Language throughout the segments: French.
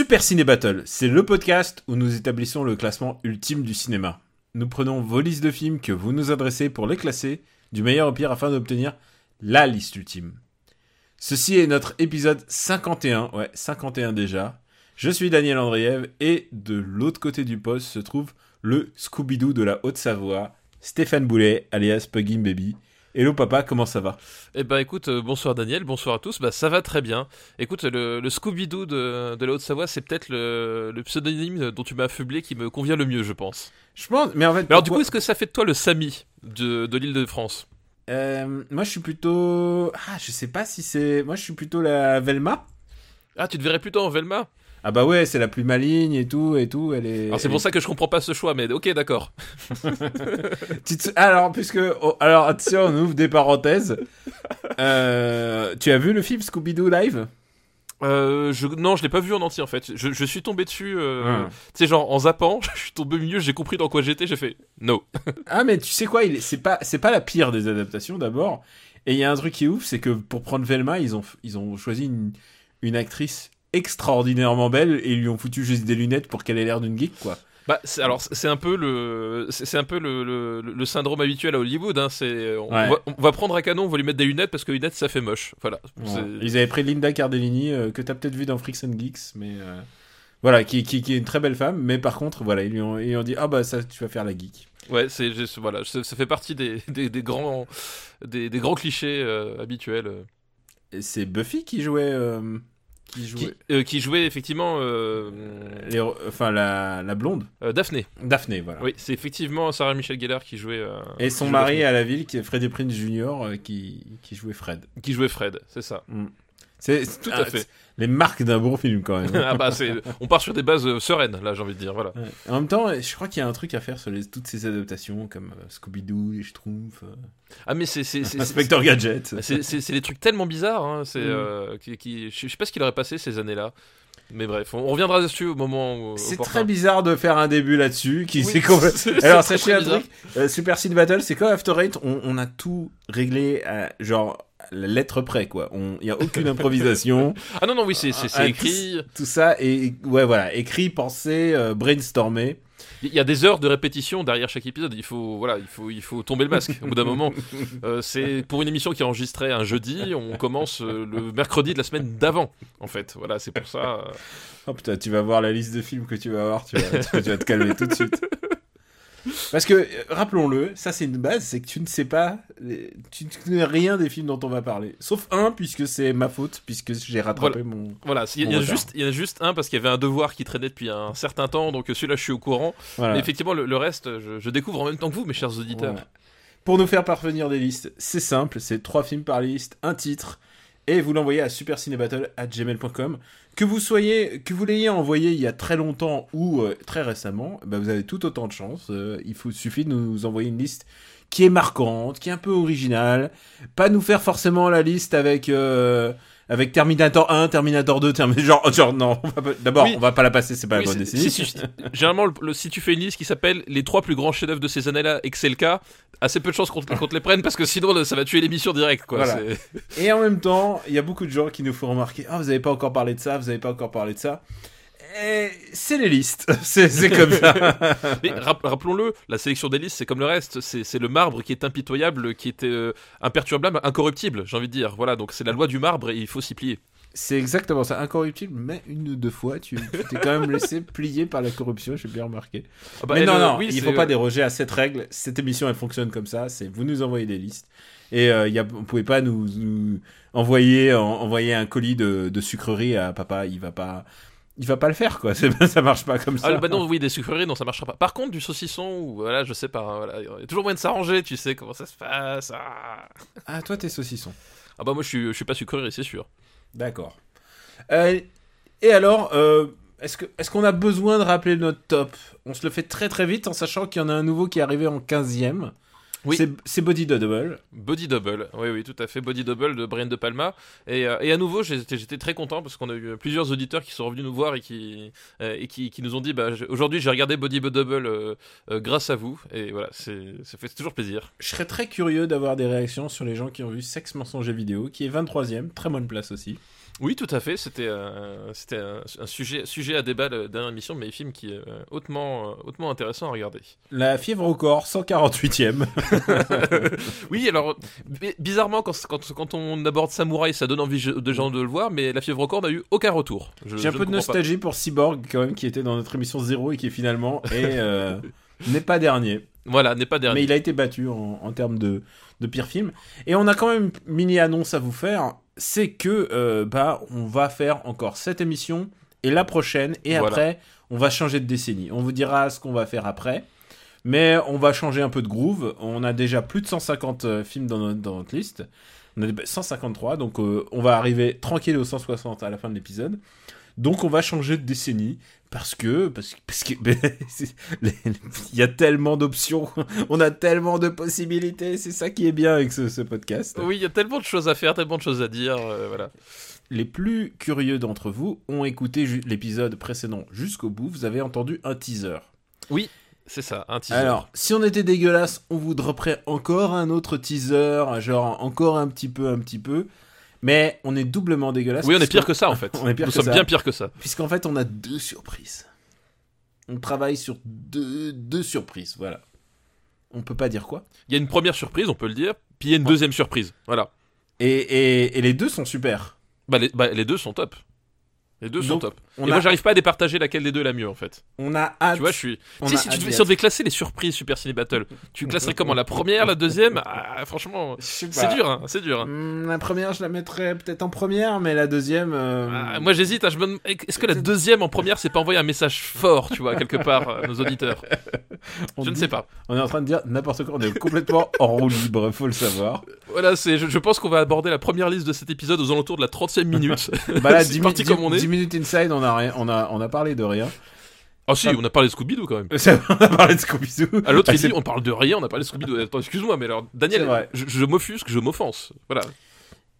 Super Ciné Battle, c'est le podcast où nous établissons le classement ultime du cinéma. Nous prenons vos listes de films que vous nous adressez pour les classer, du meilleur au pire afin d'obtenir la liste ultime. Ceci est notre épisode 51, ouais, 51 déjà. Je suis Daniel Andriev et de l'autre côté du poste se trouve le Scooby-Doo de la Haute-Savoie, Stéphane Boulet, alias Pugging Baby. Hello papa, comment ça va? Eh ben écoute, euh, bonsoir Daniel, bonsoir à tous, bah ça va très bien. Écoute, le, le Scooby-Doo de, de la Haute-Savoie, c'est peut-être le, le pseudonyme dont tu m'as affublé qui me convient le mieux, je pense. Je pense, mais en fait... Mais alors du coup, est-ce que ça fait de toi le Samy de, de l'île de France? Euh, moi je suis plutôt... Ah, je sais pas si c'est... Moi je suis plutôt la Velma. Ah, tu te verrais plutôt en Velma? Ah bah ouais, c'est la plus maligne et tout, et tout, elle est... Alors c'est pour ça que je comprends pas ce choix, mais ok, d'accord. Alors, puisque... oh, alors, attention, on ouvre des parenthèses. Euh, tu as vu le film Scooby-Doo Live? Euh, je, non, je l'ai pas vu en entier en fait. Je, je suis tombé dessus, euh, Ah. tu sais, genre en zappant, je suis tombé au milieu, j'ai compris dans quoi j'étais, j'ai fait no. Ah mais tu sais quoi, c'est pas c'est pas la pire des adaptations d'abord. Et il y a un truc qui est ouf, c'est que pour prendre Velma, ils ont ils ont choisi une, une actrice extraordinairement belle et ils lui ont foutu juste des lunettes pour qu'elle ait l'air d'une geek quoi. Bah, c'est- alors c'est un peu le, c'est un peu le, le, le syndrome habituel à Hollywood. Hein. C'est, on, Ouais. va, on va prendre un canon, on va lui mettre des lunettes parce que lunettes ça fait moche. Voilà. Ils avaient pris Linda Cardellini euh, que t'as peut-être vu dans Freaks and Geeks, mais euh, voilà, qui, qui, qui est une très belle femme, mais par contre voilà, ils lui ont, ils ont dit ah bah ça tu vas faire la geek. Ouais, c'est voilà, ça, ça fait partie des, des, des grands des, des grands clichés euh, habituels. c'est Buffy qui jouait euh, qui Qui, jouait euh, qui jouait effectivement euh, les- enfin la, la blonde euh, Daphné. Daphné voilà. Oui, c'est effectivement Sarah Michelle Gellar qui jouait. Et son mari à la ville qui est Freddie Prinze Jr. qui qui jouait Fred. qui jouait Fred, c'est ça. C'est c'est- Tout ah, à fait. c'est Les marques d'un bon film quand même. ah bah on part sur des bases euh, sereines là, j'ai envie de dire. Voilà. Ouais. En même temps, je crois qu'il y a un truc à faire sur les, toutes ces adaptations comme euh, Scooby-Doo, les Schtroumpfs, euh, Ah mais c'est Inspecteur Gadget. C'est, des trucs tellement bizarres, hein, c'est, Mm. qui, qui- je sais pas ce qu'il aurait passé ces années-là. Mais bref, on, reviendra dessus au moment où. C'est très bizarre de faire un début là-dessus. Qui Oui, Alors sachez un truc, euh, Super Cine Battle, c'est comme After Eight, on, on a tout réglé à genre la lettre près quoi. Il y a aucune improvisation. Ah non, non, oui, c'est, Ah, écrit. Tout ça et ouais voilà, écrit, pensé, euh, brainstormé. Il y a des heures de répétition derrière chaque épisode. Il faut, voilà, il faut, il faut tomber le masque. Au bout d'un moment, Euh, c'est pour une émission qui est enregistrée un jeudi. On commence euh, le mercredi de la semaine d'avant, en fait. Voilà, c'est pour ça. euh, Oh putain, tu vas voir la liste de films que tu vas voir, tu vas, tu vas- tu vas te calmer tout de suite. Parce que, euh, rappelons-le, ça c'est une base, c'est que tu ne sais pas, tu ne connais rien des films dont on va parler. Sauf un, puisque c'est ma faute, puisque j'ai rattrapé mon... Voilà, il y, y a juste, il y en a juste un parce qu'il y avait un devoir qui traînait depuis un certain temps, donc celui-là je suis au courant. Voilà. Mais effectivement, le, le reste, je, je découvre en même temps que vous, mes chers auditeurs. Voilà. Pour nous faire parvenir des listes, c'est simple, c'est trois films par liste, un titre, et vous l'envoyez à supercinébattle@gmail.com. Que vous l'ayez envoyé il y a très longtemps ou euh, très récemment, bah, vous avez tout autant de chance. Euh, il suffit de nous envoyer une liste qui est marquante, qui est un peu originale, pas nous faire forcément la liste avec euh, avec Terminator 1, Terminator 2, Terminator genre, genre non, d'abord Oui. on va pas la passer, c'est pas Oui, la bonne décennie. si- si- généralement, le- le- si tu fais une liste qui s'appelle les trois plus grands chefs-d'œuvre de ces années-là et que c'est le cas, assez peu de chances qu'on te, les prenne parce que sinon ça va tuer l'émission direct. Quoi. Voilà. Et en même temps, il y a beaucoup de gens qui nous font remarquer Ah, vous avez pas encore parlé de ça, vous avez pas encore parlé de ça. Et c'est les listes, c'est comme ça. Mais rap- rappelons-le, la sélection des listes, c'est comme le reste, c'est le marbre qui est impitoyable, qui est euh, imperturbable, incorruptible, j'ai envie de dire. Voilà, donc c'est la loi du marbre et il faut s'y plier. C'est exactement ça, incorruptible, mais une ou deux fois, tu t'es quand même laissé plier par la corruption, j'ai bien remarqué. Ah bah, mais non, euh, non, oui, il c'est, faut pas euh, déroger à cette règle. Cette émission, elle fonctionne comme ça. C'est vous nous envoyez des listes. Et euh, y a, on pouvait pas nous, nous envoyer, en- envoyer un colis de, de sucreries à papa. Il va pas, il va pas le faire quoi. Ça marche pas comme ça. Ah, bah non, oui, des sucreries, non, ça marchera pas. Par contre, du saucisson, ou voilà, je sais pas, voilà, il y a toujours moyen de s'arranger, tu sais comment ça se passe. Ah, Ah, toi, t'es saucisson. Ah bah moi, je suis, je suis pas sucrerie, c'est sûr. D'accord. Euh, et alors, euh, est-ce que est-ce qu'on a besoin de rappeler notre top? On se le fait très très vite en sachant qu'il y en a un nouveau qui est arrivé en 15e. Oui. C'est- Body Double. Body Double, oui, oui, tout à fait. Body Double de Brian De Palma. Et, euh, et à nouveau, j'étais très content parce qu'on a eu plusieurs auditeurs qui sont revenus nous voir et qui, euh, et qui, qui nous ont dit bah, aujourd'hui, j'ai regardé Body Double euh, grâce à vous. Et voilà, ça fait toujours plaisir. Je serais très curieux d'avoir des réactions sur les gens qui ont vu Sexe, mensonge et vidéo, qui est 23e, très bonne place aussi. Oui, tout à fait. C'était euh, c'était un, un sujet, sujet à débat de dernière émission, mais film qui est euh, hautement, euh, hautement intéressant à regarder. La fièvre au corps, 148e. Oui, alors bi- bizarrement, quand, quand, quand on aborde Samouraï, ça donne envie de gens de le voir, mais la fièvre au corps n'a eu aucun retour. J'ai un peu de pas. nostalgie pour Cyborg quand même, qui était dans notre émission 0 et qui finalement est, euh, n'est pas dernier. Voilà, n'est pas dernier. Mais il a été battu en, en termes de, de pire film. Et on a quand même une mini annonce à vous faire. C'est que euh, bah on va faire encore cette émission et la prochaine et Voilà. après on va changer de décennie. On vous dira ce qu'on va faire après. Mais on va changer un peu de groove. On a déjà plus de 150 euh, films dans notre, dans notre liste. On a des- 153, donc euh, on va arriver tranquille aux 160 à la fin de l'épisode. Donc on va changer de décennie parce que parce, que- parce il y a tellement d'options, on a tellement de possibilités, c'est ça qui est bien avec ce, ce podcast. Oui, il y a tellement de choses à faire, tellement de choses à dire, euh, voilà. Les plus curieux d'entre vous ont écouté l'épisode précédent jusqu'au bout, vous avez entendu un teaser. C'est ça, un teaser. Alors, si on était dégueulasse, on vous dropperait encore un autre teaser, genre encore un petit peu, un petit peu. Mais on est doublement dégueulasse. oui, on est pire que ça en fait. On est pire Nous que sommes ça. bien pire que ça. Puisqu'en fait, on a deux surprises. On travaille sur deux, deux surprises, voilà. On peut pas dire quoi. Il y a une première surprise, on peut le dire, puis il y a une deuxième surprise. Voilà. Et, et, et les deux sont super. Bah les, bah, les deux sont top. Les deux sont Donc, top. On Et a, moi, j'arrive pas à départager laquelle des deux est la mieux en fait. on a hâte. Tu vois, je suis. on a si, tu devais, si on devait classer les surprises Super Ciné Battle, tu classerais comment La première, la deuxième? Ah, Franchement, Je sais c'est dur, hein, c'est dur. hein. Hmm, La première, je la mettrais peut-être en première, mais la deuxième. euh, Ah, moi j'hésite, hein, je me dem- est-ce que la deuxième en première c'est pas envoyer un message fort, tu vois, quelque part à nos auditeurs? On Je ne sais pas. On est en train de dire n'importe quoi, on est complètement en roue libre, faut le savoir. Voilà, c'est, je, je pense qu'on va aborder la première liste de cet épisode aux alentours de la 30 e minute. Bah là, C'est 10, parti comme on est. 10 minutes inside, on a, rien, on, a, on a parlé de rien. Ah si, on a parlé de Scooby-Doo quand même. on a parlé de Scooby-Doo. À l'autre, Ah, il dit on parle de rien, on a parlé de Scooby-Doo. Attends, excuse-moi, mais alors, Daniel, je, je m'offusque, je m'offense. Voilà.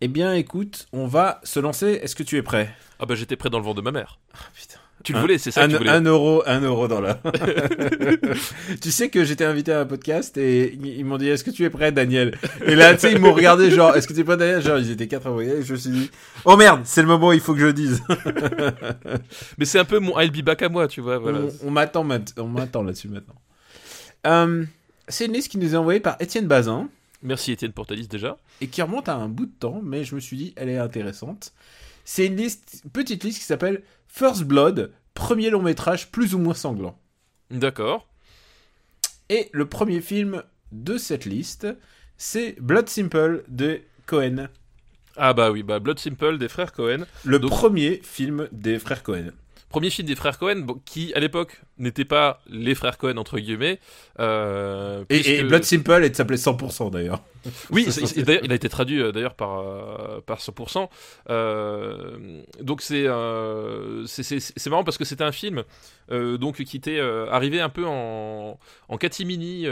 Eh bien, écoute, on va se lancer. Est-ce que tu es prêt? Ah bah j'étais prêt dans le vent de ma mère. Ah, putain. Tu le voulais, c'est ça un, que tu voulais. un euro, un euro dans la. tu sais que j'étais invité à un podcast et ils m'ont dit Est-ce que tu es prêt, Daniel? Et là, tu sais, ils m'ont regardé genre Est-ce que tu es prêt, Daniel? Genre, ils étaient quatre à envoyer et je me suis dit Oh merde, c'est le moment où il faut que je le dise. Mais c'est un peu mon I'll be back à moi, tu vois. Voilà. On, on m'attend là-dessus maintenant. Euh, c'est une liste qui nous est envoyée par Étienne Bazin Merci Étienne pour ta liste déjà. et qui remonte à un bout de temps, mais je me suis dit, elle est intéressante. C'est une liste, petite liste qui s'appelle First Blood, premier long métrage plus ou moins sanglant. D'accord. Et le premier film de cette liste, c'est Blood Simple de Cohen. Ah bah oui, bah Blood Simple des frères Cohen. Le Donc- premier film des frères Cohen. Premier film des frères Cohen, bon, qui à l'époque n'étaient pas les frères Cohen entre guillemets. euh, Et, puisque- et Blood Simple, il s'appelait 100% d'ailleurs. Oui, d'ailleurs, il a été traduit euh, d'ailleurs par, euh, par 100%. Euh, donc c'est euh, c'est- marrant parce que c'était un film euh, donc qui était arrivé un peu en, en catimini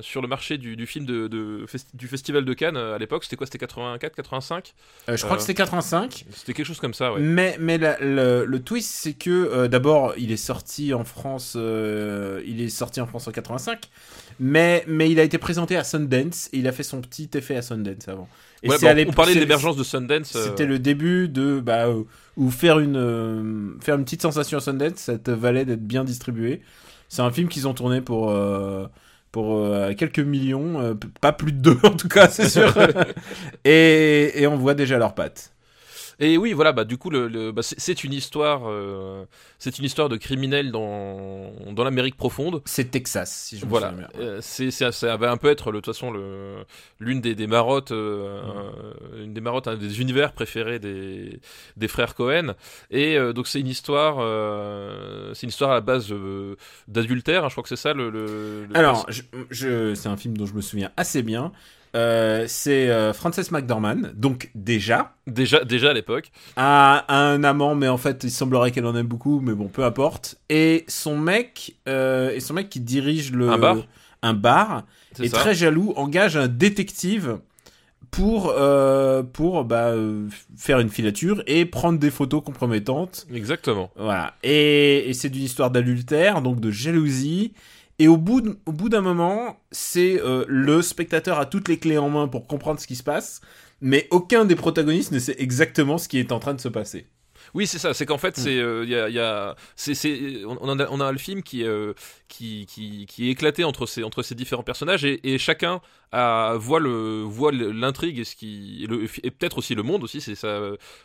sur le marché du, du film de, de festi- du festival de Cannes à l'époque. C'était quoi? C'était 84, 85 Euh, je crois que c'était 85. C'était quelque chose comme ça, ouais. Mais, mais la- le, le twist, c'est que d'abord, il est sorti en France, il est sorti en France en 85, mais, mais il a été présenté à Sundance et il a fait son petit effet à Sundance avant. Et Ouais, l'époque- on parlait de l'émergence de Sundance. euh, C'était le début de bah euh, où faire une euh, faire une petite sensation à Sundance, ça te valait d'être bien distribué. C'est un film qu'ils ont tourné pour pour quelques millions, pas plus de deux en tout cas, c'est sûr. et, et on voit déjà leurs pattes. Et oui, voilà, bah du coup, le, le- bah, c'est- une histoire, euh, c'est une histoire de criminels dans dans l'Amérique profonde. C'est Texas, si je me Voilà, souviens bien. Euh, c'est c'est- ça va un peu être de toute façon le l'une des, des marottes, euh, une des marottes, un des univers préférés des des frères Cohen. Et donc c'est une histoire, c'est une histoire à la base d'adultère. hein, je crois que c'est ça le. le- le- Alors, je, je- c'est un film dont je me souviens assez bien. Euh, c'est euh, Frances McDormand, donc déjà, Déjà, déjà à l'époque. a un amant, mais en fait, il semblerait qu'elle en aime beaucoup, mais bon, peu importe. Et son mec, euh, et son mec qui dirige le Un bar un bar, est très jaloux, engage un détective pour pour bah, faire une filature et prendre des photos compromettantes. Exactement. Voilà. Et, et c'est d'une histoire d'adultère, donc de jalousie. Et au bout, d'un moment, c'est euh, le spectateur a toutes les clés en main pour comprendre ce qui se passe, mais aucun des protagonistes ne sait exactement ce qui est en train de se passer. Oui, c'est ça. C'est qu'en fait, c'est, euh, y a, il y a- c'est, c'est, on, on a, on a le film qui, euh, qui, qui, qui est éclaté entre ces, entre ces différents personnages et, et chacun a, voit le, voit l'intrigue et ce qui, et, le- et peut-être aussi le monde aussi. C'est ça,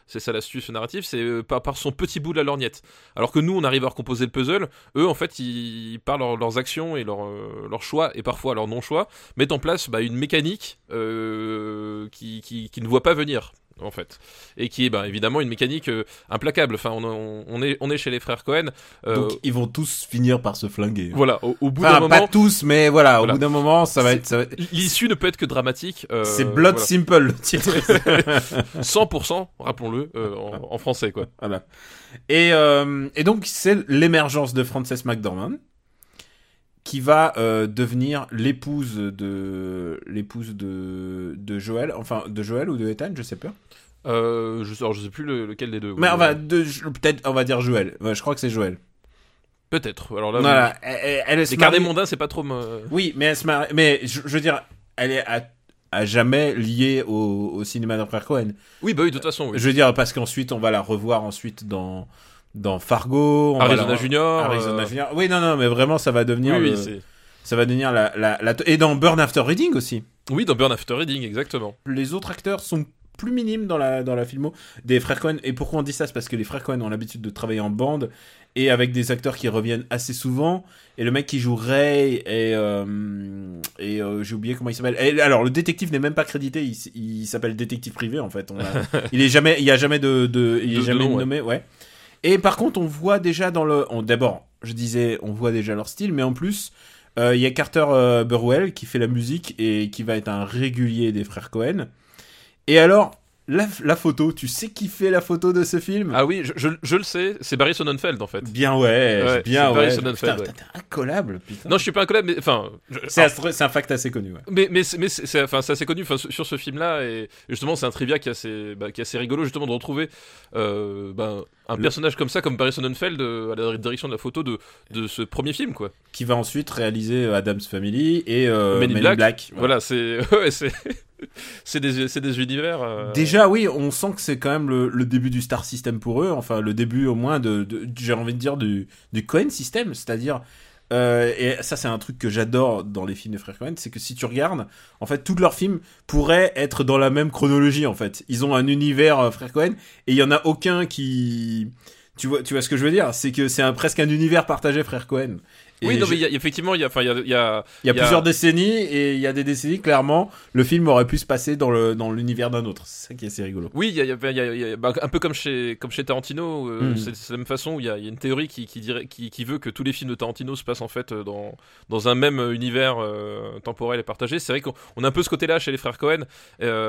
c'est ça l'astuce narrative. C'est euh, par, par son petit bout de la lorgnette. Alors que nous, on arrive à recomposer le puzzle. Eux, en fait, ils, par leurs- leurs actions et leurs, euh, leurs choix et parfois leurs non-choix, mettent en place bah, une mécanique euh, qui, qui, qui ne voit pas venir. En fait, et qui est bah, évidemment une mécanique euh, implacable. Enfin, on, on- on est, on est chez les frères Cohen. euh, Donc ils vont tous finir par se flinguer. voilà, au, au bout Enfin, d'un pas moment, tous, mais voilà, Voilà. au bout d'un moment, ça va être. ça va être- l'issue ne peut être que dramatique. euh, C'est Blood voilà. Simple le titre. 100%, rappelons-le, euh, en, en français quoi. Voilà. Et, et donc, c'est l'émergence de Frances McDormand qui va euh, devenir l'épouse de l'épouse de, de Joël, enfin de Joël ou de Ethan, je sais pas. Euh, je, alors, je sais plus le- lequel des deux. Mais euh, de, peut-être on va dire Joël. Ouais, je crois que c'est Joël. peut-être. Alors là, Voilà. Elle, elle- les marie- mondains, c'est pas trop. Oui, mais elle se marie- Mais je, je veux dire, elle est à, à jamais liée au, au cinéma frère Cohen. Oui, bah oui, de toute façon. Oui. Je veux dire parce qu'ensuite on va la revoir ensuite dans dans Fargo, on va Arizona la- Junior, Arizona euh, Junior. Oui, non, non, mais vraiment ça va devenir. Oui, le- c'est- ça va devenir la, la, la- et dans Burn After Reading aussi. oui, dans Burn After Reading, exactement. Les autres acteurs sont plus minimes dans la dans la filmo des frères Cohen. Et pourquoi on dit ça? C'est parce que les frères Cohen ont l'habitude de travailler en bande et avec des acteurs qui reviennent assez souvent. Et le mec qui joue Ray et euh, et euh, j'ai oublié comment il s'appelle. Alors le détective n'est même pas crédité. Il, s'appelle détective privé en fait. On a- il est jamais il y a jamais de, de il est De- de jamais ouais. nommé ouais. Et par contre on voit déjà dans le d'abord je disais on voit déjà leur style mais en plus euh, il y a Carter euh, Burwell qui fait la musique et qui va être un régulier des frères Cohen. Et alors, la, la photo, tu sais qui fait la photo de ce film? Ah oui, je, je, je le sais, c'est Barry Sonnenfeld en fait. Bien ouais, Ouais, bien c'est Barry ouais. Sonnenfeld, Putain, ouais. t'es incollable, putain. Non, je suis pas un collègue, mais enfin. c'est un, c'est un fact assez connu, ouais. Mais, mais, c'est- mais c'est enfin, assez connu sur ce film-là, et justement, c'est un trivia qui est assez, bah, qui est assez rigolo, justement, de retrouver euh, bah, un Le- personnage comme ça, comme Barry Sonnenfeld, euh, à la direction de la photo de, de ce premier film, quoi. Qui va ensuite réaliser Adam's Family et euh, Men in Men Black. Black. Voilà, c'est ouais, c'est des, des univers. euh, Déjà, oui, on sent que c'est quand même le, début du Star System pour eux, enfin le début au moins de, de- j'ai envie de dire du, du Cohen System, c'est-à-dire euh, et ça c'est un truc que j'adore dans les films des frères Cohen, c'est que si tu regardes, en fait tous leurs films pourraient être dans la même chronologie en fait. Ils ont un univers euh, frères Cohen et il y en a aucun qui tu vois, tu vois ce que je veux dire? C'est que c'est un, presque un univers partagé frères Cohen. Et Oui, non, je- mais il y a- effectivement, il y a, enfin, il y a, il y a- il y a il y a- plusieurs décennies et il y a des décennies clairement le film aurait pu se passer dans le dans l'univers d'un autre. C'est ça qui est assez rigolo. Oui, il y a, bah, un peu comme chez, comme chez Tarantino, euh, Mhm. c'est la même façon où il y a, une théorie qui, qui, dirait, qui, qui veut que tous les films de Tarantino se passent en fait euh, dans, dans un même euh, univers euh, temporel et partagé. C'est vrai qu'on on a un peu ce côté-là chez les frères Cohen,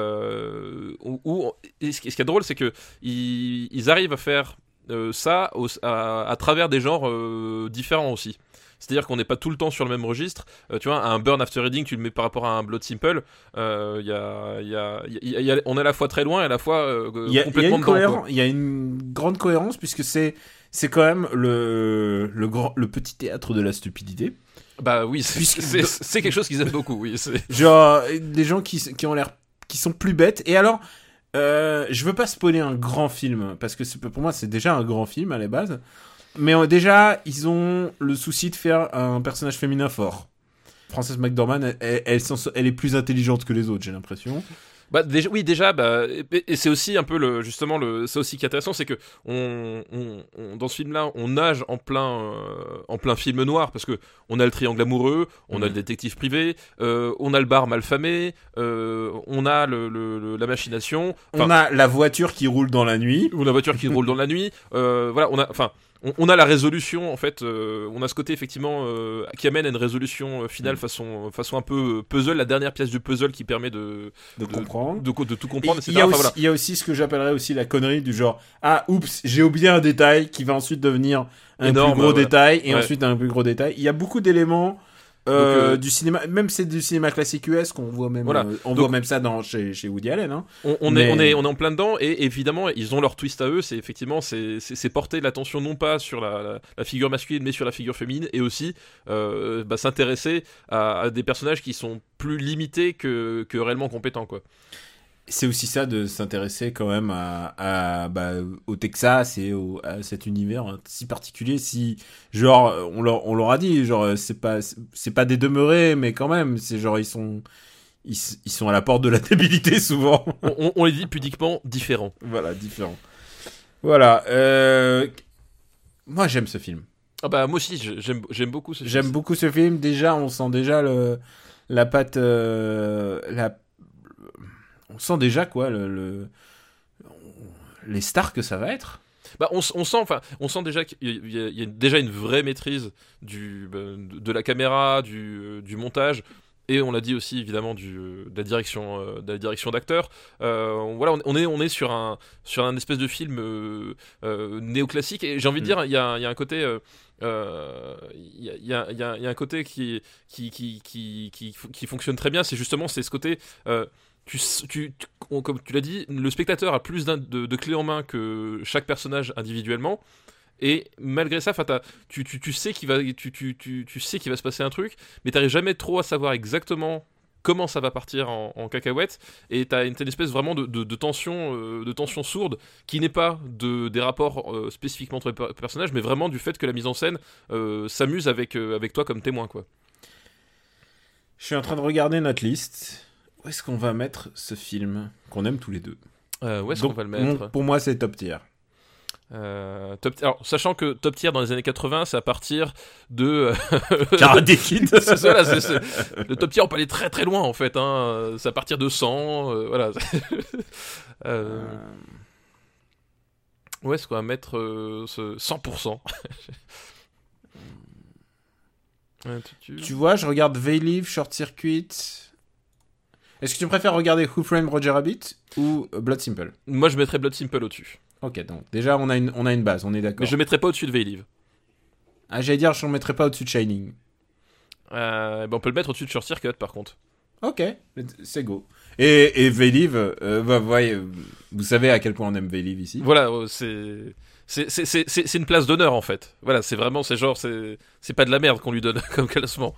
euh, où, où- et ce, qui est drôle, c'est que ils, ils arrivent à faire euh, ça au- à, à travers des genres euh, différents aussi. C'est-à-dire qu'on n'est pas tout le temps sur le même registre. Euh, tu vois, un Burn After Reading, tu le mets par rapport à un Blood Simple. euh, y a, y a- y a- on est à la fois très loin et à la fois euh, complètement dedans. il y a une grande cohérence puisque c'est c'est quand même le le grand le petit théâtre de la stupidité. Bah oui, c'est- quelque chose qu'ils aiment beaucoup. Oui, Genre des gens qui qui ont l'air qui sont plus bêtes et alors euh, je veux pas spoiler un grand film parce que pour moi c'est déjà un grand film à la base. Mais euh, déjà ils ont le souci de faire un personnage féminin fort. Frances McDormand, elle, elle, elle s'en- elle est plus intelligente que les autres, j'ai l'impression. Bah déjà, oui, déjà, bah, et, et c'est aussi un peu le, justement le, c'est aussi qui est intéressant, c'est que on, on- on- dans ce film-là, on nage en plein, euh, en plein film noir parce que on a le triangle amoureux, on a le détective privé, euh, on a le bar malfamé, euh, on a le, la machination, On a la voiture qui roule dans la nuit. ou la voiture qui roule dans la nuit. voilà, on a, enfin, on, on a la résolution en fait, euh, on a ce côté effectivement euh, qui amène à une résolution euh, finale Mm. façon façon un peu puzzle, la dernière pièce du puzzle qui permet de De comprendre. de, de tout comprendre, Il y, a Enfin, aussi, voilà. il y a aussi ce que j'appellerais aussi la connerie du genre ah oups j'ai oublié un détail qui va ensuite devenir un Énorme, plus gros détail et Ouais. ensuite un plus gros détail. Il y a beaucoup d'éléments euh, euh, du cinéma, même c'est du cinéma classique US qu'on voit même, Voilà. euh, on Donc- voit même ça dans chez, chez Woody Allen. Hein. On, on Mais- est, on, est, on est en plein dedans et évidemment ils ont leur twist à eux. C'est effectivement c'est, porter l'attention non pas sur la, la, la figure masculine mais sur la figure féminine et aussi euh, bah, s'intéresser à, à des personnages qui sont plus limités que, que réellement compétents quoi. C'est aussi ça de s'intéresser quand même à, à, bah, au Texas et au, à cet univers si particulier. Si genre on leur, on leur a dit genre c'est pas c'est pas des demeurés mais quand même c'est genre ils sont ils, sont à la porte de la débilité souvent. On, on- on les dit pudiquement différents. voilà différent. Voilà. Euh... Moi j'aime ce film. Ah bah moi aussi j'aime, j'aime beaucoup ce film. J'aime beaucoup ce film. Déjà on sent déjà le la patte euh, la on sent déjà quoi le, le- les stars que ça va être. Bah, on, sent, enfin, on sent déjà qu'il y, a- y déjà une vraie maîtrise du, bah, de la caméra, du, euh, du montage. Et on l'a dit aussi évidemment du, euh, de la direction, euh, de la direction d'acteur. Euh, on- voilà, on, on est, on est sur un, sur un espèce de film euh, néoclassique. Et j'ai envie de Mm. dire, il y a, y a un côté, il y, a, y a- y un côté qui, qui, qui, qui, qui, qui fonctionne très bien. C'est justement, c'est ce côté. Comme tu l'as dit, le spectateur a plus de, de clés en main que chaque personnage individuellement. Et malgré ça, tu, sais qu'il va, se passer un truc, mais t'arrives jamais trop à savoir exactement comment ça va partir en, cacahuète. Et t'as une, une espèce vraiment euh, de tension sourde qui n'est pas de, des rapports euh, spécifiquement entre les per- personnages, mais vraiment du fait que la mise en scène euh, s'amuse avec, toi comme témoin. Je suis en train de regarder notre liste. Où est-ce qu'on va mettre ce film qu'on aime tous les deux Euh, où est-ce qu'on va le mon- mettre Pour moi, c'est top tier. Euh, top, alors, sachant que top tier dans les années 80, c'est à partir de. Karate Kid. c'est ça, là, c'est- c'est- le top tier, on peut aller très très loin en fait. Hein. C'est à partir de 100. euh, voilà. Euh, où est-ce qu'on va mettre euh, ce 100% Ouais, tu- vois, je regarde Veilive, Short Circuit. Est-ce que tu préfères regarder Who Framed Roger Rabbit ou euh, Blood Simple? Moi, je mettrais Blood Simple au-dessus. Ok, donc déjà on a une, on a une base, on est d'accord. Mais je le mettrais pas au-dessus de Veilive. Ah, j'allais dire, je ne mettrais pas au-dessus de Shining. Euh, ben, on peut le mettre au-dessus de Short Circuit par contre. Ok, c'est go. Et, et Veilive, euh, bah, vous savez à quel point on aime Veilive ici. Voilà, euh, c'est. C'est, une place d'honneur en fait. Voilà, c'est vraiment, c'est genre, c'est, c'est pas de la merde qu'on lui donne comme classement.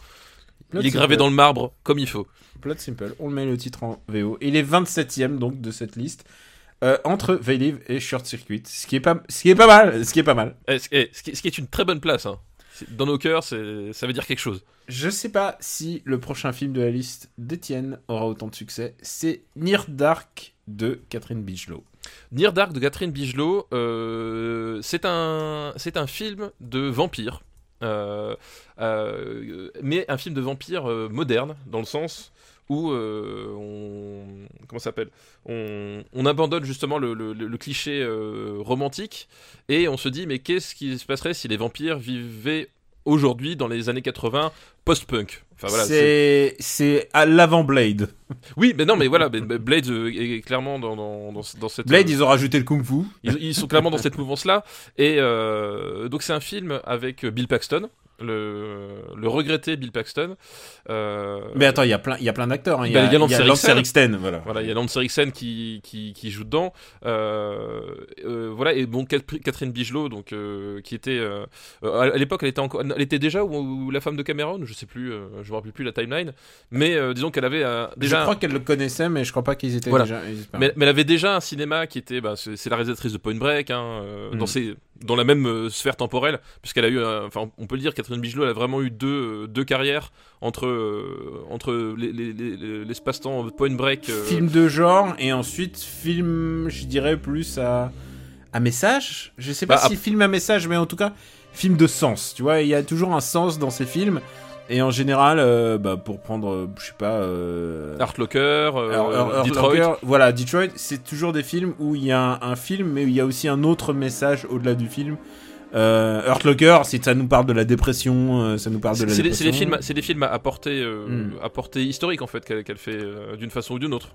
Il est gravé Simple. dans le marbre comme il faut. Blood Simple, on le met le titre en VO. Il est 27ème donc de cette liste. euh, entre Veilive et Short Circuit. Ce qui est pas, ce qui est pas mal. Ce qui est pas mal. Eh, ce, eh, ce qui, ce qui est une très bonne place. Hein. Dans nos cœurs, ça veut dire quelque chose. Je sais pas si le prochain film de la liste d'Étienne aura autant de succès. C'est Near Dark de Catherine Bigelow. Near Dark de Catherine Bigelow, euh, c'est un, c'est un film de vampire. Euh, euh, mais un film de vampire euh, moderne, dans le sens où on, comment s'appelle? On, on abandonne justement le, cliché romantique et on se dit mais qu'est-ce qui se passerait si les vampires vivaient aujourd'hui dans les années 80 post-punk enfin, voilà, c'est- à l'avant Blade. oui mais non mais voilà mais- Blade euh, est clairement dans, dans, dans, dans cette Blade, euh, ils ont rajouté le kung fu. ils, ils sont clairement dans cette mouvance-là. Et euh, donc c'est un film avec Bill Paxton, le, le regretté Bill Paxton. Euh, Mais attends, il y a plein, il y a plein d'acteurs. hein. Il y a, il y a Lance Henriksen, voilà. voilà, il y a Lance Henriksen qui, qui, qui joue dedans. Voilà, et bon, Cat- Catherine Bigelow, donc, qui était. à l'époque, elle était, encore, elle était déjà ou, ou la femme de Cameron, je sais plus, euh, je me rappelle plus la timeline. Mais euh, disons qu'elle avait euh, déjà. je crois qu'elle le connaissait, mais je crois pas qu'ils étaient Voilà. déjà. Mais, mais elle avait déjà un cinéma qui était, bah, c'est la réalisatrice de Point Break, hein, Mm. dans, ses, dans la même euh, sphère temporelle, puisqu'elle a eu, enfin, on peut le dire, Catherine Bigelow, elle a vraiment eu deux, euh, deux carrières entre, entre les- les- les- l'espace-temps Point Break. Film de genre et ensuite film, je dirais plus à à message. Je sais pas Bah, si film à message, mais en tout cas film de sens. Tu vois, il y a toujours un sens dans ces films. Et en général, euh, bah, pour prendre, euh, je sais pas, euh, Art Locker, euh, Detroit. Locker, voilà, Detroit, c'est toujours des films où il y a un, un film, mais il y a aussi un autre message au-delà du film. Euh, Hurt Locker, c'est ça nous parle de la dépression, ça nous parle de la C'est des, dépression. c'est des films, c'est des films à portée, Mm. à portée historique en fait qu'elle fait d'une façon ou d'une autre.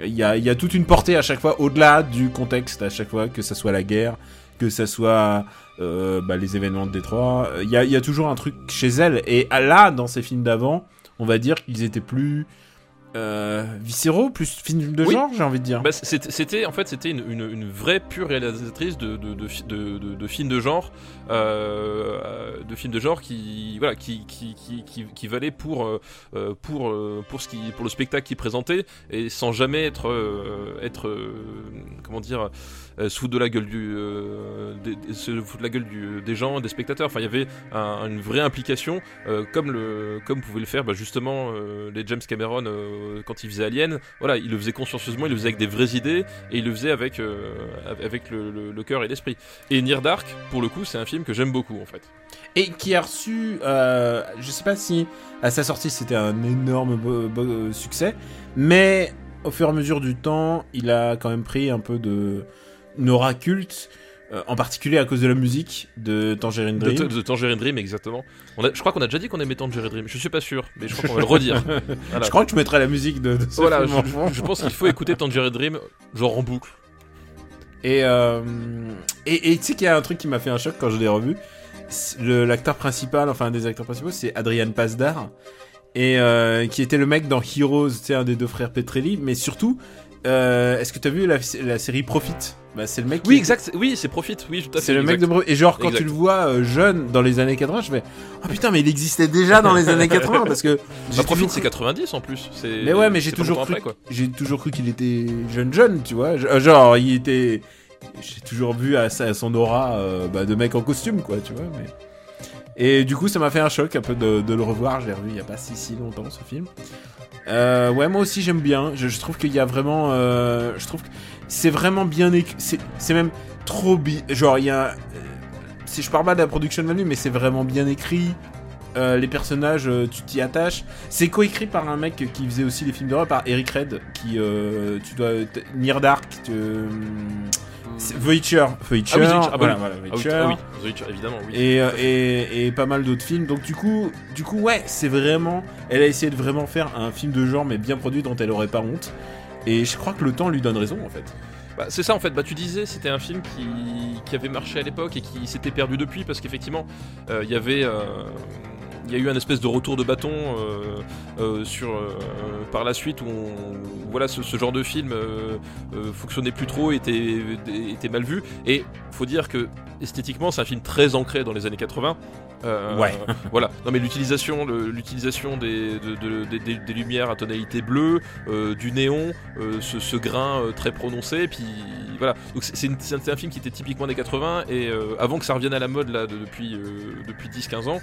Il y a, il y a toute une portée à chaque fois, au-delà du contexte, à chaque fois, que ça soit la guerre, que ça soit euh, bah, les événements de Détroit. Il y a, il y a toujours un truc chez elle. Et là, dans ces films d'avant, on va dire qu'ils étaient plus euh, viscéraux, plus films de Oui. genre, j'ai envie de dire. Bah, c'était, en fait c'était une, une- une vraie pure réalisatrice de, de, de, fi- de- de- de films de genre, euh, de films de genre qui voilà qui qui, qui, qui, qui valaient pour euh, pour pour ce qui pour le spectacle qu'il présentait et sans jamais être être comment dire se foutre de la gueule du euh, des- de la gueule des gens des spectateurs. Enfin il y avait un- une vraie implication euh, comme le comme pouvait le faire bah, justement euh, les James Cameron euh, quand il faisait Alien. Voilà, il le faisait consciencieusement, il le faisait avec des vraies idées et il le faisait avec euh, avec le, cœur et l'esprit. Et Near Dark, pour le coup, c'est un film que j'aime beaucoup en fait. Et qui a reçu, euh, je sais pas si à sa sortie c'était un énorme succès, mais au fur et à mesure du temps, il a quand même pris un peu de aura culte, euh, en particulier à cause de la musique de Tangerine Dream. de Tangerine Dream, exactement. On a- je crois qu'on a déjà dit qu'on aimait Tangerine Dream. Je suis pas sûr, mais je crois qu'on va le redire. Voilà. Je crois que je mettrai la musique de, de ce Voilà, film je, pense qu'il faut écouter Tangerine Dream, genre en boucle. Et euh, et et tu sais qu'il y a un truc qui m'a fait un choc quand je l'ai revu. C'est le- L'acteur principal, enfin un des acteurs principaux, c'est Adrian Pasdar, et euh, qui était le mec dans Heroes, tu sais, un des deux frères Petrelli, mais surtout, euh, est-ce que t'as vu la, la série Profit? Bah c'est le mec. Oui, exact. Oui, c'est Profit. Oui, tout à fait. C'est le mec de et genre quand Exact. tu le vois euh, jeune dans les années 80, je fais oh putain mais il existait déjà dans les années 80 parce que Bah, j'ai Profit, c'est cru- 90 en plus. Mais ouais mais j'ai toujours cru j'ai toujours cru qu'il était jeune jeune tu vois euh, genre il était j'ai toujours vu à, son aura euh, bah, de mec en costume quoi tu vois mais et du coup ça m'a fait un choc un peu de, de le revoir je l'ai revu il y a pas si si longtemps ce film euh, ouais moi aussi j'aime bien. Je, trouve qu'il y a vraiment euh, je trouve c'est vraiment bien écrit c'est même trop bien genre il y a euh, si je parle pas de la production value mais c'est vraiment bien écrit Euh, les personnages, euh, tu t'y attaches. C'est coécrit par un mec qui faisait aussi les films d'horreur, par Eric Red, qui, euh, tu dois, Near Dark, tu, Voyager, Voyager, évidemment, oui. Et, et, et pas mal d'autres films. Donc du coup, du coup, ouais, c'est vraiment. Elle a essayé de vraiment faire un film de genre, mais bien produit, dont elle aurait pas honte. Et je crois que le temps lui donne raison, en fait. Bah, c'est ça en fait, bah, tu disais c'était un film qui, qui avait marché à l'époque et qui s'était perdu depuis parce qu'effectivement euh, il y avait euh, il y a eu un espèce de retour de bâton euh, euh, sur euh, par la suite où, ce, genre de film fonctionnait plus trop était était mal vu. Et faut dire que esthétiquement c'est un film très ancré dans les années 80 Euh, Ouais. voilà. Non mais l'utilisation l'utilisation des, de- de- des- des- des lumières à tonalité bleue euh, du néon euh, ce, ce grain très prononcé et puis voilà. Donc c'est un, un film qui était typiquement des 80 et avant que ça revienne à la mode là de- depuis depuis 10-15 ans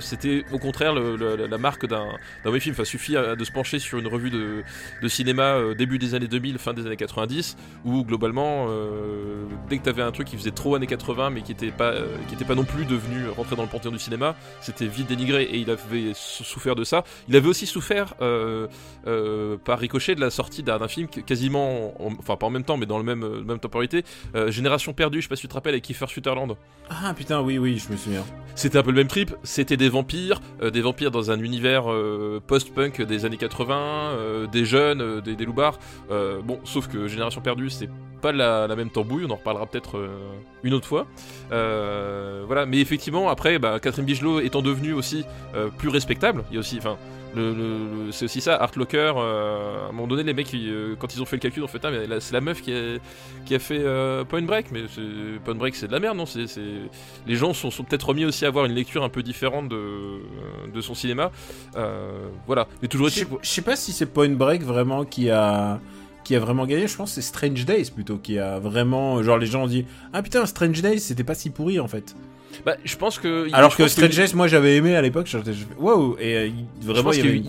c'était au contraire le- le- la, marque d'un d'un mauvais film. Enfin suffit euh, de se pencher sur une revue de, de cinéma début des années 2000 fin des années 90 où globalement dès que tu avais un truc qui faisait trop années 80 mais qui était pas qui était pas non plus devenu rentrer dans le panthéon du cinéma c'était vite dénigré et il avait sou- souffert de ça il avait aussi souffert euh, euh, par ricochet de la sortie d'un film quasiment en- enfin pas en même temps mais dans le même euh, même temporalité euh, Génération perdue je sais pas si tu te rappelles avec Kiefer Sutherland Ah putain, oui, oui, je me souviens. c'était un peu le même trip, c'était des vampires, des vampires dans un univers post-punk des années 80, euh, des jeunes, des, des loupards. Bon, sauf que Génération Perdue, c'est pas la, la même tambouille, on en reparlera peut-être euh, une autre fois. Euh, voilà, mais effectivement, après, bah, Catherine Bigelow étant devenue aussi euh, plus respectable, il y a aussi, enfin, le, c'est aussi ça, Art Locker, à un moment donné, les mecs, quand ils ont fait le calcul, ont fait, ah, c'est la meuf qui a, fait Point Break, mais Point Break, c'est de la merde, non c'est, Les gens sont, peut-être remis aussi à avoir une lecture un peu différente de, son cinéma. Voilà, mais toujours je sais pas si c'est Point Break vraiment qui a qui a vraiment gagné. Je pense c'est Strange Days plutôt qui a vraiment genre les gens ont dit ah putain Strange Days c'était pas si pourri en fait. Bah, je pense que. Alors que Strange Days moi j'avais aimé à l'époque. Waouh et euh, vraiment il y avait une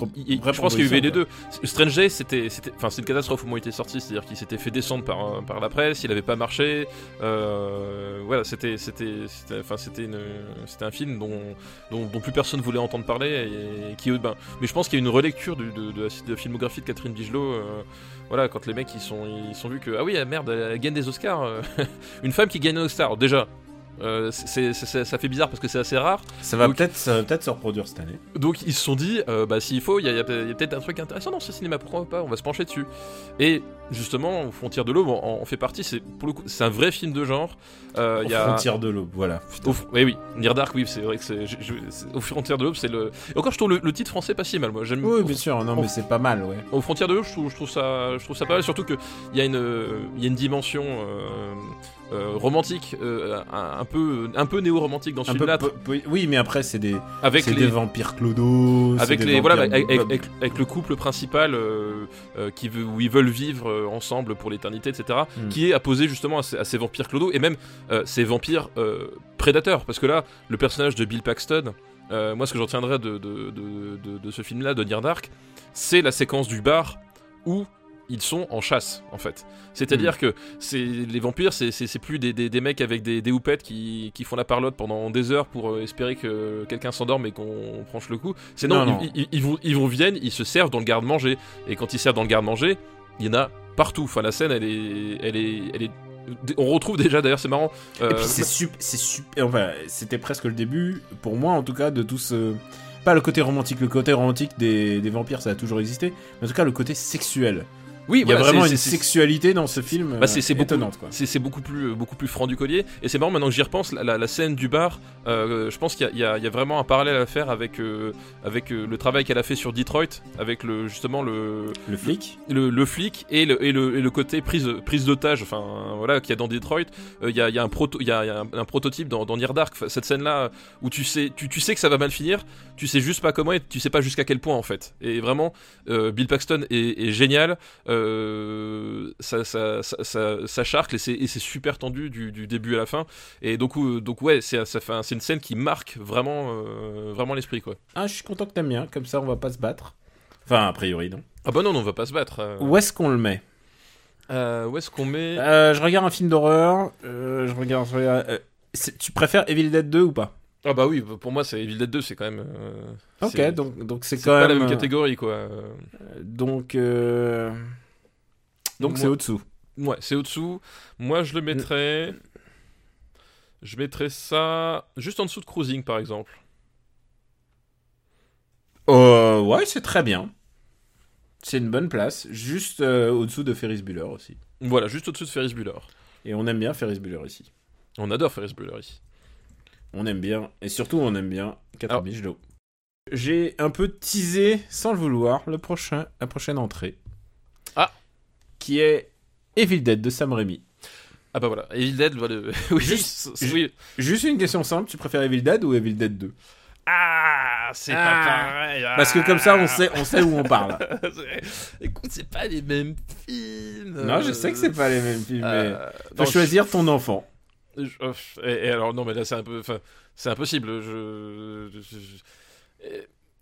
je pense qu'il y a eu les deux. Strange Days, c'était, c'était, enfin, c'est une catastrophe au moment où il était sorti, c'est-à-dire qu'il s'était fait descendre par, par la presse, il avait pas marché. euh, voilà, c'était, un film dont, dont, dont plus personne voulait entendre parler et, qui, ben, mais je pense qu'il y a une relecture du- de, de la, de la filmographie de Catherine Bigelow. euh, voilà, quand les mecs ils sont, ils sont vus que ah oui, ah, merde, elle gagne des Oscars. euh, une femme qui gagne un Oscar. Déjà, Euh, c'est- c'est- c'est- ça fait bizarre parce que c'est assez rare. Ça va Donc- peut-être ça va peut-être se reproduire cette année. Donc ils se sont dit, euh, bah s'il faut, il y a, y y peut-être un truc intéressant dans ce cinéma, pourquoi pas, on va se pencher dessus. Et justement, Frontières de l'aube en, en fait partie, c'est pour le coup, c'est un vrai film de genre. Euh, y a... De l'aube, voilà. Au oui, oui, Near Dark, oui, c'est vrai que c'est. je- je- c'est- Aux frontières de l'aube, c'est le. Et encore, je trouve le, le titre français pas si mal, moi. J'aime. Oui, bien sûr, non on- mais c'est pas mal, ouais. Aux frontières de l'aube, je trouve, je trouve ça, je trouve ça pas mal. Surtout que il y a une, euh, il y a une dimension euh, romantique, euh, un, un peu, un peu néo-romantique dans ce film-là, oui, mais après c'est des avec les. des vampires clodos, avec les des voilà vampires avec, avec- le couple principal euh, qui veut où ils veulent vivre ensemble pour l'éternité etc Mm. qui est apposé justement à ces, à ces vampires clodos et même ces vampires prédateurs parce que là le personnage de Bill Paxton moi ce que j'en tiendrai de, de, de, ce film là de Near Dark c'est la séquence du bar où ils sont en chasse en fait c'est-à-dire que c'est les vampires c'est, plus des, des, des mecs avec des, des houpettes qui, qui font la parlotte pendant des heures pour euh, espérer que quelqu'un s'endorme et qu'on franche le coup c'est non, Non, non. Ils, ils- ils vont, ils vont viennent ils se servent dans le garde-manger et quand ils servent dans le garde-manger il y en a partout enfin la scène elle est elle est elle est on retrouve déjà d'ailleurs c'est marrant euh, Et puis c'est super, c'est super. Enfin, c'était presque le début, pour moi en tout cas, de tout ce. Pas le côté romantique, le côté romantique des, des vampires, ça a toujours existé, mais en tout cas le côté sexuel. Oui Il y a voilà, vraiment une sexualité dans ce film Bah, c'est- euh, étonnante. C'est beaucoup plus, euh, beaucoup plus franc du collier. Et c'est marrant maintenant que j'y repense, la, la- la scène du bar, euh, je pense qu'il y, a- y y vraiment un parallèle à faire avec, euh, avec euh, le travail qu'elle a fait sur Detroit, avec le, justement le, Le flic le, le flic et le, et le, et le côté prise, prise d'otage, enfin voilà, qu'il y a dans Detroit. Il y, a, il y a un proto, il y a, un, un prototype dans, dans Near Dark, cette scène-là où tu sais, tu, tu sais que ça va mal finir, tu sais juste pas comment et tu sais pas jusqu'à quel point en fait. Et vraiment, euh, Bill Paxton est, est génial. Euh, ça, ça, ça, ça, ça charcle et c'est, super tendu du, du début à la fin. Et donc, euh, donc ouais, c'est, une scène qui marque vraiment, euh, vraiment l'esprit quoi. Ah, je suis content que t'aimes bien, comme ça on va pas se battre. Enfin, a priori, non. Ah bah non, on va pas se battre. Où est-ce qu'on le met? Où est-ce qu'on met? Je regarde un film d'horreur, je regarde. je regarde, tu préfères Evil Dead 2 ou pas? Ah bah oui, pour moi c'est Evil Dead 2, c'est quand même. euh, Ok, donc donc c'est quand pas même. la même euh, catégorie quoi. Donc euh, donc c'est au-dessous. Ouais, c'est au-dessous. Moi je le mettrais. Je mettrais ça juste en dessous de Cruising par exemple. Euh, ouais, c'est très bien. C'est une bonne place, juste au-dessous de Ferris Bueller aussi. Voilà, juste au-dessus de Ferris Bueller. Et on aime bien Ferris Bueller ici. On adore Ferris Bueller ici. On aime bien, et surtout on aime bien 4 Alors- biches d'eau. J'ai un peu teasé, sans le vouloir, le prochain, la prochaine entrée. Ah. Qui est Evil Dead de Sam Raimi. Ah bah voilà, Evil Dead, voilà. oui, Juste- oui. Juste une question simple, tu préfères Evil Dead ou Evil Dead 2 Ah, c'est Ah. pas pareil. Parce que comme ça on sait, on sait où on parle. Écoute, c'est pas les mêmes films. Non, je sais que c'est pas les mêmes films, mais Euh, faut non, choisir ton enfant. Je- oh, et, et alors non mais là c'est un peu c'est impossible. Je, je-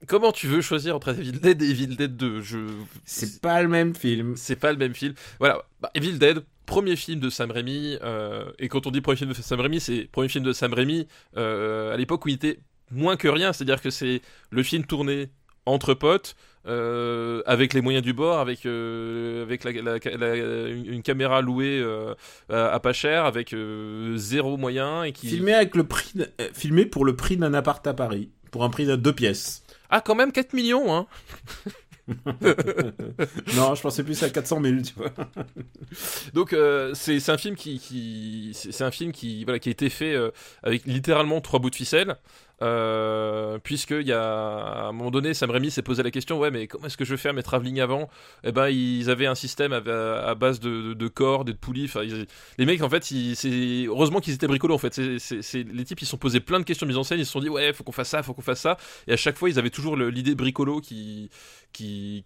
comment tu veux choisir entre Evil Dead et Evil Dead 2 je C'est pas le même film. c'est pas le même film. Voilà. Bah, Evil Dead premier film de Sam Raimi euh, et quand on dit premier film de Sam Raimi c'est premier film de Sam Raimi euh, à l'époque où il était moins que rien. C'est à dire que c'est le film tourné entre potes euh, avec les moyens du bord, avec euh, avec la, la- la- une, caméra louée euh, à, à pas cher, avec zéro moyen et qui Filmé avec le prix, de- filmé pour le prix d'un appart à Paris, pour un prix de deux pièces. ah quand même 4 millions hein. non, je pensais plus à 400 000, tu vois. Donc euh, c'est un film qui, qui c'est un film qui voilà qui a été fait euh, avec littéralement trois bouts de ficelle. Euh, puisqu'il y a à un moment donné Sam Raimi s'est posé la question ouais mais comment est-ce que je vais faire mes travelling avant? Et ben ils avaient un système à, base de, de, de cordes et de poulies les mecs en fait ils- heureusement qu'ils étaient bricolos en fait. C'est- les types ils se sont posés plein de questions de mise en scène ils se sont dit ouais faut qu'on fasse ça faut qu'on fasse ça. Et à chaque fois ils avaient toujours l'idée bricolo qui qui,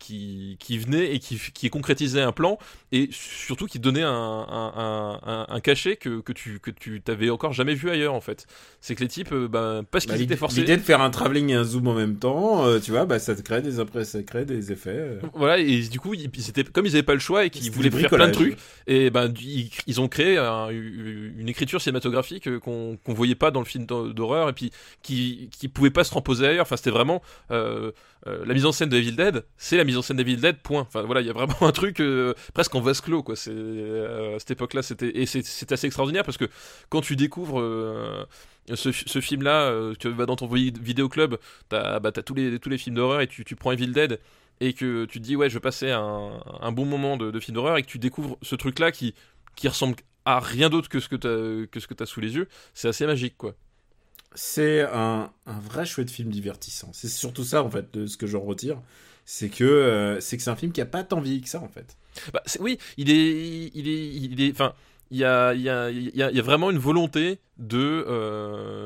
qui, venait et qui, qui concrétisait un plan et surtout qui donnait un, un, un, cachet que, que tu que tu t'avais encore jamais vu ailleurs en fait. C'est que les types euh, ben, parce qu'ils L'idée de faire un, tra- travelling et un zoom en même temps, euh, tu vois, bah ça te crée des imprès- ça crée des effets. euh. Voilà, et du coup, ils, comme ils avaient pas le choix et qu'ils C'était voulaient du faire plein de bricolage. trucs, et ben du- ils, ils ont créé un- une écriture cinématographique euh, qu'on qu'on voyait pas dans le film d'hor- d'horreur et puis qui qui pouvait pas se transposer ailleurs. Enfin, c'était vraiment euh, euh, la mise en scène de Evil Dead, c'est la mise en scène d'Evil Dead. Point. Enfin voilà, il y a vraiment un truc euh, presque en vase clos quoi. C'est euh, à cette époque-là, c'était et c'est c'est assez extraordinaire parce que quand tu découvres euh, ce, ce film-là, euh, tu vas dans ton vi- vidéoclub, t'as bah, t'as tous les tous les films d'horreur et tu, tu prends Evil Dead et que tu te dis ouais je vais passer un, un bon moment de, de film d'horreur et que tu découvres ce truc là qui, qui ressemble à rien d'autre que ce que que t'as sous les yeux c'est assez magique quoi C'est un, un vrai chouette film divertissant. C'est surtout ça en fait de ce que j'en retire, c'est que euh, c'est que c'est un film qui a pas tant vieilli que ça en fait. bah, oui il est il est il est enfin il y a, il y, a, il y, a, y a vraiment une volonté de,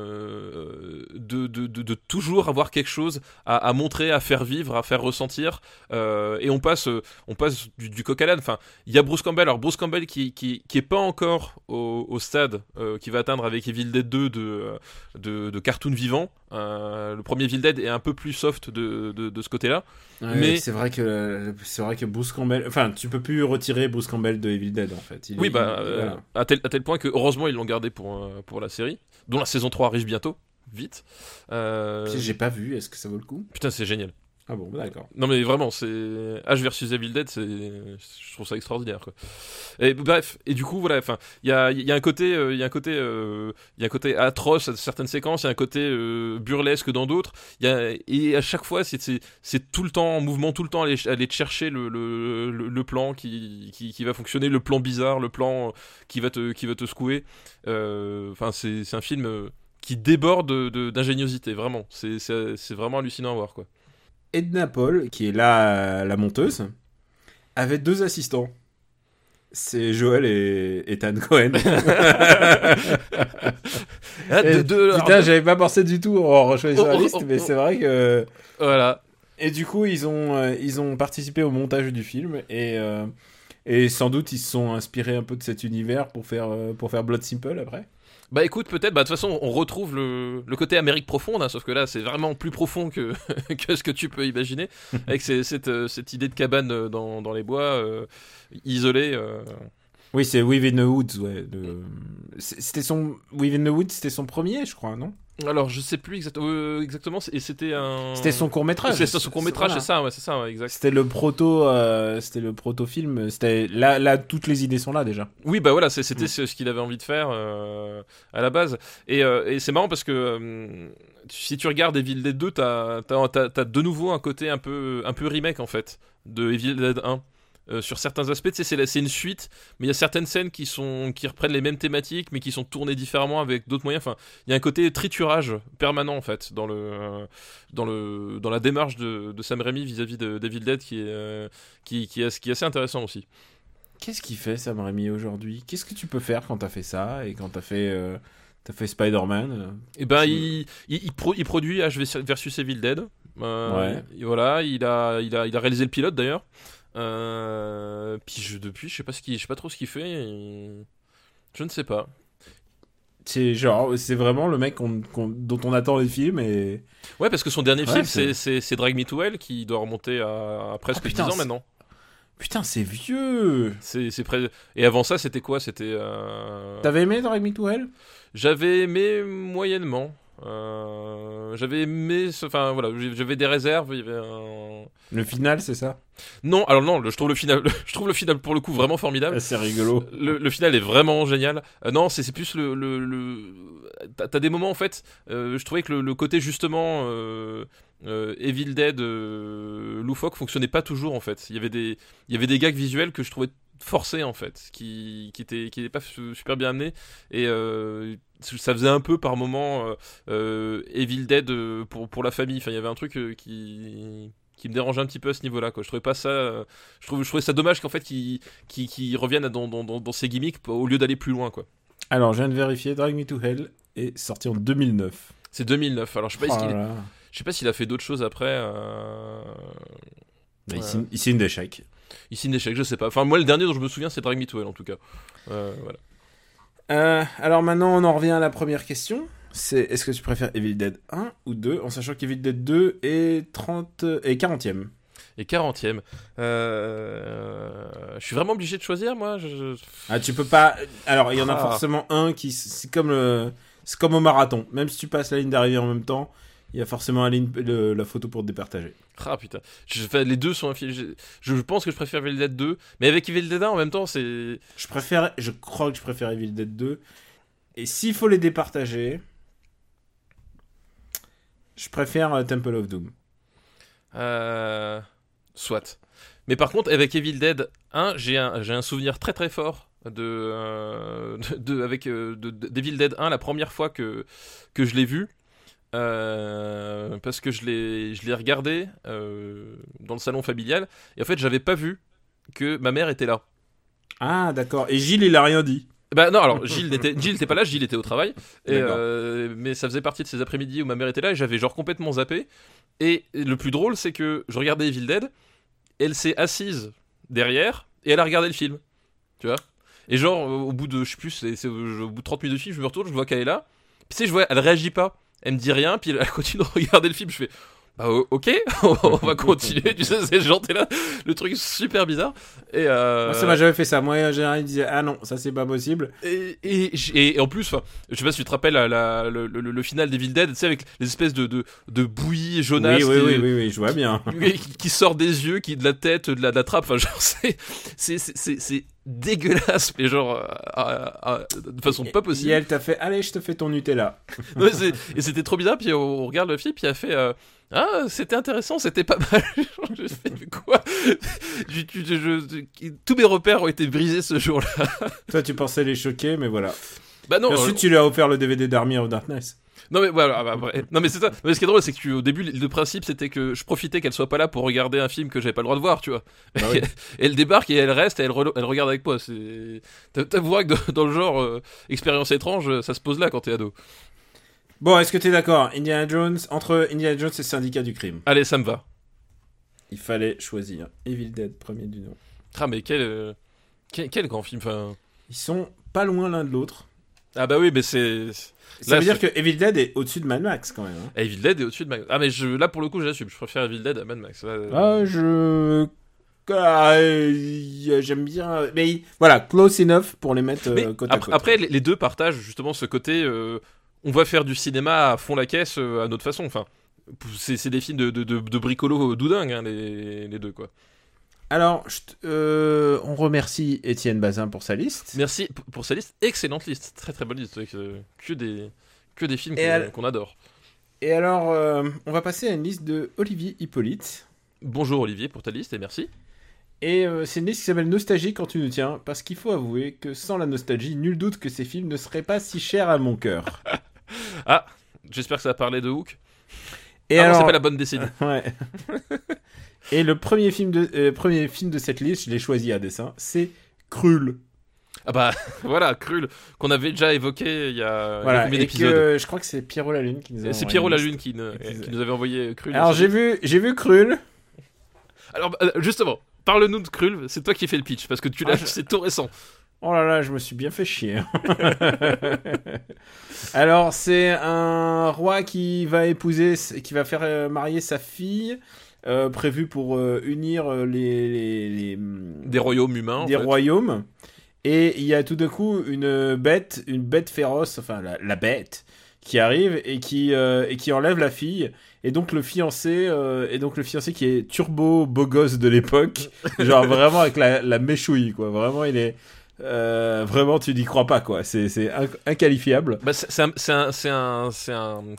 euh, de, de, de, de toujours avoir quelque chose à, à montrer, à faire vivre, à faire ressentir. euh, et on passe, on passe du, du coq à l'âne. Enfin, il y a Bruce Campbell. Alors Bruce Campbell qui, qui, qui est pas encore au, au stade euh, qui va atteindre avec Evil Dead 2 de, de, de cartoon vivant. Euh, le premier Evil Dead est un peu plus soft de, de, ce côté-là. Ouais, Mais- c'est vrai que c'est vrai que Bruce Campbell, enfin tu peux plus retirer Bruce Campbell de Evil Dead en fait. Il Oui, est- bah, il- voilà. à, tel, à tel point que heureusement ils l'ont gardé pour, pour la série, dont la saison 3 arrive bientôt, vite. Euh, J'ai pas vu, est-ce que ça vaut le coup? Putain, c'est génial. Ah bon, d'accord. Non mais vraiment, c'est H versus Evil Dead, je trouve ça extraordinaire. Et bref, et du coup voilà, enfin, il y a, un côté euh, il y a un côté euh, il y a un côté atroce à certaines séquences, il y a un côté euh, burlesque dans d'autres. Et à chaque fois c'est tout le temps en mouvement, tout le temps aller aller chercher le plan qui, va fonctionner, le plan bizarre, le plan qui va te qui va te secouer. Euh, Enfin, c'est un film euh, qui déborde de- de- d'ingéniosité, vraiment. C'est vraiment hallucinant à voir quoi. Edna Paul, qui est là la monteuse, avait deux assistants. C'est Joel et Ethan Cohen. Ah, Et de- de- putain, j'avais pas pensé du tout en rechoisissant la Oh, oh, liste, oh, mais oh. c'est vrai que. Voilà. Et du coup, ils ont, euh, ils ont participé au montage du film et, euh, et sans doute ils se sont inspirés un peu de cet univers pour faire, euh, pour faire Blood Simple après. Bah écoute, peut-être, bah de toute façon, on retrouve le, le côté Amérique profonde, hein, sauf que là, c'est vraiment plus profond que, que ce que tu peux imaginer, avec ces- cette, euh, cette idée de cabane euh, dans, dans les bois, euh, isolée. euh. Oui, c'est Within the Woods, ouais. le- C'était son. Within the Woods, c'était son premier, je crois, non? Alors, je sais plus exact- euh, exactement, et c'était un... C'était son court-métrage. C'est son court-métrage, Voilà. c'est ça, ouais, c'est ça, ouais, exact. C'était le proto, euh, c'était le proto film. C'était là, là, toutes les idées sont là déjà. Oui, bah voilà, c'était Mm. ce qu'il avait envie de faire euh, à la base. Et, et c'est marrant parce que si tu regardes Evil Dead 2, t'as as, de nouveau un côté un peu, un peu remake en fait de Evil Dead 1. Euh, sur certains aspects, tu sais, c'est une suite, mais il y a certaines scènes qui, sont, qui reprennent les mêmes thématiques, mais qui sont tournées différemment avec d'autres moyens. Enfin, il y a un côté triturage permanent en fait dans, le, euh, dans, le, dans la démarche de, de Sam Raimi vis-à-vis de d'Evil Dead qui est, euh, qui, qui, est, qui est assez intéressant aussi. Qu'est-ce qu'il fait Sam Raimi aujourd'hui? Qu'est-ce que tu peux faire quand t'as fait ça et quand t'as fait, euh, t'as fait Spider-Man Et ben, il, il, il pro- il produit H versus Evil Dead. Euh, Ouais. voilà, il a, il, a, il a réalisé le pilote d'ailleurs. Euh, puis je, depuis, je sais pas ce je sais pas trop ce qu'il fait. et- Je ne sais pas. C'est genre, c'est vraiment le mec dont on attend les films et. Ouais, parce que son dernier Ouais, film, c'est- Drag Me to Hell qui doit remonter à, à presque Ah, putain, 10 ans maintenant. Putain, c'est vieux C'est, c'est près... Et avant ça, c'était quoi? C'était. euh, T'avais aimé Drag Me to Hell? J'avais aimé moyennement. Euh, j'avais aimé. Enfin voilà, j'avais des réserves. Il y avait un. Le final, c'est ça? Non, alors non, le- je trouve le final, je trouve le final pour le coup vraiment formidable. Ah, C'est rigolo. Le, le final est vraiment génial. Euh, non, c'est plus le. le. T'as des moments en fait. euh, je trouvais que le, côté justement Evil Dead loufoque fonctionnait pas toujours en fait. Il y avait des, il y avait des gags visuels que je trouvais forcés en fait, qui qui étaient qui étaient pas su- super bien amenés et ça faisait un peu par moment euh, euh, Evil Dead euh, pour pour la famille. Enfin, il y avait un truc qui qui me dérangeait un petit peu à ce niveau-là. Quoi. Je trouvais pas ça. euh, je, trouve, je trouvais ça dommage qu'en fait qu'ils qui, qui reviennent dans, dans, dans, ces gimmicks au lieu d'aller plus loin. quoi. Alors, je viens de vérifier, Drag Me to Hell est sorti en 2009. C'est 2009. Alors je sais pas, Oh je sais pas s'il a fait d'autres choses après. Euh... Bah, il signe- il signe des chèques. Il signe des chèques, je sais pas. Enfin, moi, le dernier dont je me souviens, c'est Drag Me to Hell en tout cas. Euh, voilà. Euh, alors maintenant, on en revient à la première question. C'est est-ce que tu préfères Evil Dead 1 ou 2 en sachant qu'Evil Dead 2 est 30 et 40e. Et 40ème. Euh, Je suis vraiment obligé de choisir, moi je- Ah, tu peux pas alors il y en a Ah. forcément un qui c'est comme le c'est comme au marathon, même si tu passes la ligne d'arrivée en même temps, il y a forcément la ligne le- la photo pour te départager. Ah putain. Je, les deux sont infligés. Je, je pense que je préfère Evil Dead 2. Mais avec Evil Dead 1 en même temps, c'est. Je préfère je crois que je préfère Evil Dead 2 et s'il faut les départager je préfère euh, Temple of Doom. Euh, Soit. Mais par contre, avec Evil Dead 1, j'ai un, j'ai un souvenir très très fort de, euh, de, de- avec euh, de, de- d'Evil Dead 1 la première fois que, que je l'ai vu. Euh, parce que je l'ai, je l'ai regardé euh, dans le salon familial et en fait j'avais pas vu que ma mère était là. Ah, d'accord. Et Gilles, il a rien dit. Bah non, alors Gilles n'était Gilles n'était pas là, Gilles était au travail. Et, euh, mais ça faisait partie de ces après-midi où ma mère était là et j'avais genre complètement zappé. Et le plus drôle, c'est que je regardais Evil Dead, elle s'est assise derrière et elle a regardé le film. Tu vois? Et genre, au bout de, je sais plus, c'est, c'est au bout de 30 minutes de film, je me retourne, je vois qu'elle est là. Puis tu sais, je vois, elle réagit pas. Elle me dit rien, puis elle continue de regarder le film. Je fais, bah ok, on va continuer. tu sais, c'est genre, t'es là, le truc super bizarre. Et, euh, Moi, ça m'a jamais fait ça. Moi, en général, il disait Ah non, ça c'est pas possible. et, et, et- et en plus, je sais pas si tu te rappelles la- la- le, le- le final d'Evil Dead, tu sais, avec les espèces de, de, de bouillies jaunasses oui, oui, oui, oui, oui, je vois bien. qui- qui sortent des yeux, qui de la tête, de la, de la trappe. Enfin, genre, c'est, dégueulasse, mais genre, euh, à- à- de façon pas Et possible. elle t'a fait Allez, je te fais ton Nutella. Et c'était trop bizarre. Puis on, on regarde le film, puis elle fait. euh, ah, c'était intéressant, c'était pas mal. je quoi? Je- je- je- je- Tous mes repères ont été brisés ce jour-là. Toi, tu pensais les choquer, mais voilà. Bah non, Et euh, ensuite, tu lui as offert le DVD d'Army of Darkness. Non mais voilà, ah bah, non mais c'est ça. Mais ce qui est drôle, c'est que au début, le principe c'était que je profitais qu'elle soit pas là pour regarder un film que j'avais pas le droit de voir, tu vois. Bah oui. Et elle débarque et elle reste et elle, re- elle regarde avec moi. C'est, T'a- t'avoueras que dans, dans le genre euh, expérience étrange, ça se pose là quand t'es ado. Bon, est-ce que t'es d'accord? Indiana Jones, entre Indiana Jones et Syndicat du crime, Allez, ça me va. il fallait choisir Evil Dead, premier du nom. Ah mais quel, euh, quel, quel grand film. Enfin, Ils sont pas loin l'un de l'autre. Ah bah oui, mais c'est. Ça Là, veut dire que Evil Dead est au-dessus de Mad Max quand même. hein. Evil Dead est au-dessus de Mad Max. Ah mais je, là pour le coup, j'assume. Je préfère Evil Dead à Mad Max. Là, euh, Ah, je. Ah, euh, J'aime bien. Mais voilà, close enough pour les mettre Mais euh, côte à après, côte. après, les deux partagent justement ce côté. euh, on va faire du cinéma à fond la caisse euh, à notre façon. Enfin, c'est c'est des films de, de, de, de bricolo doudingue, hein, les, les deux quoi. Alors, je euh, on remercie Étienne Bazin pour sa liste. Merci pour sa liste, excellente liste, très très bonne liste, avec euh, que des que des films qu'on adore. Et alors, euh, on va passer à une liste de Olivier Hippolyte. Bonjour Olivier pour ta liste et merci. Et c'est une liste qui s'appelle Nostalgie quand tu nous tiens, parce qu'il faut avouer que sans la nostalgie, nul doute que ces films ne seraient pas si chers à mon cœur. Ah, j'espère que ça va parler de Hook. Et ah alors, c'est pas la bonne décennie. ouais. Et le premier film de euh, premier film de cette liste, je l'ai choisi à dessin, c'est Krull. Ah bah voilà, Krull, qu'on avait déjà évoqué il y a, Voilà, combien d'épisodes je crois que c'est Pierrot la Lune qui nous a C'est Pierrot la. Lune qui, ne- Et qui- qui nous avait envoyé Krull. Alors j'ai vu j'ai vu Krull. Alors bah, euh, justement, parle-nous de Krull, c'est toi qui fais le pitch parce que tu l'as, Ah, c'est tout récent. Oh là là, je me suis bien fait chier. Alors, c'est un roi qui va épouser, qui va faire euh, marier sa fille, euh, prévu pour euh, unir euh, les, les, les, hum, Des royaumes humains. en des fait. royaumes. Et il y a tout d'un coup une bête, une bête féroce, enfin la, la bête, qui arrive et qui, euh, et qui enlève la fille. Et donc le fiancé, euh, et donc le fiancé qui est turbo beau gosse de l'époque, genre vraiment avec la, la méchouille quoi. Vraiment il est, euh, vraiment tu n'y crois pas quoi. C'est inc- inqualifiable. Bah, c'est un, c'est un, c'est un, un,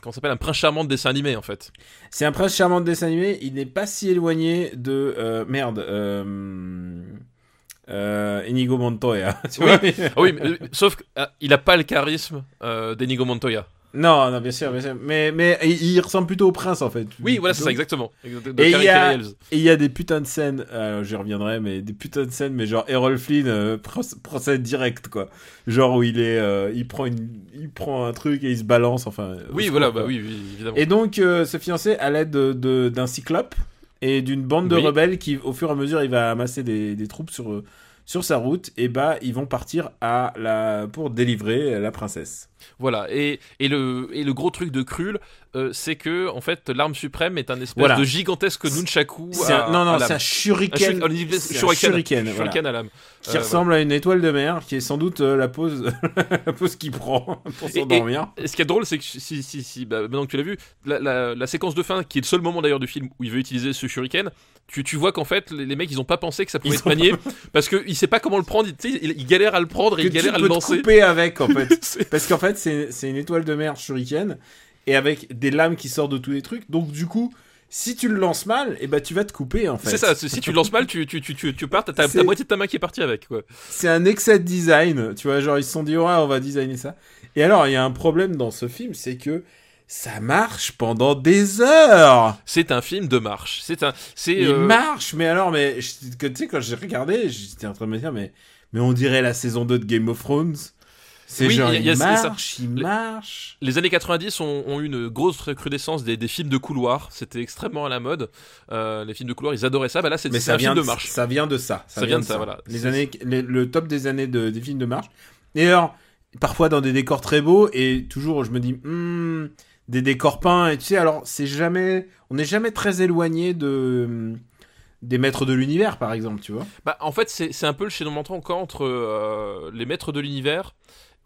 comment ça s'appelle, un prince charmant de dessin animé en fait. C'est un prince charmant de dessin animé. Il n'est pas si éloigné de euh, merde. Euh, euh, Inigo Montoya. Oui. Ah oui, mais, sauf qu'il a pas le charisme d'Enigo Montoya. Non, non, bien sûr, bien sûr. Mais, mais il, ressemble plutôt au prince, en fait. Oui, voilà, c'est ça, exactement. De, de Et il y a- Elves. Et il y a des putains de scènes, euh, j'y reviendrai, mais des putains de scènes, mais genre Errol Flynn euh, proc- procède direct, quoi. Genre où il est, euh, il prend une, il prend un truc et il se balance, enfin. Oui, voilà, bah oui, oui, évidemment. Et donc, euh, se fiancer à l'aide de- de- d'un cyclope et d'une bande de Oui. rebelles qui, au fur et à mesure, il va amasser des, des troupes sur, sur sa route, et bah, ils vont partir à la, pour délivrer la princesse. Voilà, et, et, le, et le gros truc de Krul, euh, c'est que en fait l'arme suprême est un espèce Voilà. de gigantesque nunchaku. À- un- non, à non, c'est un shuriken. Un shuriken, shuriken, shuriken, voilà. shuriken à lame. qui Euh, ressemble à une étoile de mer, qui est sans doute euh, la pause, la pause qu'il prend pour s'endormir. Et ce qui est drôle, c'est que si, si, si, bah, maintenant que tu l'as vu, la, la- la séquence de fin, qui est le seul moment d'ailleurs du film où il veut utiliser ce shuriken, tu, tu vois qu'en fait, les, les mecs, ils ont pas pensé que ça pouvait Ils être manié, parce qu'il sait pas comment le prendre, il, il, il galère à le prendre et Que il galère tu à peux le te lancer. couper avec, en fait. Parce qu'en fait, c'est c'est une étoile de mer shuriken, et avec des lames qui sortent de tous les trucs. Donc, du coup, si tu le lances mal, et ben tu vas te couper, en fait. C'est ça, si tu le lances mal, tu, tu, tu, tu, tu pars, t'as la moitié de ta main qui est partie avec, quoi. C'est un excès de design, tu vois, genre ils se sont dit, ouais, on va designer ça. Et alors, il y a un problème dans ce film, c'est que ça marche pendant des heures. C'est un film de marche. C'est un, c'est, Il euh, marche, mais alors, mais tu sais, quand j'ai regardé, j'étais en train de me dire, mais, mais on dirait la saison 2 de Game of Thrones. C'est Oui, genre, il y a- il y a- marche, il Les- marche. Les années 90 ont, ont eu une grosse recrudescence des, des films de couloir. C'était extrêmement à la mode. Euh, les films de couloir, ils adoraient ça. Bah là, c'est un vient film de de, marche. ça vient de ça. Ça vient de ça, voilà. Les années, les- le top des années de, des films de marche. Et alors, parfois dans des décors très beaux, et toujours, je me dis, hmm, des décors peints, et tu sais, alors, c'est jamais, on n'est jamais très éloigné de, des maîtres de l'univers, par exemple, tu vois. Bah, en fait, c'est c'est un peu le chaînon manquant encore entre euh, les maîtres de l'univers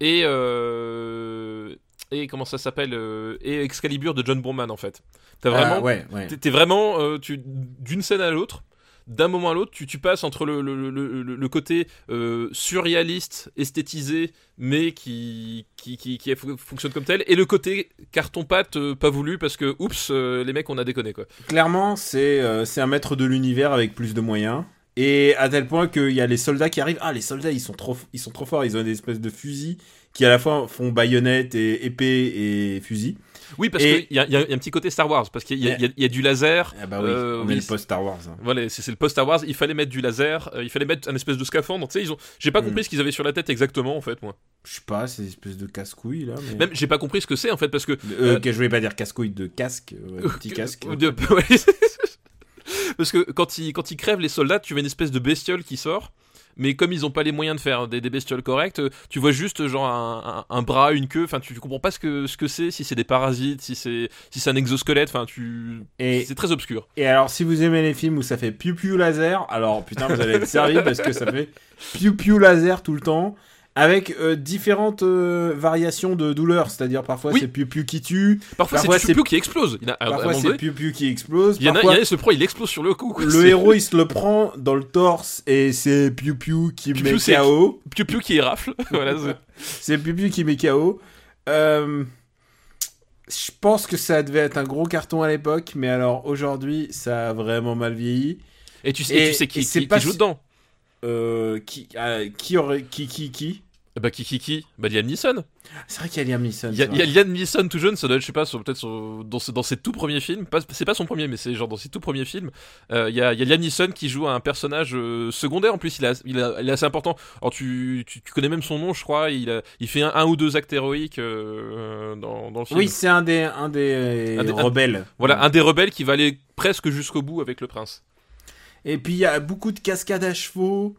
et euh, et comment ça s'appelle euh, et Excalibur de John Boorman en fait. T'as vraiment, Ah, ouais, ouais. t'es- vraiment euh, tu d'une scène à l'autre. D'un moment à l'autre, tu, tu passes entre le, le, le, côté euh, surréaliste, esthétisé, mais qui, qui, qui, qui fonctionne comme tel, et le côté carton-pâte pas voulu parce que, oups, les mecs, on a déconné quoi. Clairement, c'est c'est un maître de l'univers avec plus de moyens. Et à tel point qu'il y a les soldats qui arrivent. Ah, les soldats, ils sont trop, ils sont trop forts. Ils ont des espèces de fusils qui à la fois font baïonnette et épée et fusil. Oui, parce qu'il y, a- y y un petit côté Star Wars, parce qu'il y, a- y a du laser, Ah bah oui, Euh, on oui, est le c'est- post Star Wars. hein. Voilà, c'est c'est le post Star Wars. Il fallait mettre du laser, euh, il fallait mettre un espèce de scaphandre. Tu sais, ils ont. J'ai pas Mm. compris ce qu'ils avaient sur la tête exactement, en fait, moi. Je sais pas, ces espèces de casse-couilles là. Mais... Même, j'ai pas compris ce que c'est, en fait, parce que. Euh, euh, que je voulais pas dire casse-couilles de casque, euh, petit casque. de-. parce que quand ils, quand ils crèvent les soldats, tu vois une espèce de bestiole qui sort. Mais comme ils ont pas les moyens de faire des, des bestioles correctes, euh, tu vois juste genre un, un- un bras, une queue. Enfin, tu, tu comprends pas ce que ce que c'est, si c'est des parasites, si c'est si c'est un exosquelette. Enfin, tu. C'est très obscur. et alors, si vous aimez les films où ça fait piou piou laser, alors putain, vous allez être servi parce que ça fait piou piou laser tout le temps. Avec euh, différentes euh, variations de douleur, c'est-à-dire parfois Oui. c'est piou piou qui tue, Parfois, Parfois, c'est Piu qui explose. Il y en a- parfois c'est piou piou qui explose, Il y en a, il y a, se prend, il explose sur le coup. quoi. le héros il se le prend dans le torse et c'est piou piou qui Piu met Piu, KO. Piu Piu qui rafle. voilà, c'est- piou piou qui met KO. Euh, je pense que ça devait être un gros carton à l'époque, mais alors aujourd'hui ça a vraiment mal vieilli. Et tu sais, Et- tu sais qui, joue dedans? Euh, qui, ah, qui aurait, qui, qui, qui? Bah qui qui qui Bah Liam Neeson. C'est vrai qu'il y a Liam Neeson. Il y a, c'est il y a vrai. Liam Neeson tout jeune, ça doit être, je sais pas, peut-être dans, ses tout premiers films. C'est pas son premier, mais c'est genre dans ses tout premiers films. Euh, Il y, a, il y a Liam Neeson qui joue un personnage euh, secondaire. En plus, il, a, il, a- il est assez important. Alors tu, tu, tu connais même son nom, je crois. Il, a- il fait un, un ou deux actes héroïques euh, dans, dans le film. Oui, c'est un des, un des, Un des- un- rebelles. Voilà, un des rebelles qui va aller presque jusqu'au bout avec le prince. Et puis il y a beaucoup de cascades à chevaux.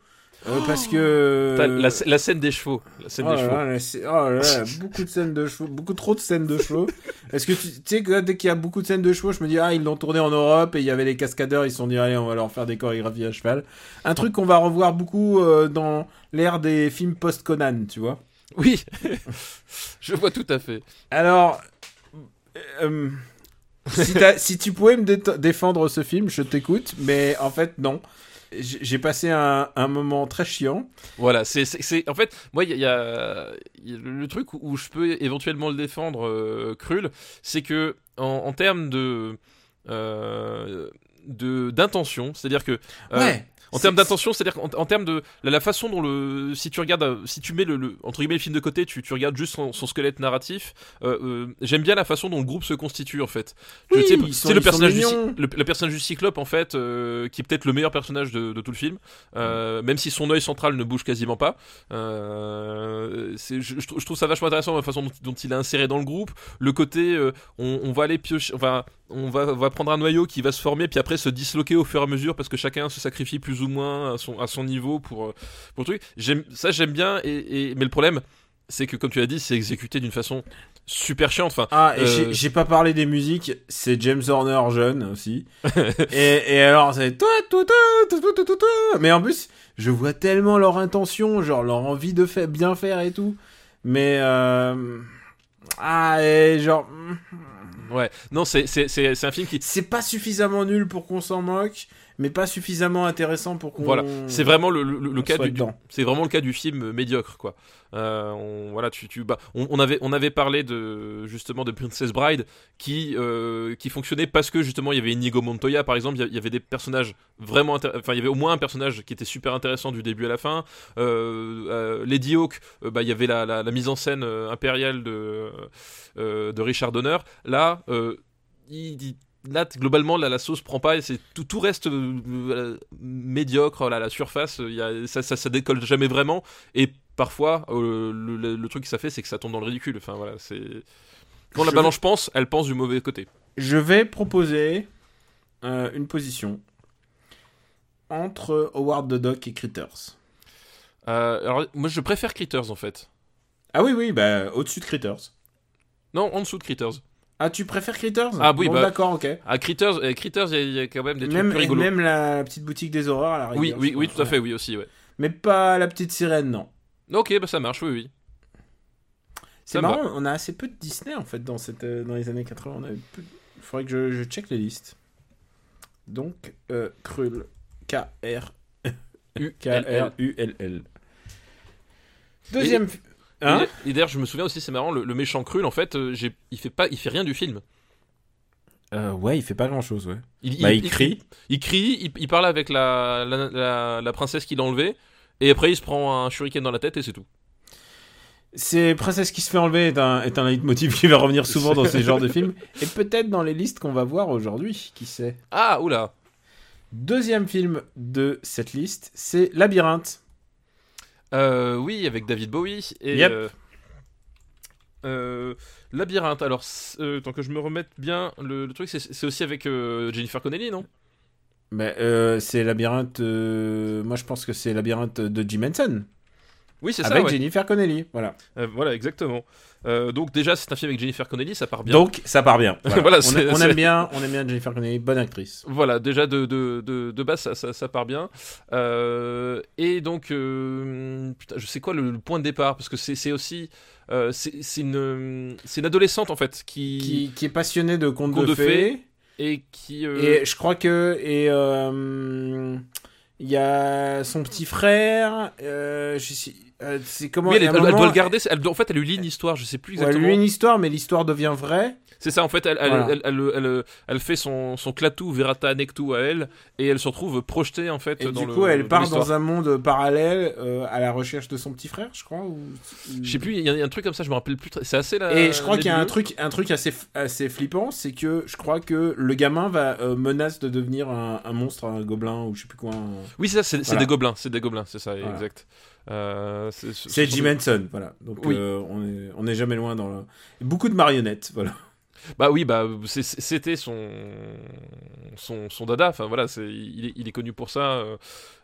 Euh, parce que. T'as La, la scène des chevaux. La scène Oh des là chevaux. là, là, c'est- oh là là, beaucoup de scènes de chevaux, beaucoup trop de scènes de chevaux. Est-ce que tu, tu sais que dès qu'il y a beaucoup de scènes de chevaux, je me dis ah ils l'ont tourné en Europe et il y avait les cascadeurs, ils se sont dit allez on va leur faire des chorégraphies à cheval. Un truc qu'on va revoir beaucoup euh, dans l'ère des films post Conan, tu vois. Oui, je vois tout à fait. Alors, euh, si, tu pouvais me dé- défendre ce film, je t'écoute, mais en fait non. J'ai passé un, un moment très chiant. Voilà, c'est, en fait, moi, il y a, y y le, truc où, où je peux éventuellement le défendre, euh, Krull, c'est que en, en termes de, euh, de d'intention, c'est-à-dire que euh, ouais. En termes d'intention, c'est-à-dire qu'en en termes de la, la façon dont le si tu regardes euh, si tu mets le, le- entre guillemets le film de côté, tu, tu regardes juste son, son squelette narratif. euh, euh, J'aime bien la façon dont le groupe se constitue en fait. Oui, tu sais, le personnage du le, le personnage du Cyclope en fait, euh, qui est peut-être le meilleur personnage de, de tout le film, même si son œil central ne bouge quasiment pas. Je, je trou- je trouve ça vachement intéressant la façon dont, dont il est inséré dans le groupe, le côté on, on va aller piocher, enfin on va, on va prendre un noyau qui va se former puis après se disloquer au fur et à mesure parce que chacun se sacrifie plus ou moins à son, à son niveau pour, euh, pour le truc. J'aime, ça j'aime bien, et, et- mais le problème, c'est que comme tu l'as dit, c'est exécuté d'une façon super chiante. Enfin, Ah, et Euh, j'ai- j'ai pas parlé des musiques, c'est James Horner jeune aussi. et, et alors, c'est. Mais en plus, je vois tellement leur intention, genre leur envie de faire, bien faire et tout. Mais, euh... ah, et genre, ouais, non, c'est un film qui c'est pas suffisamment nul pour qu'on s'en moque, mais pas suffisamment intéressant pour qu'on. Voilà, c'est vraiment le, le, cas du, c'est vraiment le cas du film médiocre quoi. Euh, on, voilà, tu, tu, bah, on, on avait on avait parlé de justement de Princess Bride qui euh, qui fonctionnait parce que justement il y avait Inigo Montoya par exemple, il y avait des personnages vraiment enfin il y avait au moins un personnage qui était super intéressant du début à la fin. Euh, Lady Hawk, bah il y avait la, la, la mise en scène impériale de de Richard Donner. Là, il, il- Là, globalement, là, la sauce prend pas et c'est tout, tout reste euh, euh, médiocre là, la surface. Il y a, ça, ça, ça décolle jamais vraiment et parfois euh, le, le- le truc que ça fait, c'est que ça tombe dans le ridicule. Enfin voilà, c'est quand la Je balance pense, elle pense du mauvais côté. Je vais proposer euh, une position entre Howard the Duck et Critters. Alors moi, je préfère Critters en fait. Ah oui, oui, bah au-dessus de Critters. Non, en dessous de Critters. Ah, tu préfères Critters Ah oui, Bon, bah, d'accord, ok. À Critters, euh, Critters, il y a- quand même des trucs plus rigolos. même la petite boutique des horreurs à la rigueur. oui, oui, oui, tout à fait, oui aussi, ouais. Mais pas la petite sirène, non. Ok, bah ça marche, oui, oui. C'est marrant, on a assez peu de Disney en fait dans, cette, euh, dans les années 80. On avait peu- Il faudrait que je, je check les listes. Donc, euh, Krull. K-R-U-L-L. Deuxième. Et- Hein et d'ailleurs, je me souviens aussi, c'est marrant, le, le méchant Krull, en fait, euh, j'ai- il fait pas, il fait rien du film. Euh, Ouais, il fait pas grand chose, ouais. Il, Bah, il crie. Il, crie, il, il parle avec la, la, la, la princesse qu'il a enlevée, et après il se prend un shuriken dans la tête et c'est tout. C'est Princesse qui se fait enlever est un, est un leitmotiv qui va revenir souvent dans ces genres de films. Et peut-être dans les listes qu'on va voir aujourd'hui, qui sait? Ah, oula Deuxième film de cette liste, c'est Labyrinthe. Euh, oui, avec David Bowie et Yep. euh, euh, Labyrinthe. Alors, euh, tant que je me remette bien, le, le truc, c'est- c'est aussi avec euh, Jennifer Connelly, non? Mais euh, c'est Labyrinthe. euh, moi, je pense que c'est Labyrinthe de Jim Henson. Oui, c'est ça. Avec ouais. Jennifer Connelly. Voilà. Euh, voilà, exactement. Euh, donc déjà, c'est un film avec Jennifer Connelly, ça part bien. Donc, ça part bien. Voilà. Voilà, on, aime bien, on aime bien Jennifer Connelly, bonne actrice. Voilà, déjà de, de, de, de base, ça, ça, ça part bien. Euh, et donc, putain, je sais quoi le, le point de départ, parce que c'est aussi. c'est une, c'est une adolescente en fait qui, Qui, qui est passionnée de contes Contes de, fées. et qui Et je crois que et il y a son petit frère. euh, je sais- euh, c'est comment oui, elle, doit le garder. Elle, doit- en fait, elle lui lit une histoire. Je sais plus ouais, elle exactement. lui lit une histoire, mais l'histoire devient vraie. C'est ça, en fait, elle, elle, Voilà. elle, elle, elle- elle fait son, son clatou verata nectou à elle, et elle se retrouve projetée en fait Et dans du le. coup, elle part dans un monde parallèle euh, à la recherche de son petit frère, je crois. Ou... Je sais plus, il y, a- il y a un truc comme ça, je me rappelle plus. C'est assez là. Et je crois qu'il y a un truc, un truc assez, assez flippant, c'est que je crois que le gamin va euh, menace de devenir un, un monstre, un gobelin ou je sais plus quoi. un- Oui, c'est ça, c'est Voilà. des gobelins, c'est des gobelins, c'est ça, Voilà. exact. Euh, c'est Jim Henson, voilà. Donc Oui. euh, on est, on est jamais loin dans le... beaucoup de marionnettes, voilà. Bah oui, bah c'était son, son son dada. Enfin voilà, il, est, il est connu pour ça. euh,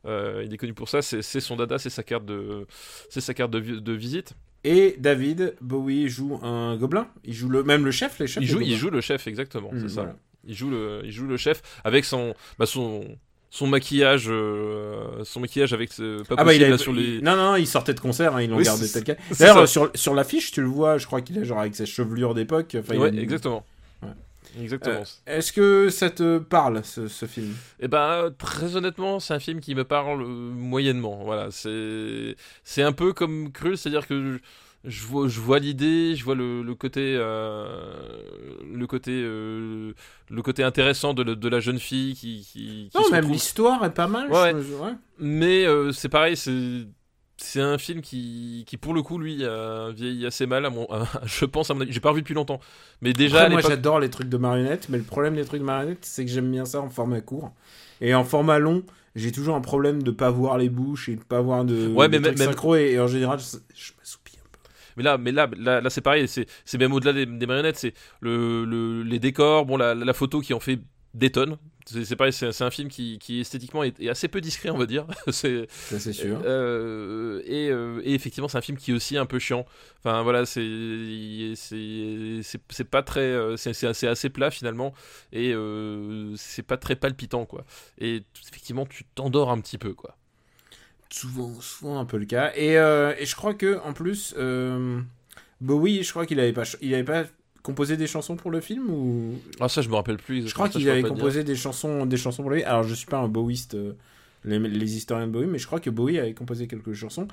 euh, il est connu pour ça. C'est son dada, c'est sa carte de c'est sa carte de, de visite. Et David Bowie joue un gobelin. Il joue le même le chef, les chefs. Il joue il joue le chef exactement. Mmh, c'est ça. voilà. Il joue le il joue le chef avec son bah son son maquillage euh, son maquillage avec ce, pas Ah bah il possible, a là, sur les non non il sortait de concert hein, ils l'ont Oui, gardé c'est- tel quel. D'ailleurs sur sur l'affiche tu le vois je crois qu'il est genre avec sa chevelure d'époque. Enfin, il a ouais exactement. Ouais. Exactement. Euh, Est-ce que ça te parle ce, ce film? Eh ben, très honnêtement, c'est un film qui me parle euh, moyennement. Voilà, c'est c'est un peu comme Cruel, c'est-à-dire que je, je vois je vois l'idée, je vois le, le côté euh, le côté euh, le côté intéressant de, la jeune fille qui qui, qui Non se même l'histoire est pas mal. Ouais, je- ouais. Mais euh, c'est pareil, c'est c'est un film qui, qui pour le coup lui a vieilli assez mal à mon à- je pense à mon avis j'ai pas revu depuis longtemps mais déjà Après, moi j'adore les trucs de marionnettes, mais le problème des trucs de marionnettes, c'est que j'aime bien ça en format court. Et en format long, j'ai toujours un problème de pas voir les bouches et de pas voir de, Ouais, mais même- synchro. Et, et en général, je, je peu. Mais là, mais là, là, là, c'est pareil. C'est, c'est même au-delà des, des marionnettes. C'est le, le- les décors. Bon, la, la photo qui en fait détonne C'est c'est pareil, c'est un film qui, qui esthétiquement est, est assez peu discret, on va dire. c'est Ça, c'est sûr. euh, et, euh, et effectivement, c'est un film qui est aussi un peu chiant. Enfin voilà, c'est c'est pas très, euh, c'est c'est assez, assez plat finalement, et euh, c'est pas très palpitant quoi. Et effectivement, tu t'endors un petit peu quoi. Souvent, souvent un peu le cas. Et, euh, et je crois que en plus, euh, Bowie, je crois qu'il avait pas, il avait pas composé des chansons pour le film ou? Ah ça, je me rappelle plus. je crois qu'il avait composé des chansons, des chansons pour lui. Alors je suis pas un Bowiste, euh, les, les historiens de Bowie, mais je crois que Bowie avait composé quelques chansons.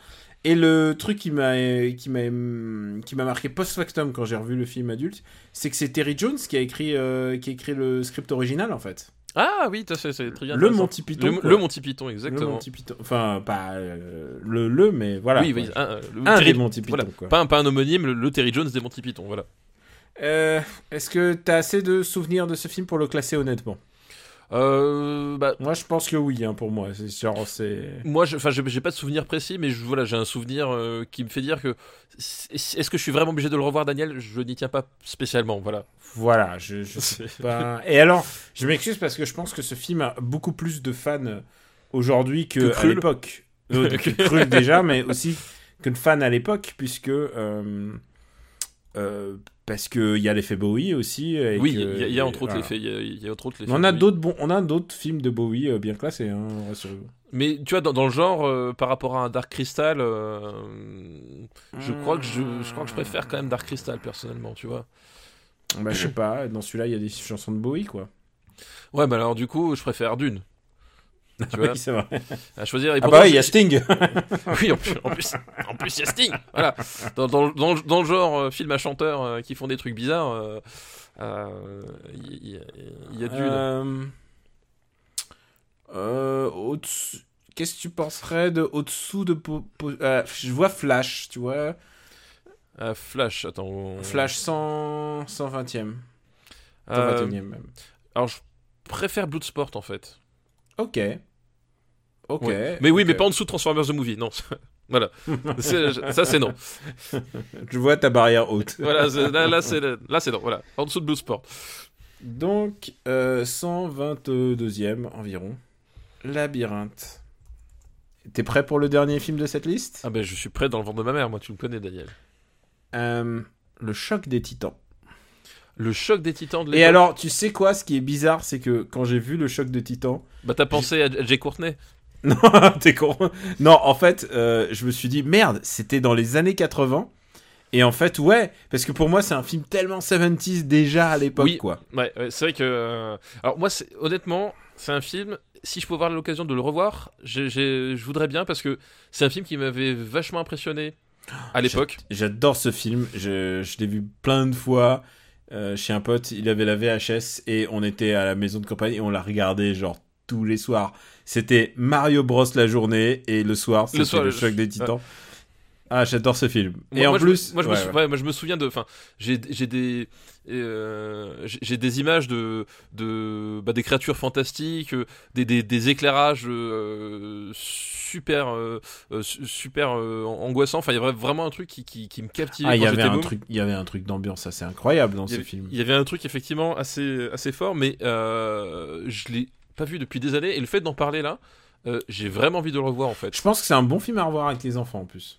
Et le truc qui m'a, qui m'a, qui m'a marqué post factum quand j'ai revu le film adulte, c'est que c'est Terry Jones qui a écrit, euh, qui a écrit le script original en fait. Ah oui, c'est très bien. Le. Monty Python. Le, le Monty Python, Le exactement. Monty Python. Enfin, pas euh, le le, mais voilà. oui, oui, un, le Un Terry- des Monty Python, voilà. quoi. Pas, un, pas un homonyme, le, le Terry Jones des Monty Python, voilà. Euh, Est-ce que t'as assez de souvenirs de ce film pour le classer honnêtement? Euh, bah, Moi, je pense que oui, hein, pour moi. C'est genre, c'est. moi, enfin, j'ai pas de souvenir précis, mais je, voilà, j'ai un souvenir euh, qui me fait dire que est- est-ce que je suis vraiment obligé de le revoir, Daniel? Je n'y tiens pas spécialement, voilà. Voilà, je, je sais pas. Et alors, je m'excuse parce que je pense que ce film a beaucoup plus de fans aujourd'hui que, Que à l'époque. Euh, déjà, mais aussi que de fans à l'époque, puisque. euh, parce qu'il y a l'effet Bowie aussi. et oui, il y, y a entre autres voilà. l'effet. Il y a- entre autres l'effet On a Bowie. d'autres on a d'autres films de Bowie euh, bien classés, hein. Mais tu vois, dans, dans le genre, euh, par rapport à un Dark Crystal, euh, je crois que je, je crois que je préfère quand même Dark Crystal personnellement, tu vois. Bah, je sais pas, dans celui-là, il y a des chansons de Bowie, quoi. Ouais, mais alors du coup, je préfère Dune. Tu vois, oui, c'est vrai. à choisir. Et Ah bah, il y a Sting Oui, en plus, en plus, en plus, il y a Sting. Voilà. Dans, dans, dans, dans le genre euh, film à chanteurs euh, qui font des trucs bizarres, euh, euh, il y, a- il y a Dune. Euh, euh, Qu'est-ce que tu penserais de au-dessous de... Euh, je vois Flash, tu vois. Euh, Flash, attends. on- Flash 100... 120e. Euh, 121e même. alors, je préfère Bloodsport en fait. Ok. Ok. Ouais. Mais oui, mais pas en dessous de Transformers the Movie, non. voilà. Ça, c'est non. Je vois ta barrière haute. Voilà, là, là, c'est là, c'est non. Voilà, en dessous de Bloodsport. Donc, euh, 122e environ. Labyrinthe. T'es prêt pour le dernier film de cette liste? Ah ben, je suis prêt dans le ventre de ma mère. Moi, tu me connais, Daniel. Euh, Le choc des titans. Le choc des Titans de Et l'époque. alors, tu sais quoi Ce qui est bizarre, c'est que quand j'ai vu le choc des titans, Bah, t'as pensé à Jay Courtney Non, t'es con. Non, en fait, euh, je me suis dit, merde, c'était dans les années 80. Et en fait, ouais, parce que pour moi, c'est un film tellement 70s déjà à l'époque, Oui. quoi. Ouais, ouais, c'est vrai que. euh, Alors, moi, honnêtement, c'est un film. Si je pouvais avoir l'occasion de le revoir, je voudrais bien parce que c'est un film qui m'avait vachement impressionné à l'époque. J'adore ce film, je, je l'ai vu plein de fois euh, chez un pote, il avait la VHS et on était à la maison de campagne et on l'a regardé genre tous les soirs. C'était Mario Bros la journée et le soir, c'était le, soir, le- choc des titans. Ah, j'adore ce film. et Moi- en moi, plus, moi, je me ouais, sou- ouais. ouais, moi, je me souviens de. Enfin, j'ai j'ai des. euh, j'ai des images de, de bah, des créatures fantastiques, euh, des, des, des éclairages euh, super su- super angoissants. Enfin, il y avait vraiment un truc qui, qui, qui me captivait Ah, il y avait un truc, il y avait un truc d'ambiance assez incroyable dans y ce avait- film. Il y avait un truc effectivement assez, assez fort, mais je l'ai pas vu depuis des années. Et le fait d'en parler là, j'ai vraiment envie de le revoir en fait. Je pense que c'est un bon film à revoir avec les enfants en plus.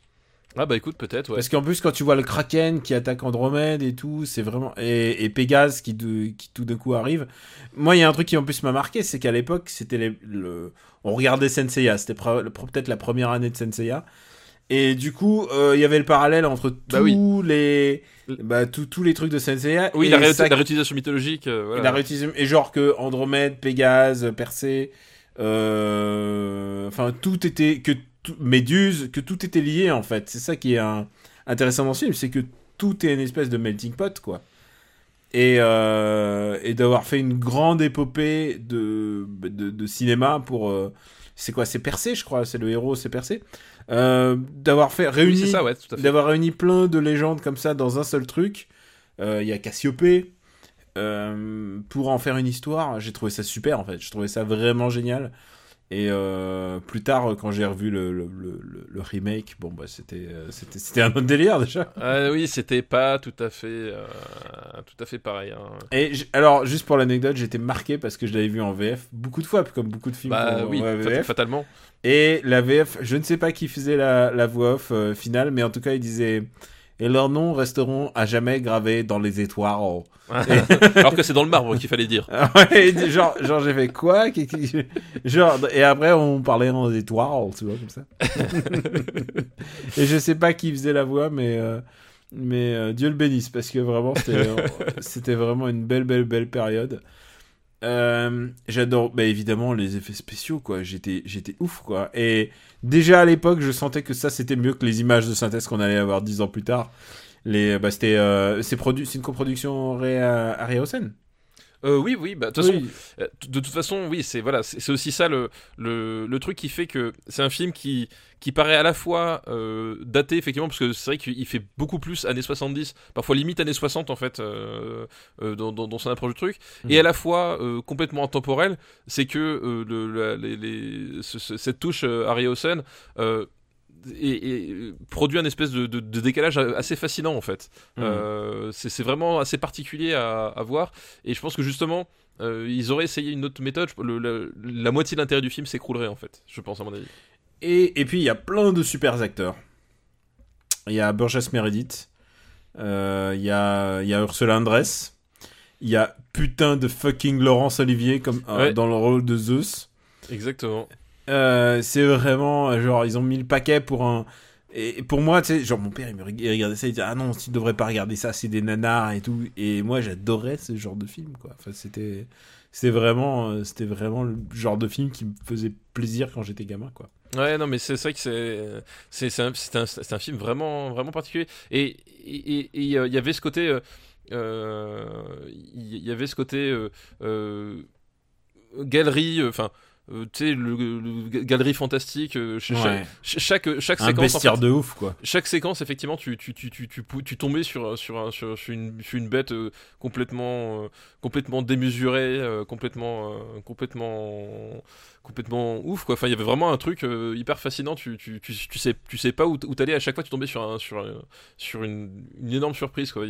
Ah bah écoute, peut-être, ouais. Parce qu'en plus, quand tu vois le Kraken qui attaque Andromède et tout, c'est vraiment. Et, et Pégase qui, de- qui tout d'un coup arrive. Moi, il y a un truc qui en plus m'a marqué, c'est qu'à l'époque, c'était les- le. On regardait Senseiya, c'était peut-être la première année de Senseiya. Et du coup, euh, il y avait le parallèle entre tous Bah oui. les. Bah, tous- tous les trucs de Senseiya. Oui, et la, réuti- ça- la réutilisation mythologique. euh, voilà. et la réutilisation- et genre que Andromède, Pégase, Persée, euh, enfin tout était que tout- Méduse, que tout était lié en fait. C'est ça qui est un- intéressant dans ce film, c'est que tout est une espèce de melting pot quoi. Et, euh, et d'avoir fait une grande épopée de, de, de cinéma pour euh, c'est quoi c'est Persée je crois c'est le héros c'est Persée Euh, d'avoir fait réuni ouais, d'avoir réuni plein de légendes comme ça dans un seul truc. Il y a Cassiopée. pour en faire une histoire, j'ai trouvé ça super en fait. Je trouvais ça vraiment génial. Et euh, plus tard, quand j'ai revu le, le, le, le remake, bon, bah, c'était, euh, c'était, c'était un autre délire déjà. Ah oui, c'était pas tout à fait, euh, tout à fait pareil. hein. Et alors, juste pour l'anecdote, j'étais marqué parce que je l'avais vu en VF beaucoup de fois, comme beaucoup de films Bah oui, en VF. fatalement. Et la VF, je ne sais pas qui faisait la, la voix off euh, finale, mais en tout cas, il disait Et leurs noms resteront à jamais gravés dans les étoiles. Alors que c'est dans le marbre qu'il fallait dire. Ouais, genre, genre j'ai fait quoi? Genre, et après, on parlait en étoiles, tu vois, comme ça. et je sais pas qui faisait la voix, mais. euh, mais euh, Dieu le bénisse, parce que vraiment, c'était c'était vraiment une belle, belle, belle période. Euh, J'adore, bah, évidemment, les effets spéciaux, quoi. J'étais j'étais ouf, quoi. Et déjà à l'époque, je sentais que ça, c'était mieux que les images de synthèse qu'on allait avoir dix ans plus tard. Les, bah, c'était, euh, c'est produ- une coproduction Ré Harryhausen. Euh, oui, oui, bah de toute façon, Oui. Euh, De toute façon, oui, c'est voilà, c'est aussi ça le, le, le truc qui fait que c'est un film qui, qui paraît à la fois euh, daté, effectivement, parce que c'est vrai qu'il fait beaucoup plus années 70, parfois limite années 60 en fait, euh, euh, dans, dans, dans son approche du truc, Mhm. et à la fois euh, complètement intemporel, c'est que euh, le, la- les, les- ce- ce- cette touche euh, Harryhausen euh, et, et produit un espèce de, de- de décalage assez fascinant en fait. Mhm. Euh, c'est vraiment assez particulier à, à voir et je pense que justement euh, ils auraient essayé une autre méthode. je- le- le- la moitié de l'intérêt du film s'écroulerait en fait, je pense à mon avis. Et, et puis, il y a plein de super acteurs. Il y a Burgess Meredith. euh, Il y, a, il y a Ursula Andress. Il y a putain de fucking Laurence Olivier comme, euh, Ouais. dans le rôle de Zeus. Exactement. Euh, c'est vraiment genre ils ont mis le paquet pour un et pour moi tu sais genre mon père il me regardait ça il disait ah non tu devrais pas regarder ça c'est des nanars et tout et moi j'adorais ce genre de film quoi enfin c'était c'était vraiment euh, c'était vraiment le genre de film qui me faisait plaisir quand j'étais gamin quoi Ouais, non, mais c'est vrai que c'est c'est un, un, un film vraiment vraiment particulier. Et il y avait ce côté. euh, Il y avait ce côté galerie, enfin. Euh, tu sais, le, le- galerie fantastique, euh, ch- Ouais. ch- chaque, chaque un séquence. en bestiaire fait, de ouf quoi chaque séquence, effectivement, tu, tu, tu, tu, tu, tombais sur, sur, un- sur, sur une, sur une bête euh, complètement, euh, complètement démesurée, complètement, complètement, complètement ouf, quoi. Enfin, il y avait vraiment un truc hyper fascinant. Tu, tu, tu, tu sais, tu sais pas où, t'allais. À chaque fois, tu tombais sur, un, sur, un- sur une, une énorme surprise, quoi.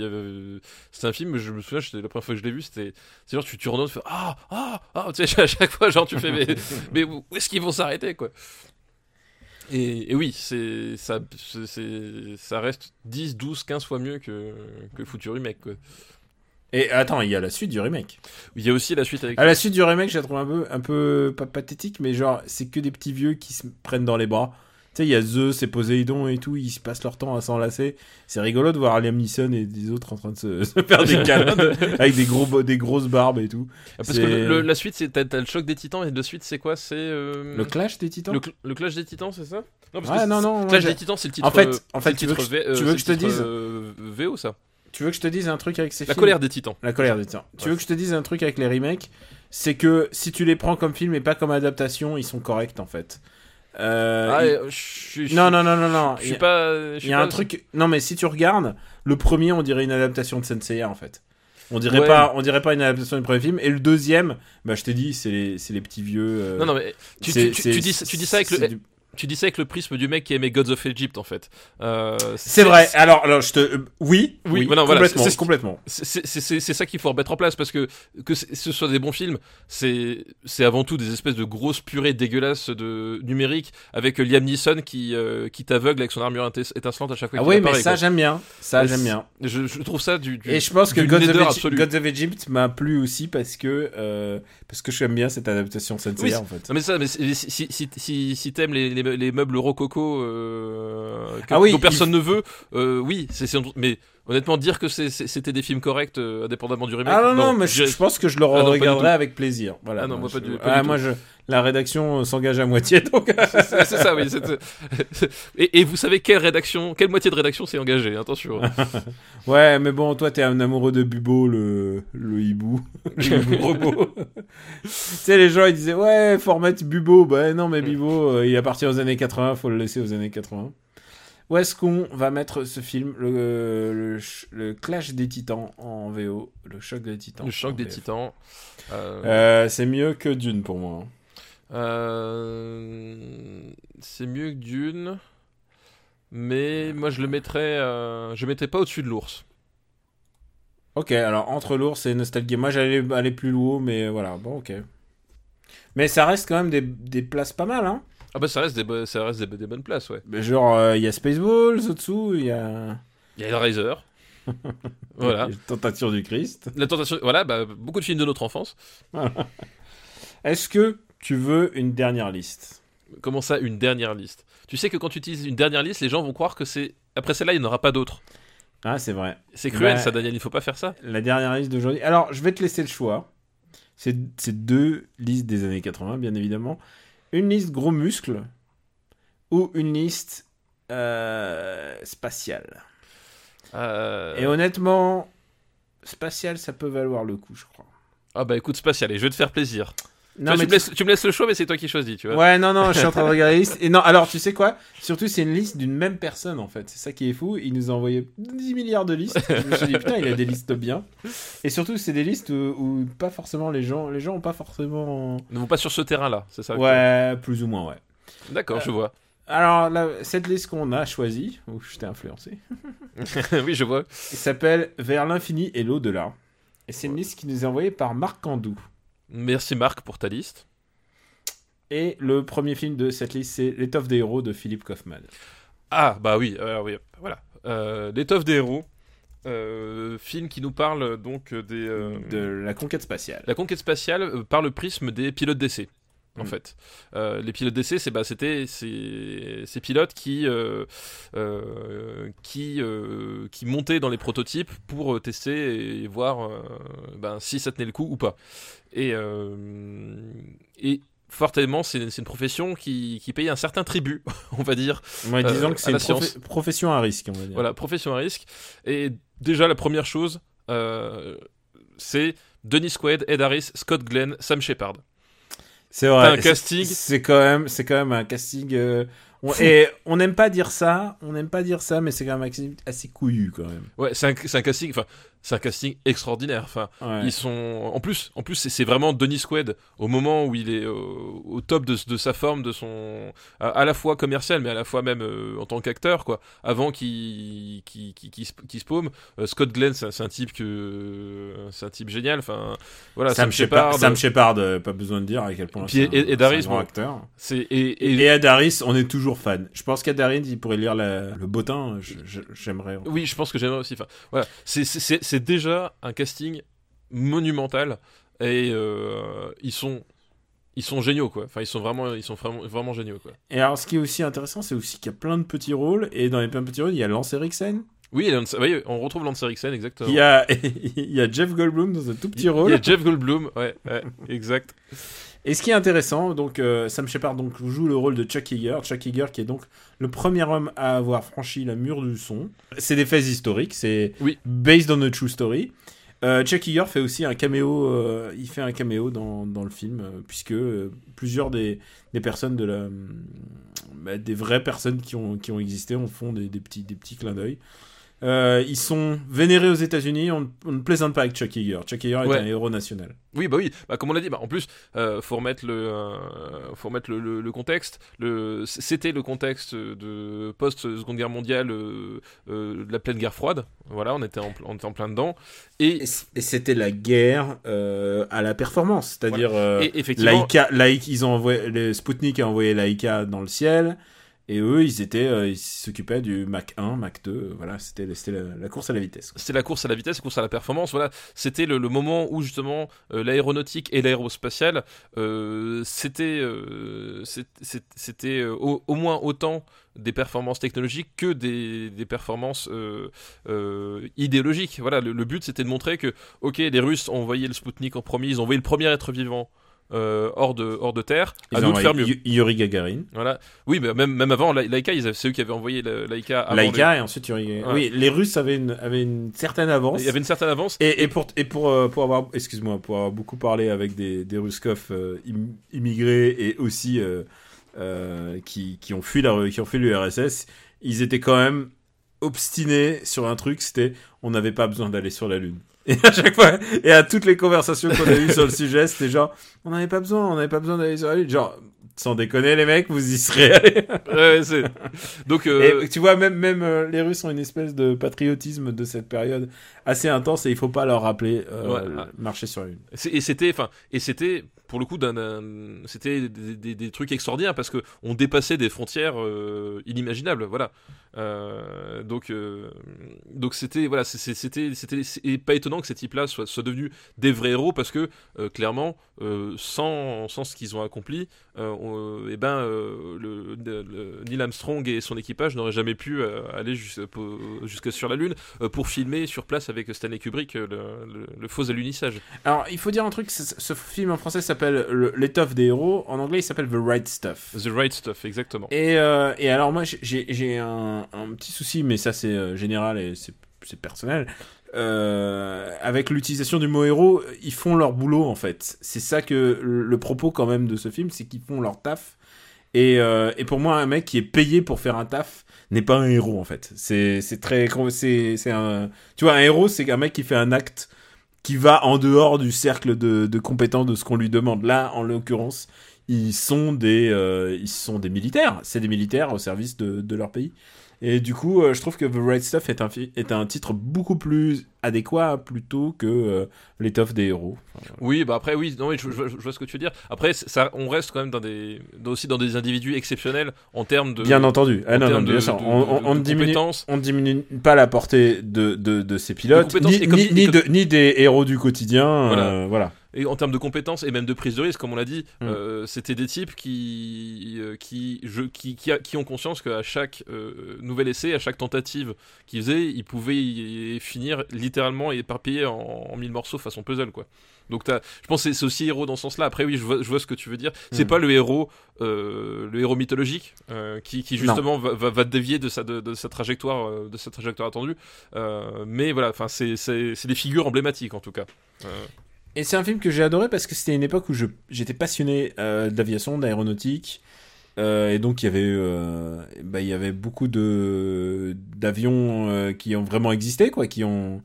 C'était un film, je me souviens, la première fois que je l'ai vu, c'était, genre, tu, tu redonnes, tu fais, ah, ah, ah, tu sais, à chaque fois, genre, tu fais, mais, mais où est-ce qu'ils vont s'arrêter, quoi? Et, et oui, c'est ça, c'est- c'est- ça reste 10, 12, 15 fois mieux que, que le foutu remake. Quoi. et attends il y a la suite du remake Il y a aussi la suite avec. à la suite du remake je la trouve un peu un peu pas pathétique mais genre c'est que des petits vieux qui se prennent dans les bras sais il y a Zeus et Poséidon et tout ils se passent leur temps à s'enlacer c'est rigolo de voir Liam Neeson et des autres en train de se, se faire des câlins de- avec des gros bo- des grosses barbes et tout Ah, Parce que le- le- la suite, c'est t'as, t'as le choc des titans et la suite, c'est quoi? C'est euh, le clash des titans? le, cl- le clash des titans, c'est ça? Non, parce que non, non, Clash j'ai- des titans, c'est le titre. En fait- euh, en tu veux que je- V- euh, tu veux c'est que je te dise euh, VO ça? Tu veux que je te dise un truc avec ces La films? colère des titans. La colère des titans. Tu veux que je te dise un truc avec les remakes? C'est que si tu les prends comme film et pas comme adaptation, ils sont corrects en fait. Euh, Ah, euh, je je Non, non, non, non, non. Je Il y suis a- pas. il y a pas- un truc. Non, mais si tu regardes, le premier, on dirait une adaptation de Senseiya en fait. On dirait Ouais. pas, on dirait pas une adaptation du premier film. Et le deuxième, bah je t'ai dit, c'est les, c'est les petits vieux. euh, Non, non, mais tu, tu, dis, tu dis ça avec le. du- Tu dis ça avec le prisme du mec qui aimait Gods of Egypt en fait. Euh, C'est vrai. Alors, alors, je te, euh, oui, Oui, oui, voilà, voilà, complètement, c'est- complètement. C'est ça qu'il faut remettre en place parce que que ce soit des bons films, c'est c'est avant tout des espèces de grosses purées dégueulasses de numérique avec Liam Neeson qui qui, qui t'aveugle avec son armure étin- étincelante à chaque fois Ah oui, mais ça j'aime bien. Ça j'aime bien. Je, je trouve ça du, du Et je pense que Gods of, Egypt, of m'a plu aussi parce que euh, parce que j'aime bien cette adaptation Senseiya Oui, en fait. Non mais ça, mais si si si, si, si t'aimes les, les, les meubles rococo euh, que, Ah oui, dont personne ne veut, euh, oui, c'est c'est- mais honnêtement dire que c'était des films corrects euh, indépendamment du remake. Ah non, non, mais je, pense que je le Ah regarderai tout. avec plaisir. Voilà, Ah non, moi, je- pas du- pas ah, du moi, je, la rédaction euh, s'engage à moitié, donc. c'est ça, oui. Et, et vous savez quelle rédaction, quelle moitié de rédaction s'est engagée Attention. ouais, mais bon, toi, t'es un amoureux de Bubo, le, le hibou. Le hibou robot. tu sais, les gens, ils disaient, ouais, remettre Bubo. Bah non, mais Mm. Bubo, euh, il appartient aux années 80, faut le laisser aux années 80. Où est-ce qu'on va mettre ce film, le, le, ch- le Clash des Titans en VO, le choc des Titans Le choc des VF. titans. Euh, Euh, c'est mieux que Dune pour moi. Euh, c'est mieux que Dune, mais moi je le mettrais, je mettrais pas au-dessus de l'ours. Ok, alors entre l'ours et Nostalgie, moi j'allais aller plus loin, mais voilà, bon, ok. Mais ça reste quand même des, des places pas mal, hein. Ah bah ça reste des, ça reste des, des bonnes places, ouais. Mais Genre, euh, il y a Spaceballs au-dessous, il y a. Il y a Hellraiser. voilà. Tentation du Christ. La tentation, voilà, bah, beaucoup de films de notre enfance. Est-ce que tu veux une dernière liste? Comment ça, une dernière liste? Tu sais que quand tu utilises une dernière liste, les gens vont croire que c'est après celle-là, il n'y en aura pas d'autres. Ah, c'est vrai. C'est cruel, Bah, ça, Daniel. Il faut pas faire ça. La dernière liste d'aujourd'hui. Alors, je vais te laisser le choix. C'est deux listes des années 80, bien évidemment. Une liste gros muscles ou une liste euh, spatiale. Euh, Et honnêtement, spatiale, ça peut valoir le coup, je crois. Ah bah écoute, spatial, et je vais te faire plaisir. Tu, Non, vois, mais tu, me laisses, tu me laisses le choix, mais c'est toi qui choisis, tu vois. Ouais, non, non, je suis en train de regarder la liste. Et non, alors, tu sais quoi? Surtout, c'est une liste d'une même personne, en fait. C'est ça qui est fou. Il nous a envoyé 10 milliards de listes. Je me suis dit, putain, il a des listes bien. Et surtout, c'est des listes où, où pas forcément les gens... Les gens ont pas forcément... Ne vont pas sur ce terrain-là, c'est ça Ouais, plus ou moins, ouais. D'accord, je vois. Alors, là, cette liste qu'on a choisie, où je t'ai influencé, oui, je vois. il s'appelle Vers l'infini et l'au-delà. Et c'est une liste qui nous est envoyée par Marc Candou. Merci Marc pour ta liste. Et le premier film de cette liste, c'est L'étoffe des héros de Philippe Kaufman. Ah, bah oui, euh, oui voilà. Euh, L'étoffe des héros, euh, film qui nous parle donc des... De la conquête spatiale. La conquête spatiale par le prisme des pilotes d'essai. En Mm. fait, Euh, les pilotes d'essai, c'est bah, c'était ces, ces pilotes qui euh, euh, qui qui montaient dans les prototypes pour tester et voir ben, si ça tenait le coup ou pas. Et et fortement, c'est une profession qui, qui paye un certain tribut, on va dire, Ouais, disons que c'est une profession à risque, on va dire. voilà, profession à risque. Et déjà, la première chose, c'est Dennis Quaid, Ed Harris, Scott Glenn, Sam Shepard. C'est vrai. un c'est- casting. C'est quand même, c'est quand même un casting. euh, on- et on n'aime pas dire ça, on n'aime pas dire ça, mais c'est quand même assez couillu quand même. Ouais, c'est un, c'est un casting, enfin, c'est un casting extraordinaire. Enfin, Ouais. ils sont, en plus, en plus, c'est- vraiment Dennis Quaid au moment où il est au, au top de, de sa forme, de son, à, à la fois commercial, mais à la fois même euh, en tant qu'acteur, quoi. Avant qu'il, qu'il, qu'il, qu'il se, paume, Euh, Scott Glenn, c'est un- type que, c'est un type génial. Enfin, voilà, Sam, Shepard, Sam Shepard, euh, pas besoin de dire à quel point. Puis un- Ed- Harris, bon. acteur. et, Et, et- Ed Harris, on est toujours fan. Je pense qu'Ed Harris, il pourrait lire la- le bottin. J'aimerais. Oui, je pense que j'aimerais aussi. Enfin, voilà, c'est- c'est déjà un casting monumental et euh, ils sont ils sont géniaux quoi. Enfin, ils sont vraiment ils sont vraiment vraiment géniaux quoi. Et alors, ce qui est aussi intéressant, c'est aussi qu'il y a plein de petits rôles. Et dans les plein de petits rôles, il y a Lance Eriksen. Oui, Lance- oui, on retrouve Lance Eriksen exactement. Il y a, il y a Jeff Goldblum dans un tout petit rôle. Il y a Jeff Goldblum, ouais, ouais, exact. Et ce qui est intéressant, donc euh, Sam Shepard donc joue le rôle de Chuck Yeager, Chuck Yeager qui est donc le premier homme à avoir franchi la mur du son. C'est des faits historiques, c'est Oui. based on a true story. Euh, Chuck Yeager fait aussi un caméo, euh, il fait un caméo dans, dans le film puisque plusieurs des, des personnes de la, bah, des vraies personnes qui ont qui ont existé en font des, des petits des petits clins d'œil. Euh, ils sont vénérés aux États-Unis. On, on ne plaisante pas avec Chuck Yeager. Chuck Yeager est Ouais. un héros national. Oui, bah oui, bah, comme on l'a dit, bah, en plus, euh, faut remettre le, euh, faut remettre le, le- le contexte. Le, c'était le contexte de post-seconde guerre mondiale, euh, euh, de la pleine guerre froide. Voilà, on était en, on était en plein dedans. Et, Et c'était la guerre euh, à la performance, c'est-à-dire euh, effectivement, Laika, Laïka- ils ont envoyé, les Sputnik a envoyé Laika dans le ciel, et eux, euh, ils s'occupaient du Mach 1, Mach 2, euh, voilà, c'était, la, course à la vitesse. c'était la course à la vitesse, la course à la performance. Voilà, c'était le, moment où justement euh, l'aéronautique et l'aérospatiale, c'était, c'était au, moins autant des performances technologiques que des, performances idéologiques. Voilà, le, le but c'était de montrer que, ok, les Russes ont envoyé le Sputnik en premier, ils ont envoyé le premier être vivant. Euh, hors de hors de terre, Ils à ont nous de faire envoyé mieux. Yu- Yuri Gagarin, Voilà. Oui, mais même même avant, La- Laika, c'est eux qui avaient envoyé la- Laika. avant Laika, et ensuite Yuri Gagarin. Ouais. Oui, les Russes avaient une, avaient une certaine les- avance. Il y avait une certaine avance. Et, et pour et pour euh, pour avoir excuse-moi pour avoir beaucoup parlé avec des des Ruskov euh, im- immigrés et aussi qui qui ont fui l'URSS, ils étaient quand même obstinés sur un truc, c'était on n'avait pas besoin d'aller sur la lune. Et à chaque fois, et à toutes les conversations qu'on a eues sur le sujet, c'était genre, on n'avait pas besoin, on n'avait pas besoin d'aller sur la Lune. Genre, sans déconner, les mecs, vous y serez allés. Ouais, c'est- Donc, euh, Et tu vois, même, même euh, les Russes ont une espèce de patriotisme de cette période assez intense et il faut pas leur rappeler euh, Ouais. marcher sur la Lune. Et c'était enfin et c'était pour le coup c'était des, trucs extraordinaires parce que on dépassait des frontières euh, inimaginables voilà. Euh, donc euh, donc c'était voilà c'était c'était pas étonnant que ces types là soient, soient devenus des vrais héros parce que euh, clairement sans sans ce qu'ils ont accompli on- eh ben le, Neil Armstrong et son équipage n'auraient jamais pu aller jusqu'à sur la lune pour filmer sur place avec Stanley Kubrick le, le- faux alunissage. Alors, il faut dire un truc, ce film en français s'appelle L'étoffe des héros, en anglais il s'appelle The Right Stuff. The Right Stuff, exactement. Et, euh, et alors moi j'ai- un, un petit souci, mais ça c'est euh, général et c'est personnel. Euh, avec l'utilisation du mot héros, ils font leur boulot en fait. C'est ça que le, propos quand même de ce film, c'est qu'ils font leur taf. Et, euh, et pour moi, un mec qui est payé pour faire un taf n'est pas un héros en fait. C'est très c'est un tu vois un héros c'est un mec qui fait un acte qui va en dehors du cercle de, de compétences de ce qu'on lui demande. Là, en l'occurrence, ils sont des, euh, ils sont des militaires. C'est des militaires au service de, de leur pays. Et du coup, euh, je trouve que The Right Stuff est un, est un titre beaucoup plus adéquat plutôt que euh, l'étoffe des héros. Enfin, Oui, bah après, oui, non, je, je- je vois ce que tu veux dire. Après, ça, on reste quand même dans des, aussi dans des individus exceptionnels en termes de. bien entendu. Ah en non, non, termes bien de- sûr. de- on, de- ne diminue, on pas la portée de, de, de ces pilotes, ni, ni, ni comme- de- ni des héros du quotidien. Voilà. euh, voilà. Et en termes de compétences et même de prise de risque, comme on l'a dit, Mm. euh, c'était des types qui, euh, qui, je, qui, qui, a- qui ont conscience qu'à chaque euh, nouvel essai, à chaque tentative qu'ils faisaient, ils pouvaient y finir littéralement et éparpillés en, en mille morceaux façon puzzle, quoi. Donc t'as- je pense que c'est- aussi héros dans ce sens-là. Après oui, je vois, je vois ce que tu veux dire. C'est Mm. pas le héros, euh, le héros mythologique euh, qui, qui justement va, va, va dévier de sa, de, de sa trajectoire, euh, de sa trajectoire attendue. Mais voilà, enfin c'est des figures emblématiques en tout cas. Et c'est un film que j'ai adoré parce que c'était une époque où je- j'étais passionné euh, d'aviation, d'aéronautique. Euh, et donc il y avait, euh, bah, il y avait beaucoup de d'avions euh, qui ont vraiment existé, quoi, qui ont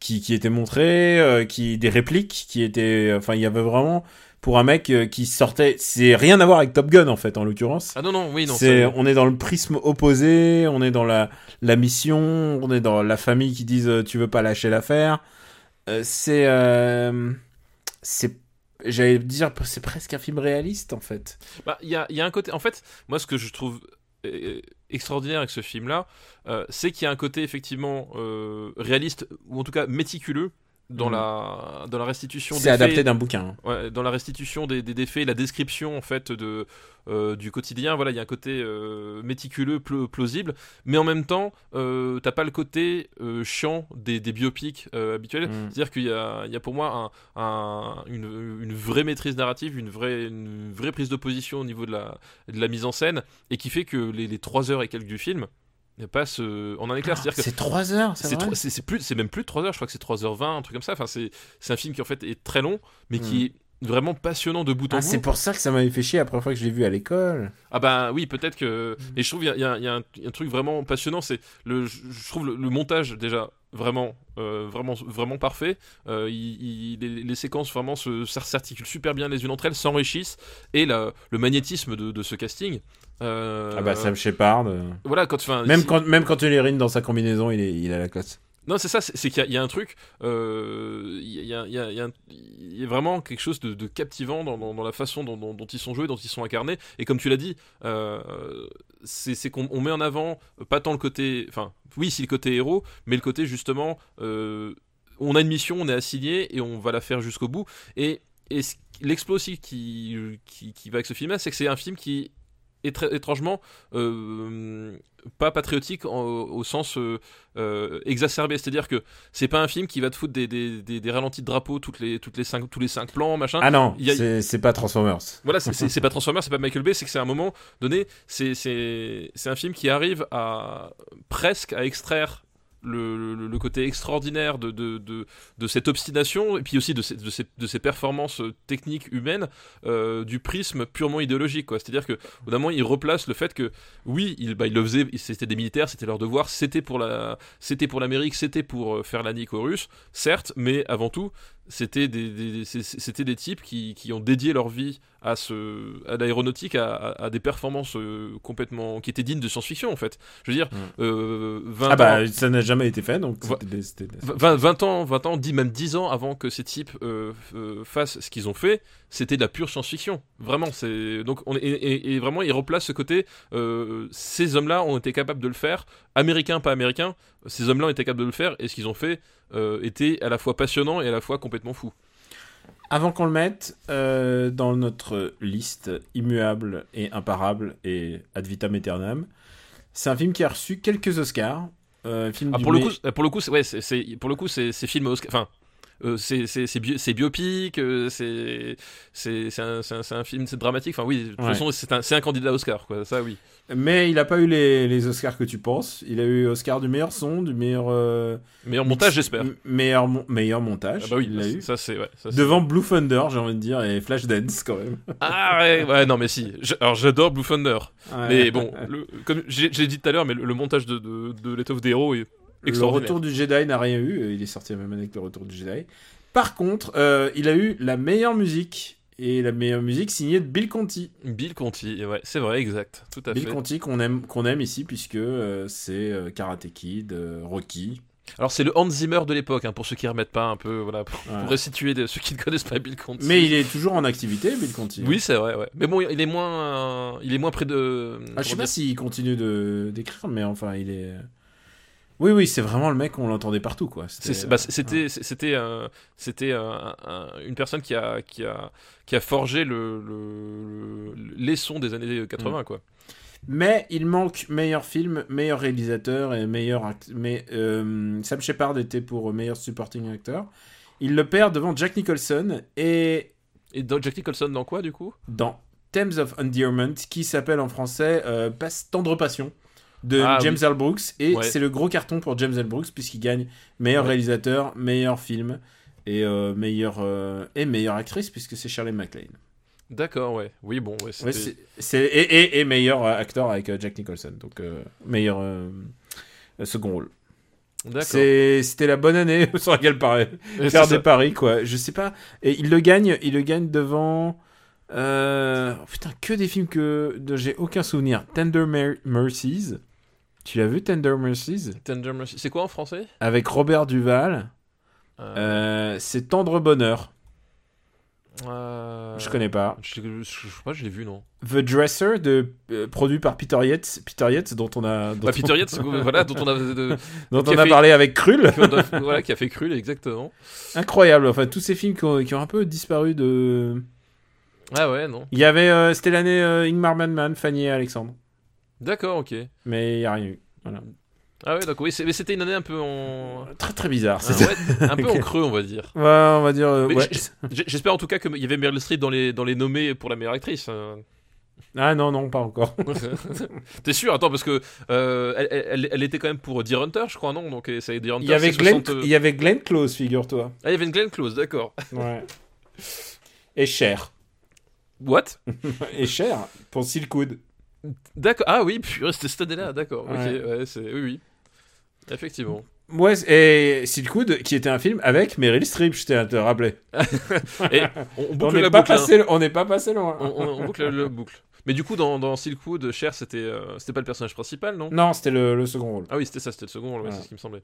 qui, qui étaient montrés, euh, qui des répliques qui étaient, enfin il y avait vraiment pour un mec euh, qui sortait, c'est rien à voir avec Top Gun en fait en l'occurrence. Ah non non oui non. C'est, on est dans le prisme opposé, on est dans la, la mission, on est dans la famille qui disent tu veux pas lâcher l'affaire. Euh, c'est, euh, c'est, j'allais dire, c'est presque un film réaliste en fait. Bah, il y a, un côté. En fait, moi, ce que je trouve euh, extraordinaire avec ce film-là, euh, c'est qu'il y a un côté effectivement réaliste ou en tout cas méticuleux dans la dans la restitution C'est des adapté faits, d'un bouquin. hein. ouais, dans la restitution des, des, des faits, la description en fait de euh, du quotidien. Voilà, il y a un côté euh, méticuleux, pl- plausible, mais en même temps, euh, t'as pas le côté euh, chiant des, des biopics habituels. Mm. C'est-à-dire qu'il y a, il y a pour moi un, un- une, une vraie maîtrise narrative, une vraie, une vraie prise de position au niveau de la, de la mise en scène, et qui fait que les, les 3 heures et quelques du film passent euh, en un éclair. C'est-à-dire que C'est trois heures, c'est c'est même plus de 3 heures je crois que c'est 3h20 un truc comme ça enfin c'est c'est un film qui en fait est très long mais qui est vraiment passionnant de bout en. Ah, bout c'est pour ça que ça m'avait fait chier la première fois que je l'ai vu à l'école. ah bah oui peut-être que et je trouve il y a, y y un, il y a un truc vraiment passionnant c'est le je trouve le, le montage déjà vraiment euh, vraiment vraiment parfait Euh, il- il- les, les séquences vraiment se s'ar- s'articulent super bien les unes entre elles s'enrichissent et la- le magnétisme de, de ce casting euh, Ah bah Sam Shepard. euh. voilà quand enfin Même si- quand, même quand Ullerin dans sa combinaison, il est, il a la classe. Non, c'est ça, c'est qu'il y, a- un truc, il y, a, vraiment quelque chose de, captivant dans, la façon dont, ils sont joués, dont ils sont incarnés. Et comme tu l'as dit, euh, c'est qu'on on met en avant euh, pas tant le côté, enfin, oui, c'est le côté héros, mais le côté justement, euh, on a une mission, on est assigné et on va la faire jusqu'au bout. Et, et aussi qui, qui, va avec ce film-là, c'est que c'est un film qui étrangement euh, pas patriotique en- au sens euh, euh, exacerbé. C'est-à-dire que c'est pas un film qui va te foutre des, des, des, des ralentis de drapeau toutes les, toutes les cinq, tous les cinq plans, machin. Ah non, a- c'est pas Transformers. Voilà, c'est- pas Transformers, c'est pas Michael Bay, c'est que c'est un moment donné, c'est un film qui arrive à presque à extraire le, côté extraordinaire de, de, de, cette obstination, et puis aussi de ces, de ces, performances techniques humaines, euh, du prisme purement idéologique. C'est-à-dire que, au moment, il replace le fait que, oui, il, bah, il le faisait, c'était des militaires, c'était leur devoir, c'était pour la, c'était pour l'Amérique, c'était pour euh, faire la nique aux Russes, certes, mais avant tout, c'était des, c'était des types qui, qui ont dédié leur vie à, ce, à l'aéronautique, à, à- à des performances euh, complètement qui étaient dignes de science-fiction en fait. Je veux dire, Mm. euh, 20 Ah ans, bah, ça n'a jamais été fait, donc Vo- c'était des- c'était des- 20, 20 ans, 20 ans, 10, même 10 ans avant que ces types euh, euh, fassent ce qu'ils ont fait, c'était de la pure science-fiction. Vraiment, c'est donc on, et, et- et vraiment, il replace ce côté. euh, ces hommes-là ont été capables de le faire, américains pas américains. Ces hommes-là ont été capables de le faire, et ce qu'ils ont fait euh, était à la fois passionnant et à la fois complètement fou. Avant qu'on le mette euh, dans notre liste immuable et imparable et ad vitam aeternam, c'est un film qui a reçu quelques Oscars. Euh, film Ah, du pour, le coup, c'est- pour le coup, c'est ouais, c'est- c'est pour le coup, c'est c'est film Oscar. Enfin, euh, c'est c'est c'est bio- c'est biopic, euh, c'est c'est c'est un, film, c'est dramatique. Enfin oui, de toute Ouais. façon, c'est un candidat Oscar, quoi. Ça oui. mais il n'a pas eu les, les Oscars que tu penses. Il a eu Oscar du meilleur son, du meilleur euh, Meilleur montage, j'espère. meilleur meilleur montage. Ah bah oui, il l'a eu. ça c'est ouais. Devant Blue Thunder, j'ai envie de dire, et Flashdance quand même. Ah ouais, ouais, non mais si. Je- alors j'adore Blue Thunder, Ouais. mais bon, le- comme j'ai j'ai dit tout à l'heure, mais le, le montage de de, de l'étoffe des héros est Le retour du Jedi n'a rien eu. euh, Il est sorti la même année que le retour du Jedi. Par contre, euh, il a eu la meilleure musique. Et la meilleure musique signée de Bill Conti. Bill Conti, ouais, c'est vrai, exact, tout à Bill fait. Conti qu'on aime, qu'on aime ici puisque euh, c'est euh, Karate Kid, euh, Rocky. Alors c'est le Hans Zimmer de l'époque, hein, pour ceux qui remettent pas un peu, voilà, pour, Ouais. pour resituer ceux qui ne connaissent pas Bill Conti. Mais il est toujours en activité, Bill Conti. Oui, c'est vrai, ouais. Mais bon, il est moins, il est moins près de. Ah, je sais pas s'il continue de d'écrire, mais enfin, il est. Oui, oui, c'est vraiment le mec, on l'entendait partout, quoi. Bah, C'était, c'était, euh, c'était un- un- une personne qui a, qui a, qui a forgé le, le- le- les sons des années Mm. 80, quoi. Mais il manque meilleur film, meilleur réalisateur et meilleur act- mais euh, Sam Shepard était pour meilleur supporting actor. Il le perd devant Jack Nicholson et Et dans Jack Nicholson, dans quoi, du coup? dans Themes of Endearment qui s'appelle en français euh, Passe- Tendre Passion de Ah, James oui. L. Brooks et Ouais. c'est le gros carton pour James L. Brooks puisqu'il gagne meilleur Ouais. réalisateur, meilleur film et euh, meilleure euh, et meilleure actrice puisque c'est Shirley MacLaine. D'accord, ouais. Oui, bon, ouais, et, et, et meilleur euh, acteur avec Jack Nicholson donc euh, meilleur second rôle. C'était la bonne année sur laquelle Et faire des paris quoi. Je sais pas. Et il le gagne, il le gagne devant. Euh... oh, putain, que des films que j'ai aucun souvenir. Tender Mer- Mercies. Tu l'as vu Tender Mercies? Tender Mercy. C'est quoi en français? Avec Robert Duval. Euh, Euh, c'est Tendre Bonheur. Je connais pas. Je, je, je, je crois que je l'ai vu, non The Dresser de euh, produit par Peter Yates. Peter Yates dont on a dont, bah, Peter Yates, voilà, dont on a, de- dont qui on a a fait- parlé avec Krull. voilà, qui a fait Krull, exactement. Incroyable. Enfin tous ces films qui ont, qui ont un peu disparu de. Ah ouais, non. Il y avait euh, c'était l'année euh, Ingmar Bergman, Fanny et Alexandre. D'accord, ok. Mais il n'y a rien eu. Voilà. Ah ouais, d'accord. Oui, mais c'était une année un peu en. Très très bizarre. Ah ouais, un peu Ok. en creux, on va dire. Ouais, on va dire. euh, ouais. J'espère en tout cas qu'il y avait Meryl Streep dans les, dans les nommés pour la meilleure actrice. hein. Ah non, non, pas encore. T'es sûr? Attends, parce que euh, elle, elle, elle était quand même pour Deer Hunter, je crois, non? Donc euh, c'est Deer Hunter. Il y avait Glenn, 60, euh, il y avait Glenn Close, figure-toi. Ah, il y avait une Glenn Close, d'accord. Ouais. Et Cher. What? Et Cher pour Silkwood. D'accord. Ah oui, purée, c'était cette année-là, d'accord. Ok, Ouais. ouais, c'est... Oui, oui. Effectivement. Ouais, et Silkwood qui était un film avec Meryl Streep, je t'ai à te rappeler. Et on, boucle la pas, boucle. hein. passé, on n'est pas passé loin. On, on- on boucle la, boucle. Mais du coup, dans, dans Silkwood, Cher, c'était, euh, c'était pas le personnage principal, non? Non, c'était le, le second rôle. Ah oui, c'était ça, c'était le second, ouais, Voilà. c'est ce qui me semblait.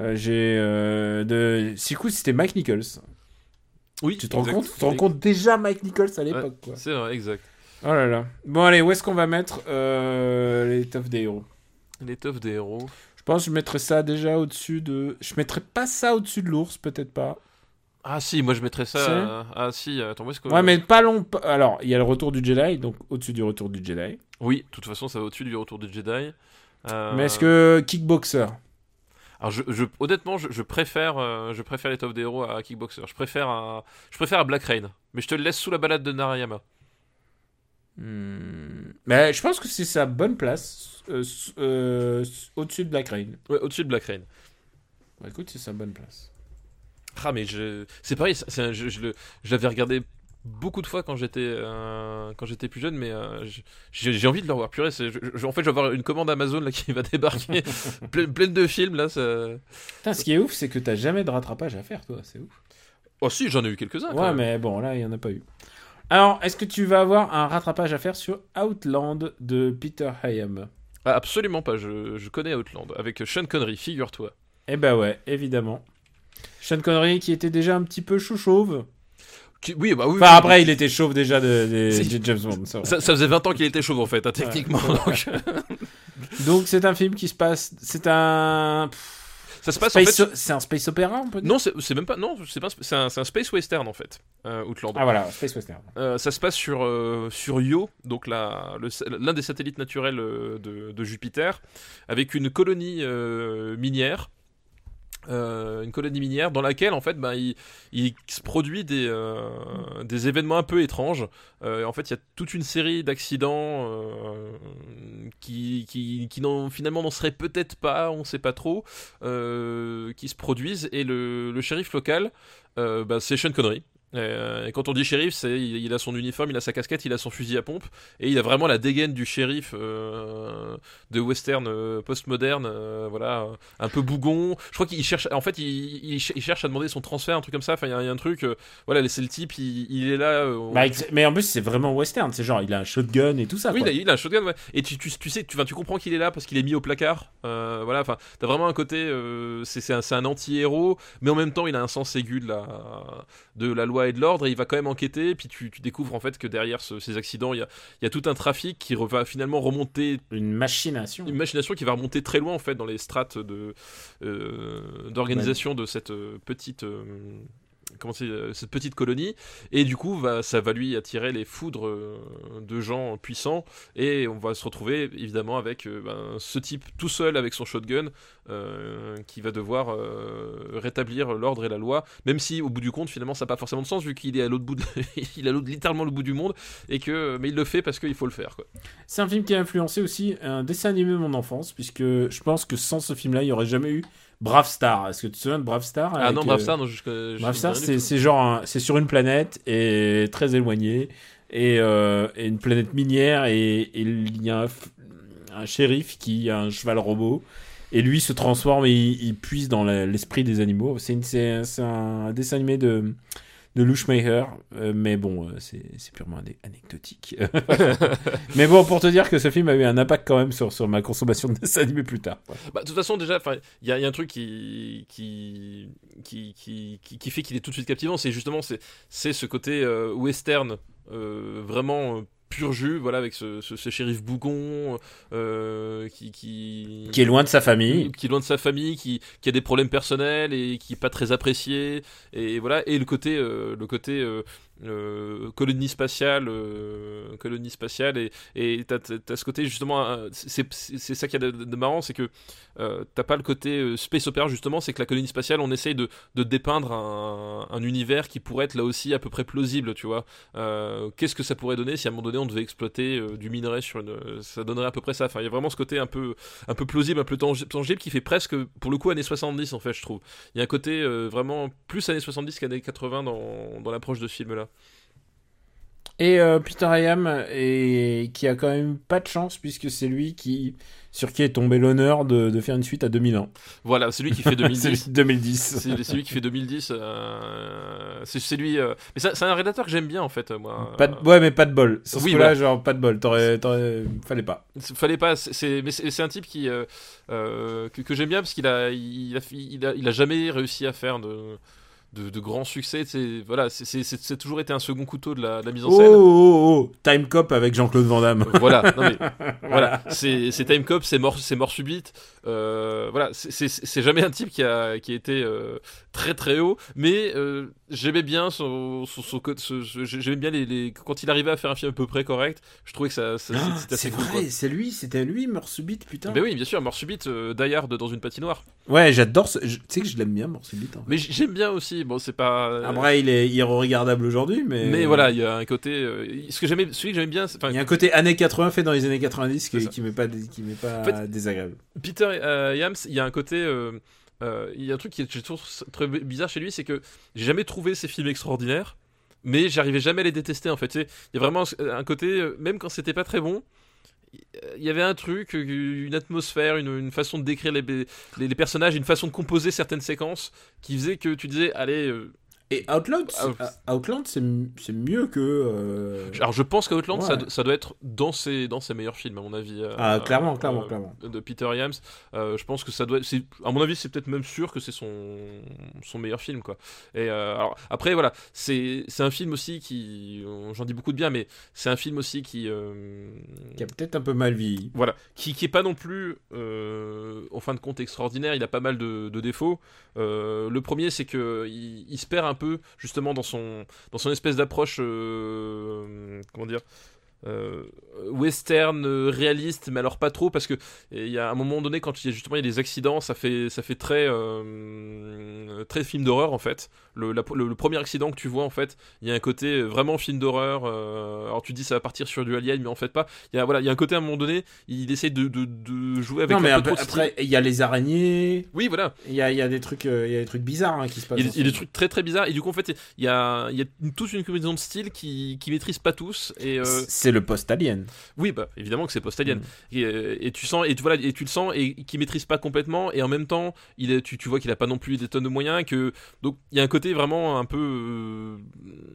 Euh, J'ai euh, de Silkwood, c'était Mike Nichols. Oui, Tu te rends compte? Tu te rends compte déjà Mike Nichols à l'époque, quoi. C'est vrai, exact. Oh là là. Bon allez, où est-ce qu'on va mettre euh, les toughs des héros? L'étoffe des héros. Je pense que je mettrais ça déjà au-dessus de. Je mettrais pas ça au-dessus de l'ours, peut-être pas. Ah si, moi je mettrais ça. Euh, Ah si, attends, où est-ce que. Ouais, mais pas long. Alors, il y a le retour du Jedi, donc au-dessus du retour du Jedi. Oui, de toute façon, ça va au-dessus du retour du Jedi. Euh, Mais est-ce que Kickboxer? Alors, je, je- honnêtement, je, je préfère, euh, je préfère l'étoffe des héros à Kickboxer. Je préfère à, je préfère à Black Rain. Mais je te le laisse sous la balade de Narayama. Hmm, Mais je pense que c'est sa bonne place euh, euh, au-dessus de Black Rain. Ouais, au-dessus de Black Rain. Bah, écoute, c'est sa bonne place. Ah mais je... c'est pareil, un- je l'avais regardé beaucoup de fois quand j'étais euh, quand j'étais plus jeune, mais euh, j'ai envie de le revoir. Purée, c'est- je- je- en fait, je vais avoir une commande Amazon là qui va débarquer, pleine, pleine de films là. Ça... Putain, ce qui est ouf, c'est que t'as jamais de rattrapage à faire, toi. C'est ouf. Oh si, j'en ai eu quelques-uns. Ouais, même. mais bon, là, il y en a pas eu. Alors, est-ce que tu vas avoir un rattrapage à faire sur Outland de Peter Hayam Ah, absolument pas. Je, je connais Outland avec Sean Connery, figure-toi. Eh ben ouais, évidemment. Sean Connery qui était déjà un petit peu chauve. Qui- Oui, bah oui. Enfin, oui. après, il était chauve déjà de, de- James Bond. ça faisait 20 ans qu'il était chauve en fait, hein, techniquement. donc. Donc, c'est un film qui se passe. C'est un. ça se passe en Space- fait. C'est un space opéra, on peut dire? Non, c'est même pas. Non, c'est pas. C'est un, c'est un space western en fait. euh, Outland. Ah voilà, space western. Euh, ça se passe sur, euh, sur Io, donc l'un des satellites naturels euh, de, de Jupiter, avec une colonie euh, minière. Euh, une colonie minière dans laquelle en fait ben, il, se produit des, euh, des événements un peu étranges. Euh, en fait, il y a toute une série d'accidents qui, qui, qui finalement n'en seraient peut-être pas, on sait pas trop, qui se produisent. Et le, le shérif local, ben, c'est Sean Connery. Euh, et quand on dit shérif, c'est il, a son uniforme, il a sa casquette, il a son fusil à pompe, et il a vraiment la dégaine du shérif euh, de western euh, postmoderne, euh, voilà, un peu bougon. Je crois qu'il cherche, en fait, il, il ch- il cherche à demander son transfert, un truc comme ça. Enfin, il y, a- il y a un truc, euh, voilà, c'est le type, il, il est là. euh, Bah, mais en plus, c'est vraiment western. C'est genre, il a un shotgun et tout ça. oui, il a, il a un shotgun, ouais. Et tu, tu, tu sais, tu, comprends qu'il est là parce qu'il est mis au placard. Euh, voilà, enfin, t'as vraiment un côté, euh, c'est un, anti-héros, mais en même temps, il a un sens aigu de la, de la loi et de l'ordre, et il va quand même enquêter. Puis tu, tu découvres en fait que derrière ce- ces accidents, il y a, il y a tout un trafic qui va finalement remonter Une machination. une machination qui va remonter très loin en fait dans les strates de euh, d'organisation de cette euh, petite euh, comment euh, cette petite colonie. Et du coup va ça va lui attirer les foudres euh, de gens puissants. Et on va se retrouver évidemment avec euh, ben, ce type tout seul avec son shotgun qui va devoir rétablir l'ordre et la loi. Même si au bout du compte finalement ça n'a pas forcément de sens vu qu'il est à l'autre bout il est à littéralement le bout du monde et que mais il le fait parce qu'il faut le faire. C'est un film qui a influencé aussi un dessin animé de mon enfance, puisque je pense que sans ce film-là, il n'y aurait jamais eu Brave Star. Est-ce que tu te souviens de Brave Star Ah non euh, Brave Star non je, Brave Star, c'est genre, un- c'est sur une planète et très éloignée et, euh, et une planète minière et, il y a un, shérif qui a un cheval robot et lui se transforme et il, il puise dans l'esprit des animaux. C'est un dessin animé de de Lushmacher, euh, mais bon, euh, c'est purement ane- anecdotique. mais bon, pour te dire que ce film a eu un impact quand même sur, sur ma consommation de dessins animés plus tard. Bah, de toute façon, déjà, il y, a- un truc qui qui qui qui, qui- fait qu'il est tout de suite captivant, c'est justement c'est ce côté euh, western vraiment pur jus, voilà, avec ce, ce, ce shérif bougon euh, qui qui Qui est loin de sa famille. qui est loin de sa famille, qui, qui a des problèmes personnels et qui est pas très apprécié, et voilà, et le côté, euh, le côté euh, colonie spatiale, euh, colonie spatiale, et et t'as, ce côté justement, euh, c'est, ça qui est de, de marrant, c'est que euh, t'as pas le côté euh, space opera justement, c'est que la colonie spatiale, on essaye de, de dépeindre un, un univers qui pourrait être là aussi à peu près plausible, tu vois. Euh, qu'est-ce que ça pourrait donner si à un moment donné on devait exploiter du minerai sur une, ça donnerait à peu près ça. Enfin, il y a vraiment ce côté un peu un peu plausible, un peu tangi- tangible qui fait presque, pour le coup, années 70 en fait, je trouve. Il y a un côté vraiment plus années 70 qu'années 80 dans, dans l'approche de ce film-là. Et euh, Peter Hayam, et qui a quand même pas de chance, puisque c'est lui qui, sur qui est tombé l'honneur de, de faire une suite à 2000 ans. Voilà, c'est lui qui fait 2010. C'est 2010. c'est c'est lui qui fait 2010. euh, c'est lui. euh, Mais c'est un rédacteur que j'aime bien en fait, moi. Pas de- Ouais, mais pas de bol. Sur ce Oui, voilà. genre, pas de bol. T'aurais, Fallait pas. C'est- Fallait pas. c'est- mais un type qui que, que j'aime bien parce qu'il a il a, il a il a jamais réussi à faire de de, de grands succès. C'est voilà, c'est- toujours été un second couteau de la, de la mise en Oh, scène. oh, oh, Time Cop avec Jean-Claude Van Damme. Voilà, non mais voilà, c'est c'est Time Cop, c'est mort, c'est mort subite. Euh, voilà, c'est- jamais un type qui a, qui a été euh, très très haut, mais euh, j'aimais bien son, son, j'aimais bien les, les- quand il arrivait à faire un film à peu près correct. Je trouvais que ça, ça- Ah, c'était assez c'est cool. vrai, c'est lui, c'était lui, mort subite, putain. Mais oui, bien sûr, mort subite, Hard dans une patinoire. Ouais, j'adore Tu sais que je l'aime bien, mort subite. Mais j'aime bien aussi. Bon, c'est pas. Après, il est irregardable aujourd'hui, mais. mais voilà, il y a un côté. ce que j'aimais, celui que j'aimais bien, Il y a un côté années 80 fait dans les années 90 C'est qui, qui m'est pas, qui m'est pas En fait, désagréable. Peter euh, Yams, il y a un côté. euh, euh, il y a un truc qui est trouve très bizarre chez lui, c'est que j'ai jamais trouvé ces films extraordinaires, mais j'arrivais jamais à les détester en fait. Il y a vraiment un côté, même quand c'était pas très bon, il y avait un truc, une atmosphère, une, façon de décrire les, les personnages, une façon de composer certaines séquences qui faisait que tu disais, allez. Euh, Et Outland, c'est- Ah, Outland, c'est mieux que. euh, alors je pense qu'Outland, ça, Ouais. ça doit être dans ses, dans ses meilleurs films, à mon avis. euh, Ah, clairement, euh, clairement, euh, clairement. de Peter Yams. Euh, je pense que ça doit. c'est- À mon avis, c'est peut-être même sûr que c'est son son meilleur film, quoi. Et euh, alors après, voilà, c'est un film aussi qui, j'en dis beaucoup de bien, mais c'est un film aussi qui euh, Qui a peut-être un peu mal vieilli. voilà, qui, qui est pas non plus, euh, en fin de compte, extraordinaire. Il a pas mal de, de défauts. Euh, le premier, c'est que il, il se perd un peu justement dans son dans son espèce d'approche, euh, comment dire. Euh, western euh, réaliste mais alors pas trop parce que il y a un moment donné quand il y a justement il y a des accidents ça fait ça fait très euh, très film d'horreur en fait le, la- le, le premier accident que tu vois en fait il y a un côté vraiment film d'horreur euh, alors tu dis ça va partir sur du alien mais en fait pas il y a voilà il y a un côté à un moment donné il essaie de, de, de jouer avec non, mais un un peu trop après, il y a les araignées, oui voilà il y a, il y a des trucs, euh, il y a des trucs bizarres hein, qui se passent. il y, a, dans il y a des trucs très très bizarres et du coup en fait il y a, il y a toute une combinaison de styles qui, qui maîtrisent pas tous et euh, C'est le post-alien. oui bah évidemment que c'est post-alien Mm. et, euh, et tu sens et tu, voilà et tu le sens et qui maîtrise pas complètement et en même temps il est, tu, tu vois qu'il a pas non plus des tonnes de moyens que donc il y a un côté vraiment un peu euh,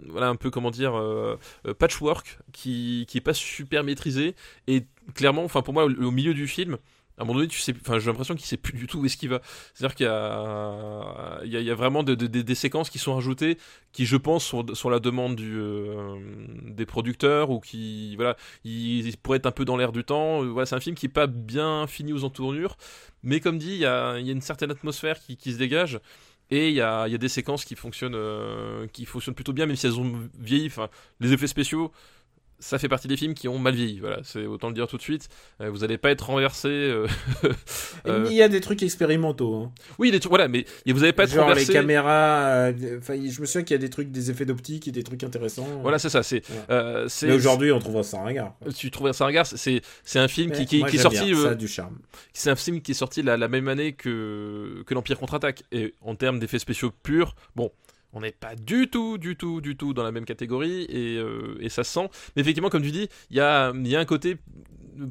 voilà un peu comment dire euh, euh, patchwork qui qui est pas super maîtrisé et clairement enfin pour moi au, au milieu du film à un moment donné, tu sais, enfin, j'ai l'impression qu'il sait plus du tout où est-ce qu'il va. C'est-à-dire qu'il y a, il y a, vraiment de- de- de- des séquences qui sont rajoutées, qui, je pense, sont la demande euh, des producteurs ou qui, voilà, ils, pourraient être un peu dans l'air du temps. Voilà, c'est un film qui est pas bien fini aux entournures, mais comme dit, il y a, il y a une certaine atmosphère qui, se dégage. Et il y a, y a des séquences qui fonctionnent, euh, qui fonctionnent plutôt bien, même si elles ont vieilli. Enfin, les effets spéciaux, ça fait partie des films qui ont mal vieilli. Voilà, c'est autant le dire tout de suite. Euh, vous n'allez pas être renversé. euh, euh, Il y a des trucs expérimentaux. hein. Oui, des trucs- voilà, mais vous n'allez pas être Genre renversé. les caméras. je me souviens qu'il y a des trucs, des effets d'optique et des trucs intéressants. Voilà, c'est ça. C'est, Ouais. Mais aujourd'hui, on trouvera ça un regard. tu trouves ça un regard, c'est c'est un film qui, qui, Moi, qui est sorti. ça a du charme. c'est un film qui est sorti la, la même année que, que l'Empire contre-attaque. Et en termes d'effets spéciaux purs, bon, on n'est pas du tout, du tout, du tout dans la même catégorie et, euh, ça se sent. Mais effectivement, comme tu dis, il y a un côté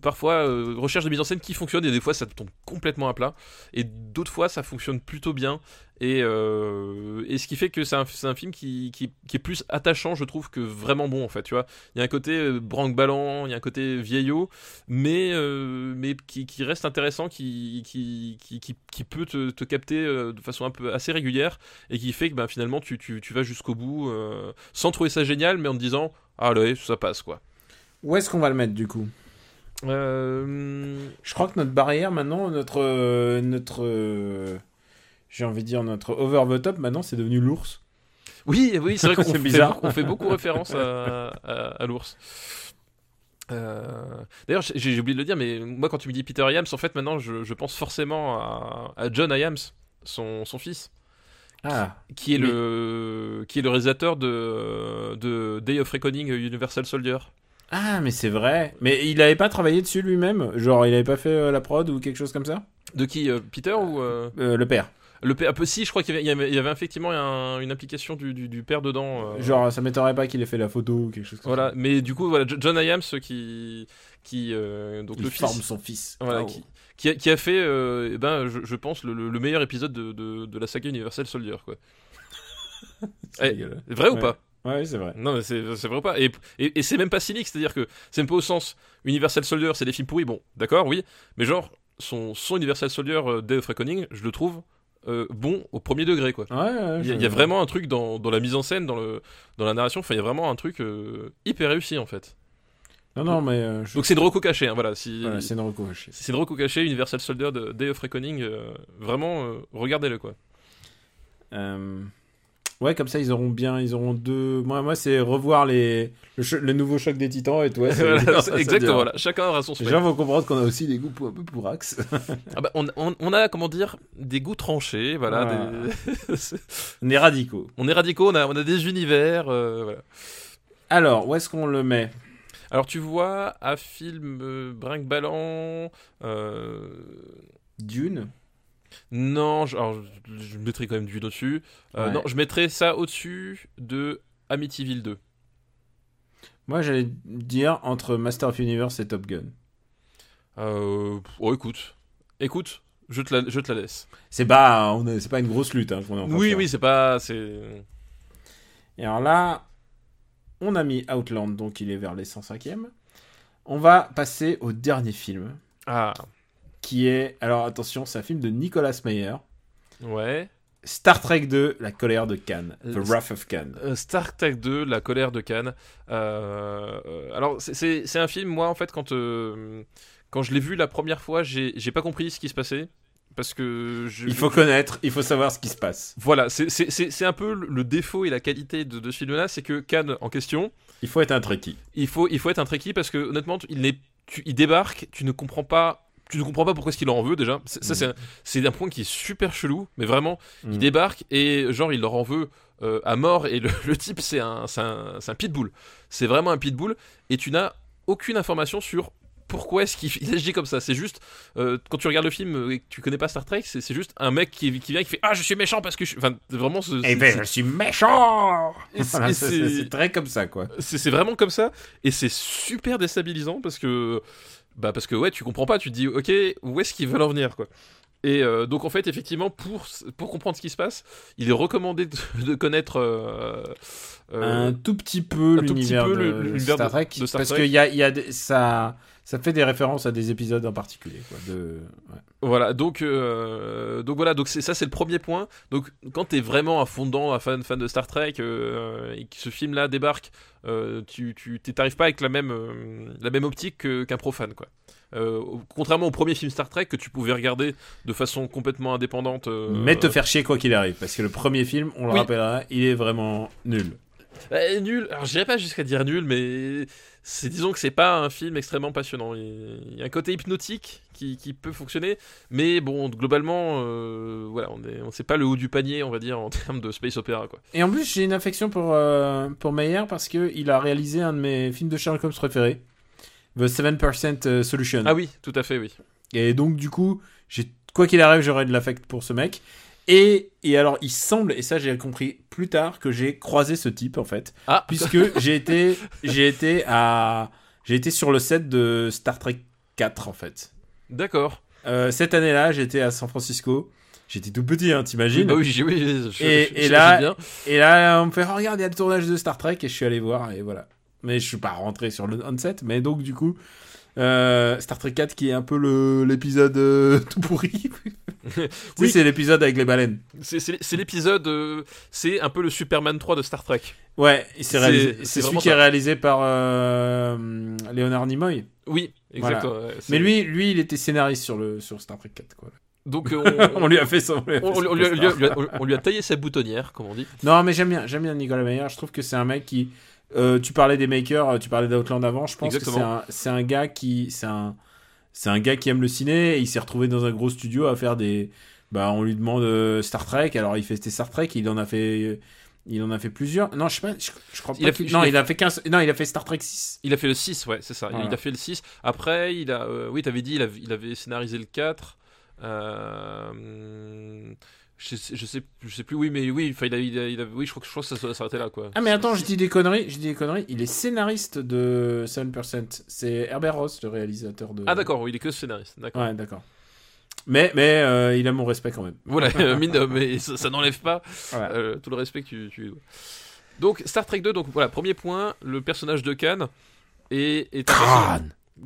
parfois euh, recherche de mise en scène qui fonctionne et des fois ça tombe complètement à plat. Et d'autres fois ça fonctionne plutôt bien. Et, euh, ce qui fait que c'est un, film qui, est plus attachant je trouve que vraiment bon en fait tu vois. Il y a un côté euh, branque-ballant il y a un côté vieillot mais, euh, qui, reste intéressant qui, peut te, te capter de façon un peu assez régulière et qui fait que ben, finalement tu, vas jusqu'au bout sans trouver ça génial mais en te disant ah ouais ça passe quoi. Où est-ce qu'on va le mettre du coup? Euh, Je crois que notre barrière maintenant, notre. euh, notre euh, J'ai envie de dire notre over the top maintenant, c'est devenu l'ours. Oui, oui, c'est vrai qu'on fait, beaucoup- on fait beaucoup référence à, à- à l'ours. Euh, D'ailleurs, j'ai j'ai oublié de le dire, mais moi, quand tu me dis Peter Iams, en fait, maintenant, je, je pense forcément à, à John Iams, son, son fils, Ah, qui est, Oui. le, qui est le réalisateur de, de Day of Reckoning Universal Soldier. Ah mais c'est vrai. Mais il avait pas travaillé dessus lui-même? Genre, il avait pas fait euh, la prod ou quelque chose comme ça? De qui euh, Peter ou euh, Le père. le père si, je crois qu'il y avait, il y effectivement un- une implication du, du, du père dedans. Genre, ça m'étonnerait pas qu'il ait fait la photo ou quelque chose comme Voilà, ça. mais du coup, voilà, Jo- John Iams qui, qui donc Il le forme fils, son fils. voilà, Oh. qui, qui a, qui a fait, eh ben, je, je pense, le, le- le meilleur épisode de, de, de la saga Universal Soldier, quoi. Eh. Vrai ou pas? Ouais, c'est vrai. Non, mais c'est c'est vrai ou pas Et, et, et c'est même pas cynique, c'est-à-dire que c'est même pas au sens Universal Soldier, c'est des films pourris, bon, d'accord, oui, mais genre, son, son Universal Soldier euh, Day of Reckoning, je le trouve euh, bon au premier degré, quoi. Ouais, ouais, Il y, a- il y a vraiment un truc dans, dans la mise en scène, dans, le, dans la narration, enfin, il y a vraiment un truc euh, hyper réussi, en fait. Non, non, mais euh, je- Donc c'est une reco cachée, hein, voilà. Si, voilà, c'est une reco cachée. c'est une reco cachée, Universal Soldier de Day of Reckoning. euh, vraiment, euh, regardez-le quoi. Ouais, comme ça, ils auront bien, ils auront deux. Moi, moi, c'est revoir les le, nouveau choc des Titans et toi. Voilà, ça, ça exactement, voilà. Chacun aura son Les gens vont comprendre qu'on a aussi des goûts pour, un peu pour Axe. Ah bah, on, on- on a, comment dire, des goûts tranchés, voilà. Ah. des- On est radicaux. on est radicaux, on a, on a des univers, euh, voilà. Alors, où est-ce qu'on le met? Alors tu vois, à film euh, brinque-ballant, euh, Dune. Non, je, alors, je, je mettrais quand même du au-dessus. Euh, Ouais. Non, je mettrais ça au-dessus de Amityville 2. Moi, j'allais dire entre Master of Universe et Top Gun. Euh, oh, écoute, écoute, je te la, je te la laisse. C'est pas, on est- c'est pas une grosse lutte. Hein, qu'on est en Oui, oui, c'est pas, c'est. Et alors là, on a mis Outland, donc il est vers les 105e. On va passer au dernier film, Ah, qui est, alors attention, c'est un film de Nicolas Meyer, ouais. Star Trek 2, La colère de Khan, The Euh, Wrath of Khan. Euh, Star Trek 2, La colère de Cannes. Euh, alors, c'est- un film, moi, en fait, quand, euh, quand je l'ai vu la première fois, j'ai pas compris ce qui se passait. Parce que je, Il faut connaître, il faut savoir ce qui se passe. Voilà, c'est- un peu le- défaut et la qualité de, de ce film-là, c'est que Cannes, en question, Il faut être un Trekkie. il faut, il faut être un trekkie parce que, honnêtement, il, tu- il débarque, tu ne comprends pas. Tu ne comprends pas pourquoi est-ce qu'il en veut déjà. C'est- Ça, Mm. c'est un- point qui est super chelou, mais vraiment, Mm. il débarque et genre il leur en veut euh, à mort et le, le type c'est un, un, un pitbull. C'est vraiment un pitbull et tu n'as aucune information sur pourquoi est-ce qu'il il agit comme ça. C'est juste euh, quand tu regardes le film et que tu connais pas Star Trek, c'est juste un mec qui, qui vient qui fait ah je suis méchant parce que je suis... enfin vraiment Eh ben, je suis méchant Et c'est- Voilà, et très comme ça, quoi. c'est c'est vraiment comme ça et c'est super déstabilisant parce que bah parce que ouais tu comprends pas tu te dis ok où est-ce qu'ils veulent en venir quoi. Et euh, donc en fait effectivement pour pour comprendre ce qui se passe il est recommandé de, de connaître euh, euh, un tout petit peu l'univers de, le- l'univers Star de- Trek, de parce qu'il y a, y a des- ça, ça fait des références à des épisodes en particulier. Quoi, de, ouais. voilà donc euh, donc voilà donc c'est ça c'est le premier point donc quand t'es vraiment à fond dedans un fan fan de Star Trek euh, et que ce film là débarque euh, tu tu t'arrives pas avec la même la même optique que- qu'un profane quoi contrairement au premier film Star Trek que tu pouvais regarder de façon complètement indépendante Mais te faire chier quoi qu'il arrive, parce que le premier film, on le Oui. rappellera, il est vraiment nul. Nul. Alors, j'irai pas jusqu'à dire nul, mais c'est disons que c'est pas un film extrêmement passionnant. Il il y a un côté hypnotique qui, qui peut fonctionner, mais bon, globalement, euh, voilà, on est, on sait pas le haut du panier, on va dire, en termes de space opéra, quoi. Et en plus, j'ai une affection pour, euh, pour Meyer parce qu'il a réalisé un de mes films de Sherlock Holmes préférés, The 7% Solution. Ah oui, tout à fait, oui. Et donc, du coup, j'ai, quoi qu'il arrive, j'aurais de l'affect pour ce mec. Et, et alors, il semble, et ça j'ai compris plus tard, que j'ai croisé ce type en fait. Ah, Puisque j'ai été, j'ai été à, j'ai été sur le set de Star Trek 4 en fait. d'accord. Euh, cette année-là, j'étais à San Francisco. J'étais tout petit, hein, Oui, t'imagines bah oui, oui, je- Et- je- et là- bien. Et là, on me fait oh, regarde, il y a le tournage de Star Trek et je suis allé voir et voilà. Mais je suis pas rentré sur le on-set, mais donc du coup, euh, Star Trek 4 qui est un peu le l'épisode euh, tout pourri. Oui. c'est l'épisode avec les baleines. C'est- C'est c'est l'épisode, euh, c'est un peu le Superman 3 de Star Trek. Ouais, c'est réalisé- celui qui est ça. réalisé par Leonard Nimoy. Oui, exactement. Mais lui, lui, il était scénariste sur le sur Star Trek 4 quoi. donc on, on lui a fait son. on lui a fait on- son on lui a- costard. lui a- lui a- on lui a taillé sa boutonnière, comme on dit. Non, mais j'aime bien, j'aime bien Nicolas Meyer. Je trouve que c'est un mec qui. Euh, tu parlais des makers, euh, tu parlais d'Outland avant. Je pense que c'est un, gars qui, c'est un, c'est un gars qui aime le ciné. Et il s'est retrouvé dans un gros studio à faire des. Bah, on lui demande euh, Star Trek. Alors il fait Star Trek. Il en a fait, il en a fait plusieurs. Non, je sais pas. Je, je crois Il pas. a qu'il- fait- non, il a il a fait 15 Non, il a fait Star Trek 6. Il a fait le 6, ouais, c'est ça. Voilà. Il a fait le 6. Après, il a. euh, oui, t'avais dit, il avait, il avait scénarisé le 4. Euh, je, sais, je, sais, je sais plus, oui, mais oui, il a, il a- il a- oui je, crois que, je crois que ça s'arrêter là, quoi. Ah mais attends, je dis des conneries. Je dis des conneries. Il est scénariste de 7%. C'est Herbert Ross, le réalisateur de. Ah, d'accord, oui, il est que scénariste, d'accord. Ouais, d'accord. Mais mais euh, il a mon respect quand même. Voilà, euh, mine de- mais ça, ça n'enlève pas Voilà. euh, tout le respect que tu. Donc, Star Trek 2, donc voilà, premier point, le personnage de Khan est, est personnage-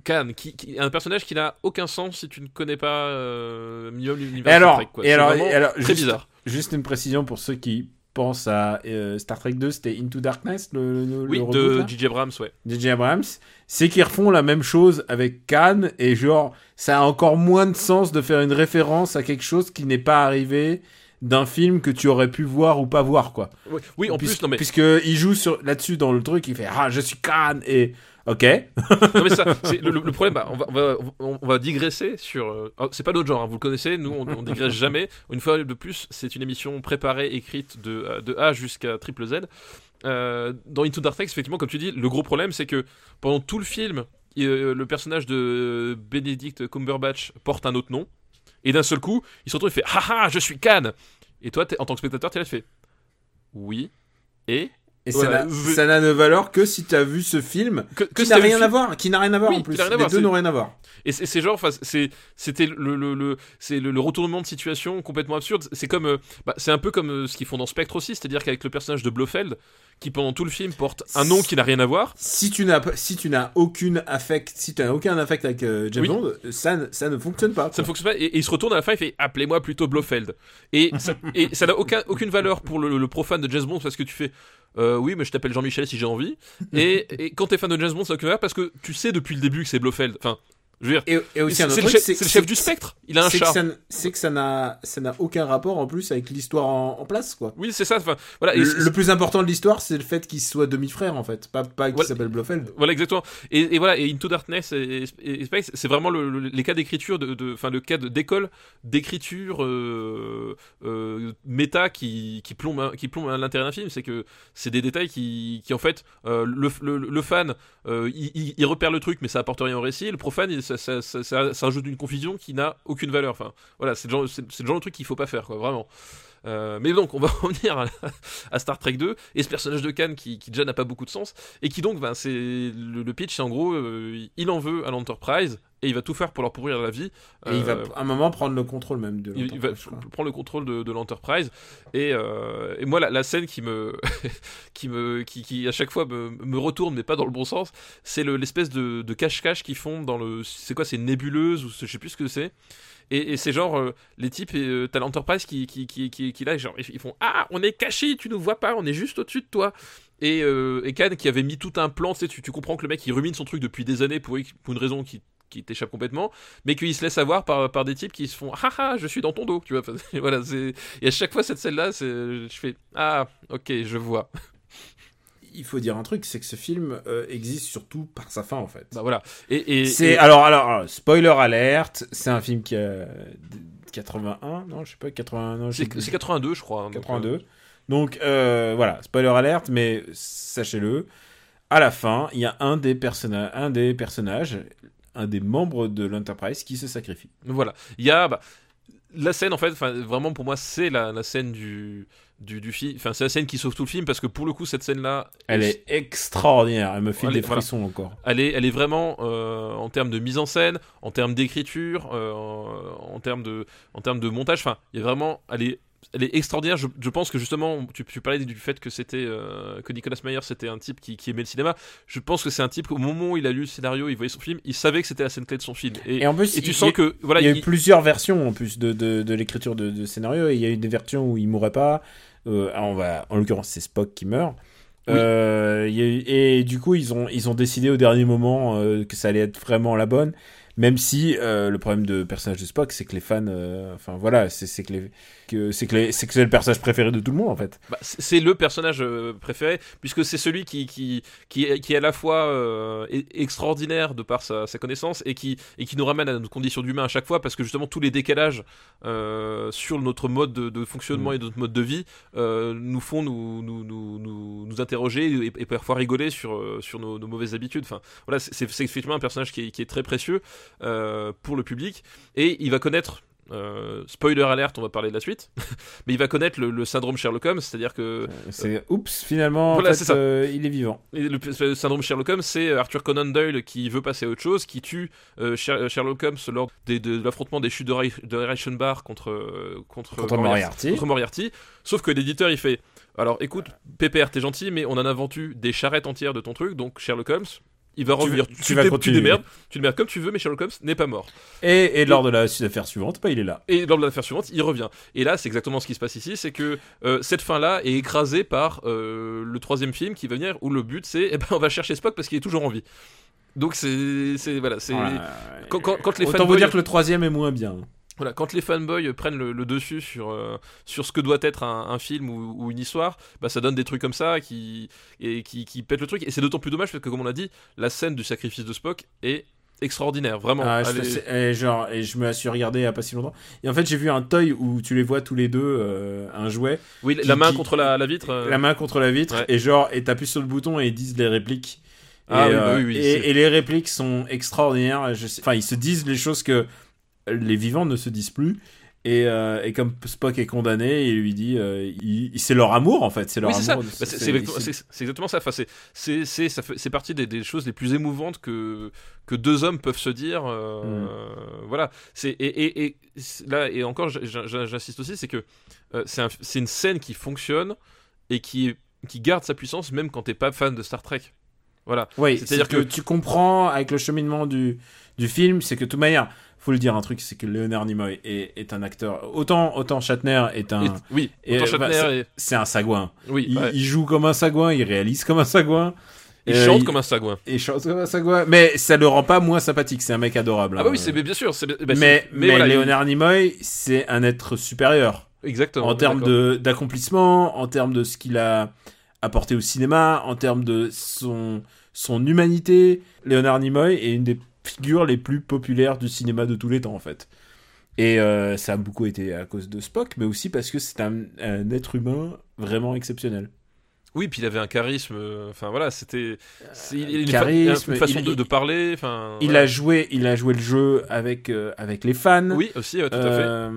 Khan, qui, qui- un personnage qui n'a aucun sens si tu ne connais pas euh, minimum l'univers Star Trek. quoi. et alors, vraiment et alors, très juste- bizarre. Juste une précision pour ceux qui pense à euh, Star Trek 2, c'était Into Darkness, le, le, Oui, le de J.J. Abrams, ouais. J.J. Abrams, c'est qu'ils refont la même chose avec Khan et genre ça a encore moins de sens de faire une référence à quelque chose qui n'est pas arrivé d'un film que tu aurais pu voir ou pas voir quoi. Oui, oui, en plus, non mais, puisque il joue sur là-dessus dans le truc, il fait ah je suis Khan et ok non, mais ça, c'est le, problème, bah, on, va, on, va, on- on va digresser sur. euh, oh, c'est pas notre genre, hein, vous le connaissez, nous on, on digresse jamais. Une fois de plus, c'est une émission préparée, écrite de, euh, de A jusqu'à triple Z. Euh, dans Into Dark Text, effectivement, comme tu dis, le gros problème c'est que pendant tout le film, il- le personnage de Benedict Cumberbatch porte un autre nom, et d'un seul coup, il se retrouve et fait Haha, je suis Khan Et toi, en tant que spectateur, tu là, tu fais Oui, et. Et ça Voilà, n'a- je- ça n'a de valeur que si tu as vu ce film Que, que qui n'a vu rien à voir, qui n'a rien à voir Oui, en plus. Les voir, deux n'ont rien à voir. Et c'est genre, c'était le, le, le- c'est le, le retournement de situation complètement absurde. C'est comme, euh, bah, c'est un peu comme euh, ce qu'ils font dans Spectre aussi, c'est-à-dire qu'avec le personnage de Blofeld, qui pendant tout le film porte un nom qui n'a rien à voir. Si tu n'as si tu n'as aucune affect, si tu n'as aucun affect avec euh, James Oui. Bond, ça ne- ça ne fonctionne pas. Ça ne fonctionne pas. Et, et il se retourne à la fin, il fait appelez-moi plutôt Blofeld. Et ça, et ça n'a aucun, aucune valeur pour le, le profane de James Bond parce que tu fais. Euh, oui, mais je t'appelle Jean-Michel si j'ai envie. Et, et quand t'es fan de James Bond, ça valeur parce que tu sais depuis le début que c'est Blofeld. Enfin, je veux dire, Et, et aussi c'est un autre c'est le, truc, chef- c'est le chef du spectre. Il a un n- C'est que ça n'a ça n'a aucun rapport en plus avec l'histoire en, en place quoi. Oui, c'est ça. Enfin, voilà. Le, plus important de l'histoire, c'est le fait qu'il soit demi-frère en fait, pas pas qu'il Voilà. s'appelle Blofeld. Voilà exactement. Et, et voilà, et Into Darkness et, Space, c'est vraiment le- le- les cas d'écriture, de, de- enfin le cas d'école d'écriture euh, euh, méta qui, qui plombe qui plombe à l'intérieur d'un film. C'est que c'est des détails qui, qui en fait euh, le, le, le fan euh, il, il- il repère le truc, mais ça apporte rien au récit. Le profane, il- ça, ça, ça, ça- une confusion qui n'a aucune valeur. Enfin voilà, c'est le genre, le genre de truc qu'il faut pas faire, quoi, vraiment. Euh, mais donc, on va revenir à, à Star Trek 2 et ce personnage de Khan qui, qui déjà n'a pas beaucoup de sens et qui donc, ben, c'est le, le pitch, c'est en gros, euh, il en veut à l'Enterprise et il va tout faire pour leur pourrir la vie. Et il va Euh, à un moment prendre le contrôle même de. il, il va l'Enterprise, prendre le contrôle de, de l'Enterprise et, euh, et moi la, la scène qui me qui me qui, qui, à chaque fois me, me retourne mais pas dans le bon sens c'est le- l'espèce de, de cache-cache qu'ils font dans le c'est quoi c'est une nébuleuse ou je sais plus ce que c'est et, c'est genre euh, les types euh, t'as l'Enterprise qui qui qui qui, là genre ils font ah on est caché tu nous vois pas on est juste au-dessus de toi. Et, euh, et Khan qui avait mis tout un plan tu, tu, comprends que le mec il rumine son truc depuis des années pour, une raison qui qui t'échappe complètement mais qu'il se laisse avoir par, par des types qui se font ah ah je suis dans ton dos tu vois. Voilà et à chaque fois cette scène là je fais ah ok je vois Il faut dire un truc, c'est que ce film euh, existe surtout par sa fin en fait. bah voilà et, et- C'est et- alors, alors alors, spoiler alerte, c'est un film qui a 81, non, je sais pas 81, non, je sais c'est plus. c'est 82 je crois hein, donc, 82. Donc euh, voilà, spoiler alerte, mais sachez-le, à la fin, il y a un des personnages, un des personnages, un des membres de l'Enterprise qui se sacrifie. euh, voilà il y a bah, la scène en fait vraiment pour moi c'est la, la scène du du, du film enfin c'est la scène qui sauve tout le film parce que pour le coup cette scène là Elle est extraordinaire, elle me file Elle est- des voilà. frissons encore. elle est, elle est vraiment euh, en termes de mise en scène, en termes d'écriture, euh, en, en termes de, en termes de montage. Enfin, il y a vraiment, elle est, elle est extraordinaire. Je, je pense que justement, tu, tu parlais du fait que c'était euh, que Nicolas Meyer c'était un type qui, qui aimait le cinéma. Je pense que c'est un type au moment où il a lu le scénario, il voyait son film, il savait que c'était la scène clé de son film. Et, Et en plus, et tu il- sens il- que voilà, il y a eu plusieurs versions en plus de, de, de l'écriture de, de scénario. Et il y a eu des versions où il mourrait pas. Euh, on va, en l'occurrence, c'est Spock qui meurt. Oui. Euh, il y a eu- et du coup, ils ont, ils ont décidé au dernier moment euh, que ça allait être vraiment la bonne. Même si euh, le problème de personnage de Spock, c'est que les fans, euh, enfin voilà, c'est que que c'est que c'est que c'est le personnage préféré de tout le monde en fait. Bah, c'est le personnage euh, préféré puisque c'est celui qui qui qui est, qui est à la fois euh, e- extraordinaire de par sa, sa connaissance et qui et qui nous ramène à notre condition d'humain à chaque fois parce que justement tous les décalages euh, sur notre mode de, de fonctionnement et notre mode de vie euh, nous font nous nous, nous, nous, nous interroger et, et parfois rigoler sur sur nos, nos mauvaises habitudes. Enfin voilà c'est effectivement un personnage qui est, qui est très précieux pour le public et il va connaître euh, spoiler alerte, on va parler de la suite, mais il va connaître le, le syndrome Sherlock Holmes, c'est-à-dire que C'est oups, finalement, en Voilà, fait, ça. euh, il est vivant. et le, le syndrome Sherlock Holmes, c'est Arthur Conan Doyle qui veut passer à autre chose, qui tue euh, Sher- Sherlock Holmes lors des- de, l'affrontement des chutes de, de Reichenbach contre, euh, contre, Contre Moriarty. contre Moriarty. Sauf que l'éditeur il fait Alors écoute, PPR, t'es gentil, mais on en a vendu des charrettes entières de ton truc, donc Sherlock Holmes, il va Tu revenir. veux- Tu, tu vas tu démerdes, tu démerdes comme tu veux, mais Sherlock Holmes n'est pas mort. Et, et lors de la affaire suivante, bah, il est là. Et lors de l'affaire suivante, il revient. Et là, c'est exactement ce qui se passe ici, c'est que euh, cette fin-là est écrasée par euh, le troisième film qui va venir, où le but c'est, eh ben, on va chercher Spock parce qu'il est toujours en vie. Donc c'est, voilà, c'est Ouais. quand, quand- quand les Autant vous dire que le troisième est moins bien. Voilà, quand les fanboys prennent le, le dessus sur euh, sur ce que doit être un, un film ou, ou une histoire, bah ça donne des trucs comme ça qui et qui, qui pètent le truc. Et c'est d'autant plus dommage parce que comme on l'a dit, la scène du sacrifice de Spock est extraordinaire, vraiment. Ah, je, et genre, et je me suis regardé il y a pas si longtemps. Et en fait, j'ai vu un toy où tu les vois tous les deux, euh, un jouet, Oui, qui- la main qui- contre la, la vitre. euh, la main contre la vitre, Ouais. et genre, et t'appuies sur le bouton et ils disent les répliques. Ah et, oui, bah euh, oui, oui, et, les répliques sont extraordinaires. Je sais- Enfin, ils se disent les choses que les vivants ne se disent plus. Et, euh, et comme Spock est condamné, il lui dit, euh, c'est leur amour en fait, c'est leur Oui, amour. Bah, c'est, exactement, ça. Enfin, c'est, partie des, des choses les plus émouvantes que, que deux hommes peuvent se dire. euh, Voilà. C'est, et, et, là, et encore, j'insiste aussi, c'est que c'est, un- une scène qui fonctionne et qui, qui garde sa puissance même quand t'es pas fan de Star Trek. Voilà. Oui, c'est-à-dire que- que, tu comprends avec le cheminement du, du film, c'est que de toute manière, faut le dire un truc, c'est que Leonard Nimoy est, est un acteur. Autant, autant Shatner est un. Et- oui. bah, C'est un sagouin. oui. Il, ouais. il joue comme un sagouin, il réalise comme un sagouin. Il Euh, chante il- comme un sagouin. Et chante comme un sagouin. Mais ça le rend pas moins sympathique, c'est un mec adorable. Ah bah hein. oui, c'est bien sûr. Bah, mais, mais, voilà, il- Leonard Nimoy, c'est un être supérieur. Exactement. en termes de d'accomplissement, en termes de ce qu'il a apporté au cinéma, en termes de son son humanité, Leonard Nimoy est une des figures les plus populaires du cinéma de tous les temps en fait. Et euh, ça a beaucoup été à cause de Spock, mais aussi parce que c'est un, un être humain vraiment exceptionnel. Oui, puis il avait un charisme. euh, Enfin voilà, c'était. il- charisme, une façon il- de, de parler. Enfin. Il a joué, il a joué le jeu avec euh, avec les fans. Oui, aussi, ouais, tout à fait.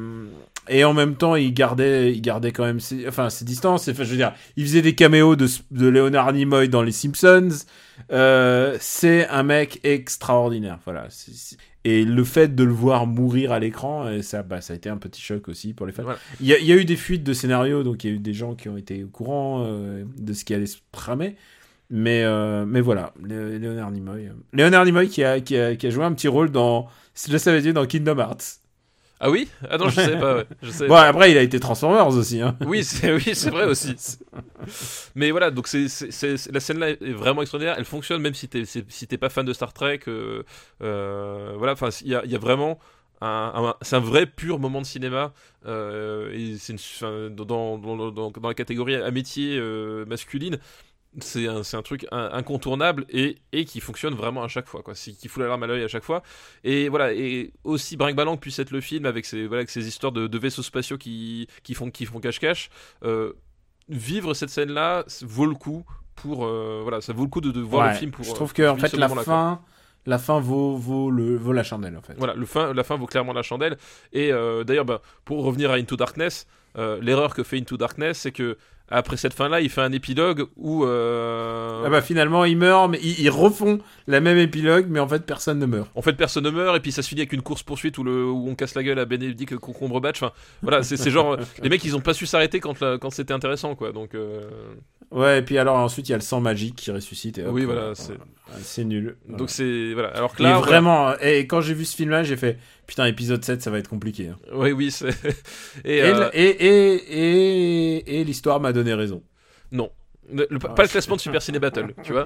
Et en même temps, il gardait, il gardait quand même ses, enfin, ses distances. Enfin, je veux dire, il faisait des caméos de, de Leonard Nimoy dans Les Simpsons. Euh, c'est un mec extraordinaire. Voilà. Et le fait de le voir mourir à l'écran, euh, ça, bah, ça a été un petit choc aussi pour les fans. Voilà. Il, y a, il y a eu des fuites de scénarios, donc il y a eu des gens qui ont été au courant euh, de ce qui allait se tramer. Mais, euh, mais voilà, Lé- Leonard Nimoy. Leonard Nimoy qui a, qui, a, qui a joué un petit rôle dans, je savais dans Kingdom Hearts. Ah oui? Ah non, je sais pas. Ouais. Je sais Bon, après, il a été Transformers aussi. Hein. Oui, c'est oui, vrai aussi. Mais voilà, donc c'est la scène là est vraiment extraordinaire. Elle fonctionne même si t'es si pas fan de Star Trek. euh, euh, voilà, enfin il y a, il y a vraiment un, un- c'est un vrai pur moment de cinéma. euh, et c'est dans, dans, dans, dans- dans la catégorie amitié euh, masculine. C'est un, un truc in- incontournable et, et qui fonctionne vraiment à chaque fois, quoi. C'est- Qui fout la larme à l'œil à chaque fois. Et voilà, et aussi brinque ballant que puisse être le film avec ses, voilà, avec ses histoires de, de vaisseaux spatiaux qui, qui font qui font cache-cache. euh, vivre cette scène-là c- vaut le coup pour euh, voilà, ça vaut le coup de, de voir Ouais, le film pour. je euh, trouve que en fait, la quoi. fin, la fin vaut, vaut, le, vaut la chandelle, en fait. Voilà, le fin, la fin vaut clairement la chandelle. Et euh, d'ailleurs, bah, pour revenir à Into Darkness, euh, l'erreur que fait Into Darkness, c'est que après cette fin-là, il fait un épilogue où. euh, Ah bah finalement, ils meurent, mais ils, ils refont la même épilogue, mais en fait, personne ne meurt. En fait, personne ne meurt, et puis ça se finit avec une course-poursuite où, le, où on casse la gueule à Benedict Cumberbatch. Enfin, voilà, c'est genre. les mecs, ils ont pas su s'arrêter quand, la- quand c'était intéressant, quoi. Donc. euh, Ouais, et puis alors ensuite, il y a le sang magique qui ressuscite. Et hop, Oui, euh, voilà, c'est- c'est nul. Donc c'est. Voilà. Alors que Et là. vraiment, et quand j'ai vu ce film-là, j'ai fait putain, épisode 7, ça va être compliqué. hein. Oui, oui, c'est. Et, Et, euh, et, et, l'histoire m'a donné raison. Non. Le- le- pas le classement de Super Ciné Battle, tu vois.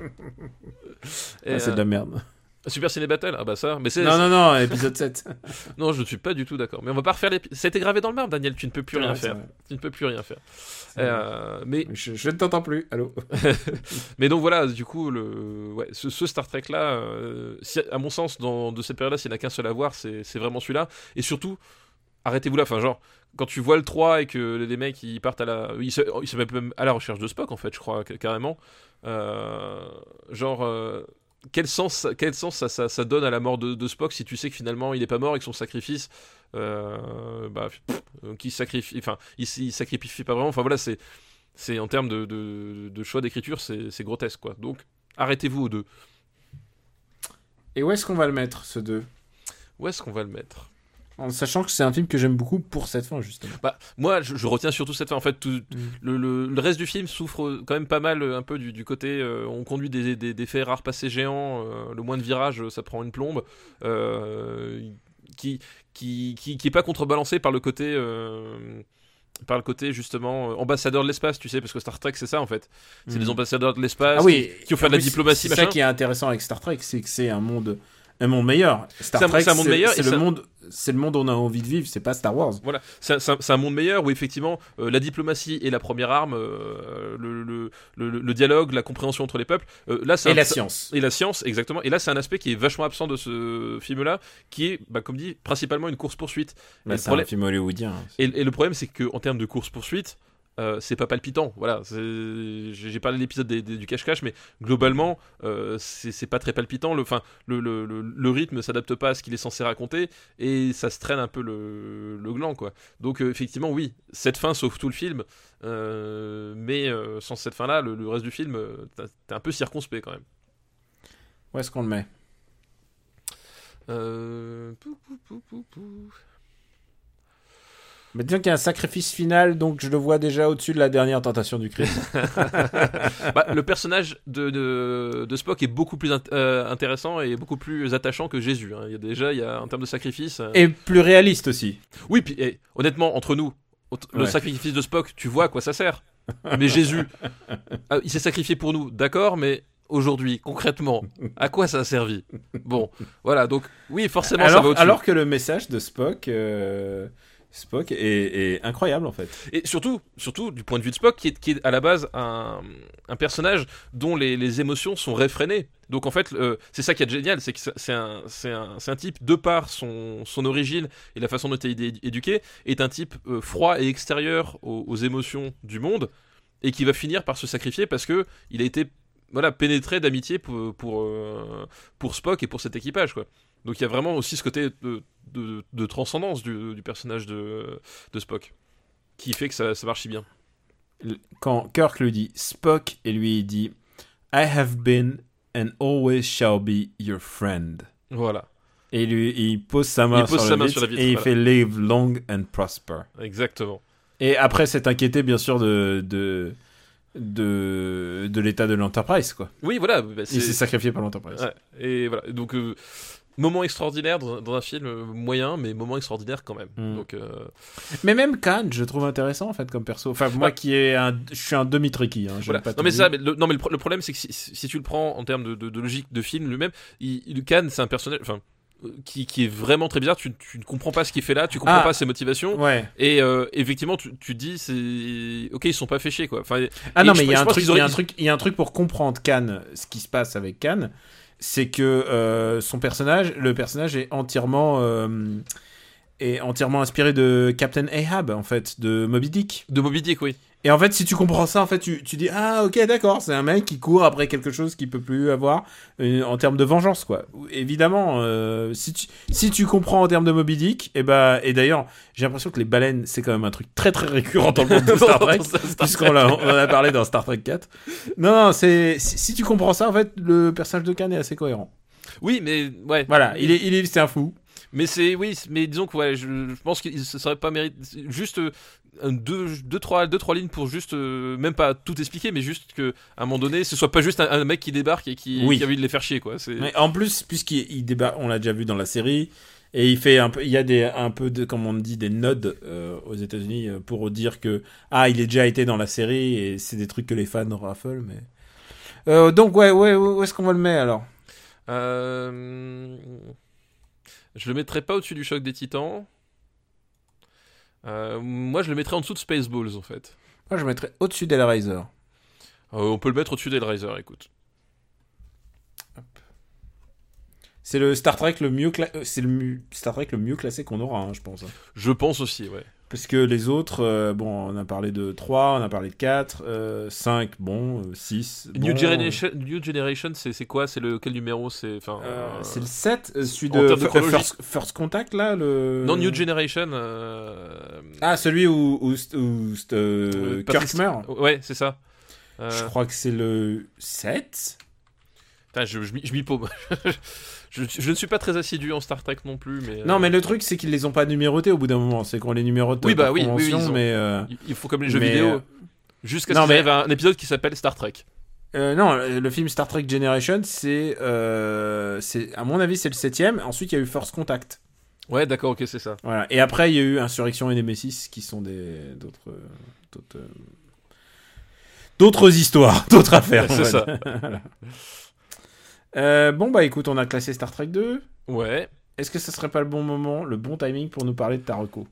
Ah, c'est de euh, la merde. Super Ciné Battle Ah bah ça, mais c'est Non, non, non, épisode 7. non, je ne suis pas du tout d'accord. Mais on va pas refaire l'épisode. C'était gravé dans le marbre, Daniel. Tu ne peux plus rien faire. Tu ne peux plus rien faire. Euh, mais Je, je ne t'entends plus. Allô mais donc voilà, du coup le ouais, ce, ce Star Trek là, à mon sens, dans de cette période-là, s'il n'y en a qu'un seul à voir, c'est vraiment celui-là. Et surtout, arrêtez-vous là. Enfin genre. Quand tu vois le 3 et que les mecs ils partent à la. Ils se, ils se mettent même à la recherche de Spock en fait, je crois, ca- carrément. Euh, genre. Quel sens, quel sens ça, ça, ça donne à la mort de, de Spock si tu sais que finalement il est pas mort et que son sacrifice, euh, bah, qui sacrifie, enfin, il, il sacrifie pas vraiment. Enfin voilà, c'est, c'est en termes de, de, de choix d'écriture, c'est, grotesque quoi. Donc arrêtez-vous aux deux. Et où est-ce qu'on va le mettre, ce 2 Où est-ce qu'on va le mettre? En sachant que c'est un film que j'aime beaucoup pour cette fin, justement. Bah, moi, je, je retiens surtout cette fin. En fait, tout, Mm. le, le- le reste du film souffre quand même pas mal, euh, un peu du, du côté. euh, on conduit des, des, des faits rares passés géants. euh, le moins de virages, ça prend une plombe. euh, qui, qui, qui, qui est pas contrebalancé par le côté. euh, par le côté justement euh, ambassadeur de l'espace, tu sais, parce que Star Trek c'est ça en fait. C'est Mhm. les ambassadeurs de l'espace Ah oui, qui, qui ont fait de la diplomatie, C'est ça qui est intéressant avec Star Trek, c'est que c'est un monde, un monde meilleur. Star Trek, c'est un monde meilleur c'est le monde, c'est le monde où on a envie de vivre. C'est pas Star Wars. Voilà, c'est un- monde meilleur où effectivement euh, la diplomatie est la première arme, euh, le, le, le, le dialogue, la compréhension entre les peuples. Euh, là, Et un- la science. Et la science, exactement. Et là, c'est un aspect qui est vachement absent de ce film-là, qui est, bah, comme dit, principalement une course-poursuite. Bah, c'est un film hollywoodien. Et, et le problème, c'est que en termes de course-poursuite, euh, c'est pas palpitant. Voilà, j'ai parlé de l'épisode du cache-cache, mais globalement, euh, c'est pas très palpitant. Le, enfin, le, le, le, le rythme s'adapte pas à ce qu'il est censé raconter et ça se traîne un peu le, le gland, quoi. Donc, euh, effectivement, oui, cette fin sauve tout le film, mais sans cette fin-là, le, le reste du film, t'es un peu circonspect quand même. Où est-ce qu'on le met? Pou. Mais disons qu'il y a un sacrifice final, donc je le vois déjà au-dessus de la dernière tentation du Christ. Bah, le personnage de, de, de Spock est beaucoup plus int- euh, intéressant et beaucoup plus attachant que Jésus. hein. Il y a déjà, il y a en termes de sacrifice. euh, Et plus réaliste aussi. Oui, puis eh, honnêtement, entre nous, le Ouais. sacrifice de Spock, tu vois à quoi ça sert. Mais Jésus, ah, il s'est sacrifié pour nous, d'accord, mais aujourd'hui, concrètement, à quoi ça a servi? Bon, voilà, donc oui, forcément, ça va Alors, au-dessus. alors que le message de Spock, euh, Spock est, incroyable en fait. Et surtout, surtout du point de vue de Spock, qui est, à la base un, personnage dont les, émotions sont réfrénées. Donc en fait, c'est ça qui est génial, c'est que c'est- un, type, de par son, origine et la façon dont il est édu- éduqué, est un type euh, froid et extérieur aux, émotions du monde, et qui va finir par se sacrifier parce que il a été voilà, pénétré d'amitié pour, euh, Spock et pour cet équipage. Donc il y a vraiment aussi ce côté de, de, de transcendance du, du personnage de, de Spock qui fait que ça, ça marche si bien. Quand Kirk lui dit Spock, et lui il dit I have been and always shall be your friend. Voilà, Et lui, il pose sa main, pose sur, sa le main vitre sur la vitre, et il fait live long and prosper. exactement. Et après s'être inquiété bien sûr de de de, de l'état de l'Enterprise quoi. Oui, voilà. bah, Il s'est sacrifié par l'Enterprise. ouais, et voilà. Donc, euh, moment extraordinaire dans, un- dans un film moyen, mais moment extraordinaire quand même. Mm. Donc, euh, Mais même Khan, je trouve intéressant en fait comme perso. Enfin moi Ouais. qui est un, je suis un demi tricky. Hein, voilà. Non mais ça, mais le, non mais le, pro- le problème c'est que si, si tu le prends en termes de, de- de logique de film lui-même, il, il- Khan c'est un personnage, enfin, qui, qui est vraiment très bizarre. Tu, tu ne comprends pas ce qu'il fait là, tu comprends Ah. pas ses motivations. Ouais. Et euh, effectivement, tu, tu dis, c'est ok, ils sont pas fait chier quoi. Enfin, Ah non, mais il y, a un truc, il y a un pour comprendre Khan, ce qui se passe avec Khan, c'est que euh, son personnage, le personnage est entièrement, euh, est entièrement inspiré de Captain Ahab, en fait, de Moby Dick. de Moby Dick, oui. Et en fait, si tu comprends ça, en fait, tu, tu dis ah ok d'accord, c'est un mec qui court après quelque chose qu'il peut plus avoir euh, en termes de vengeance quoi. Évidemment, euh, si tu si tu comprends en termes de Moby Dick, et bah et d'ailleurs j'ai l'impression que les baleines c'est quand même un truc très très récurrent dans le monde de Star Trek. Puisqu'on on en a parlé dans Star Trek 4. Non, non, c'est si, si tu comprends ça, en fait, le personnage de Khan est assez cohérent. Oui, mais ouais. Voilà, il est, il est, c'est un fou. Mais c'est oui, mais disons que ouais, je, je pense que ça serait pas mérité juste euh, deux, deux, trois, deux, trois lignes pour juste euh, même pas tout expliquer, mais juste que à un moment donné, ce soit pas juste un, un mec qui débarque et qui, Oui. qui a envie de les faire chier quoi. Mais en plus, puisqu'il il débat, on l'a déjà vu dans la série, et il fait un peu, il y a des, un peu de, comme on dit, des nods euh, aux États-Unis pour dire que ah, il est déjà été dans la série et c'est des trucs que les fans raffolent, mais. Euh, donc ouais, ouais, où est-ce qu'on va le mettre alors? Euh, je le mettrais pas au-dessus du choc des Titans. Euh, moi, je le mettrais en dessous de Spaceballs en fait. Moi, je mettrais au-dessus d'Hellraiser. Euh, on peut le mettre au-dessus d'Hellraiser, écoute. C'est le Star Trek le mieux, cla- euh, c'est le Star Trek le mieux classé qu'on aura, hein, je pense. hein. Je pense aussi, ouais. Parce que les autres, euh, bon, on a parlé de 3, on a parlé de 4, euh, 5, bon, euh, 6. New bon, Generation, New Generation, c'est c'est quoi? C'est le quel numéro? C'est enfin. euh, euh, le 7, euh, celui de, de. First, First Contact, là le... Non, New Generation. euh, Ah, celui où, où, où, euh, Kirk meurt Ouais, c'est ça. Euh, Je crois que c'est le 7 Putain, je, je, je m'y paume. je, je ne suis pas très assidu en Star Trek non plus, mais. euh, Non, mais le truc, c'est qu'ils les ont pas numérotés au bout d'un moment. C'est qu'on les numérote Oui, bah oui, oui, ont- mais. euh, il- faut comme les jeux Mais, vidéo. euh, Jusqu'à non, ce qu'il mais- arrive un épisode qui s'appelle Star Trek. euh, non, le film Star Trek Generation, c'est. euh, c'est à mon avis, c'est le septième. Ensuite, il y a eu First Contact. Ouais, d'accord, ok, c'est ça. Voilà. Et après, il y a eu Insurrection et Nemesis qui sont des d'autres euh, d'autres euh, d'autres histoires, d'autres affaires. C'est ça. Voilà. Euh, bon bah écoute, on a classé Star Trek 2. Ouais. Est-ce que ce serait pas le bon moment, le bon timing pour nous parler de Taroko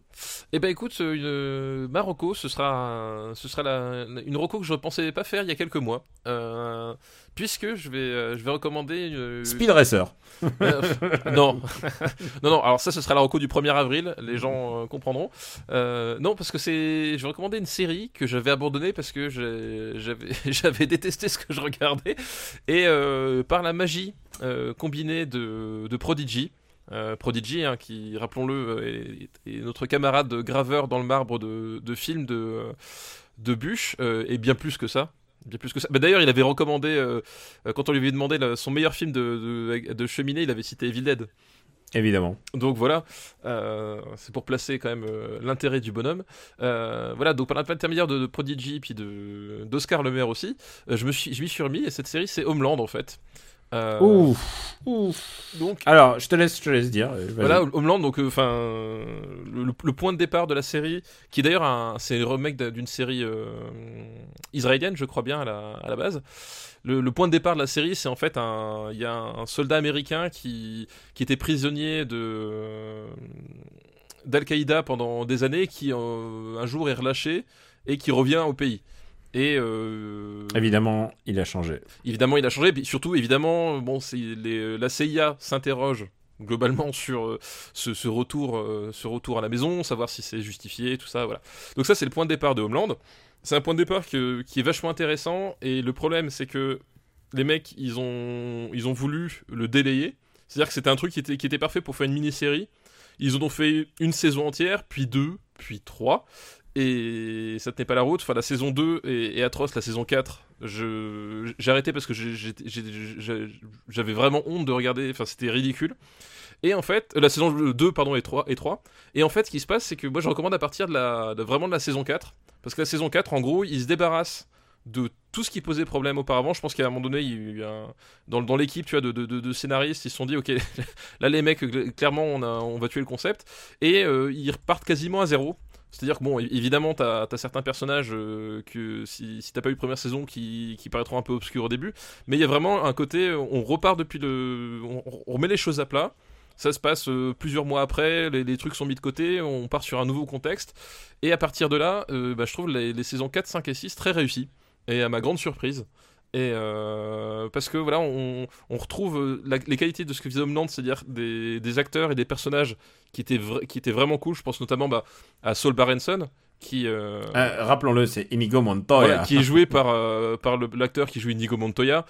Eh ben écoute, euh, une, euh, Marocco, ce sera, ce sera la- une Rocco que je ne pensais pas faire il y a quelques mois. Euh, puisque je vais, je vais recommander une. Speed Racer. Euh, non. non, non, alors ça, ce sera la Rocco du 1er avril, les gens euh, comprendront. Euh, non, parce que c'est. Je vais recommander une série que j'avais abandonnée parce que j'avais j'avais détesté ce que je regardais. Et euh, par la magie euh, combinée de, de Prodigy. Euh, Prodigy, hein, qui, rappelons-le, est, est notre camarade graveur dans le marbre de, de films de, de Bush, euh, et bien plus que ça. Bien plus que ça. Bah, D'ailleurs, il avait recommandé, euh, euh, quand on lui avait demandé la- son meilleur film de, de, de cheminée, il avait cité Evil Dead. Évidemment. Donc voilà, euh, c'est pour placer quand même euh, l'intérêt du bonhomme. Euh, voilà, donc par l'intermédiaire de, de Prodigy puis de d'Oscar Le Maire aussi, euh, je me suis, je m'y suis remis et cette série c'est Homeland en fait. Euh, Ouf. Ouf. Donc Alors, je te laisse, je te laisse dire. euh, voilà, Homeland, donc enfin le, le- le point de départ de la série, qui d'ailleurs c'est le remake d'un- d'une série euh, israélienne, je crois bien à la, à la base. Le, le point de départ de la série, c'est en fait un, il y a un, soldat américain qui, qui était prisonnier de d'Al-Qaïda pendant des années, qui euh, un jour est relâché et qui revient au pays. Et euh, Évidemment, il a changé. Évidemment, il a changé. Puis surtout, évidemment, bon, les- la CIA s'interroge globalement sur euh, ce, ce retour, euh, ce retour à la maison, savoir si c'est justifié, tout ça, voilà. Donc ça, c'est le point de départ de Homeland. C'est un point de départ que- qui est vachement intéressant. Et le problème, c'est que les mecs, ils ont, ils ont voulu le délayer. C'est-à-dire que c'était un truc qui était, qui était parfait pour faire une mini-série. Ils en ont fait une saison entière, puis deux, puis trois. Et ça tenait pas la route. Enfin, la saison 2 est, atroce. La saison 4, je, j'ai arrêté parce que j'avais vraiment honte de regarder. Enfin, c'était ridicule. Et en fait, euh, la saison 2, pardon, et 3, et 3. Et en fait, ce qui se passe, c'est que moi, je recommande à partir de, la, vraiment de la saison 4. Parce que la saison 4, en gros, ils se débarrassent de tout ce qui posait problème auparavant. Je pense qu'à un moment donné, il dans, dans l'équipe tu vois, de, de, scénaristes, ils se sont dit, ok, là les mecs, cl- clairement, on, on va tuer le concept. Et euh, ils repartent quasiment à zéro. C'est-à-dire que, bon, évidemment, t'as as certains personnages euh, que si, t'as pas eu première saison qui, qui paraîtront un peu obscurs au début, mais il y a vraiment un côté, on repart depuis le. On, remet les choses à plat. Ça se passe euh, plusieurs mois après, les, les trucs sont mis de côté, on part sur un nouveau contexte. Et à partir de là, euh, bah, je trouve les, les saisons 4, 5 et 6 très réussies. Et à ma grande surprise. Et euh, parce que voilà, on, retrouve euh, les qualités de ce que faisait Homeland, c'est-à-dire des, acteurs et des personnages qui étaient, vra- qui étaient vraiment cool. Je pense notamment bah, à Saul Barenson, qui, euh, Euh, Rappelons-le, c'est Inigo Montoya. voilà, qui est joué par, euh, par l'acteur qui joue Inigo Montoya,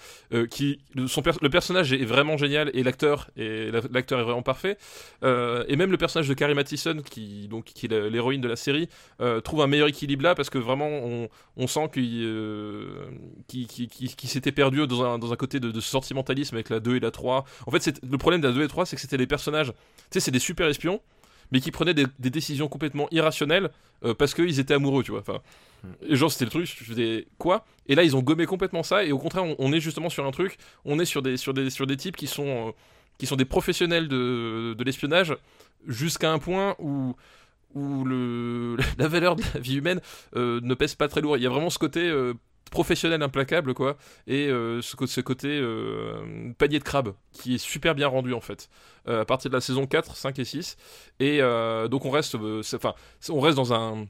qui le, son per- le personnage est vraiment génial et l'acteur est la- l'acteur est vraiment parfait. Et même le personnage de Carrie Mathison, qui donc qui est l'héroïne de la série, trouve un meilleur équilibre là parce que vraiment on, on sent qu'il qu'il- qu'il s'était perdu dans un, dans un côté de, de sentimentalisme avec la 2 et la 3. En fait, le problème de la 2 et 3, c'est que c'était des personnages, tu sais, c'est des super espions, mais qui prenaient des, des décisions complètement irrationnelles euh, parce qu'ils étaient amoureux, tu vois. Enfin, et genre, c'était le truc, je faisais quoi? Et là, ils ont gommé complètement ça, et au contraire, on, on est justement sur un truc, on est sur des, sur des, sur des types qui sont, euh, qui sont des professionnels de, de l'espionnage, jusqu'à un point où, où le, la valeur de la vie humaine euh, ne pèse pas très lourd. Il y a vraiment ce côté euh, professionnel implacable, quoi, et euh, ce, côté euh, panier de crabe, qui est super bien rendu, en fait, euh, à partir de la saison 4, 5 et 6. Et euh, donc, on reste, enfin, on reste dans un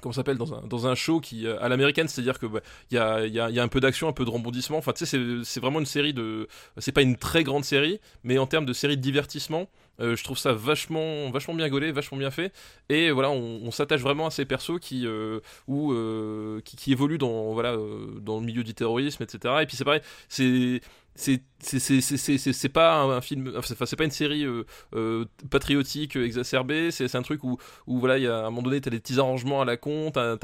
comment s'appelle dans un, dans un show qui à l'américaine. C'est à dire que bah, il y, a, y, y a un peu d'action un peu de rebondissement. Enfin tu sais c'est vraiment une série de c'est pas une très grande série mais en termes de série de divertissement euh, je trouve ça vachement vachement bien gaulé vachement bien fait. Et voilà on, s'attache vraiment à ces persos qui euh, euh, qui, évoluent dans voilà dans le milieu du terrorisme etc et puis c'est pareil c'est c'est c'est pas un, film enfin c'est pas une série euh, euh, patriotique euh, exacerbée c'est un truc où où voilà il y a à un moment donné t'as des petits arrangements à la con t'as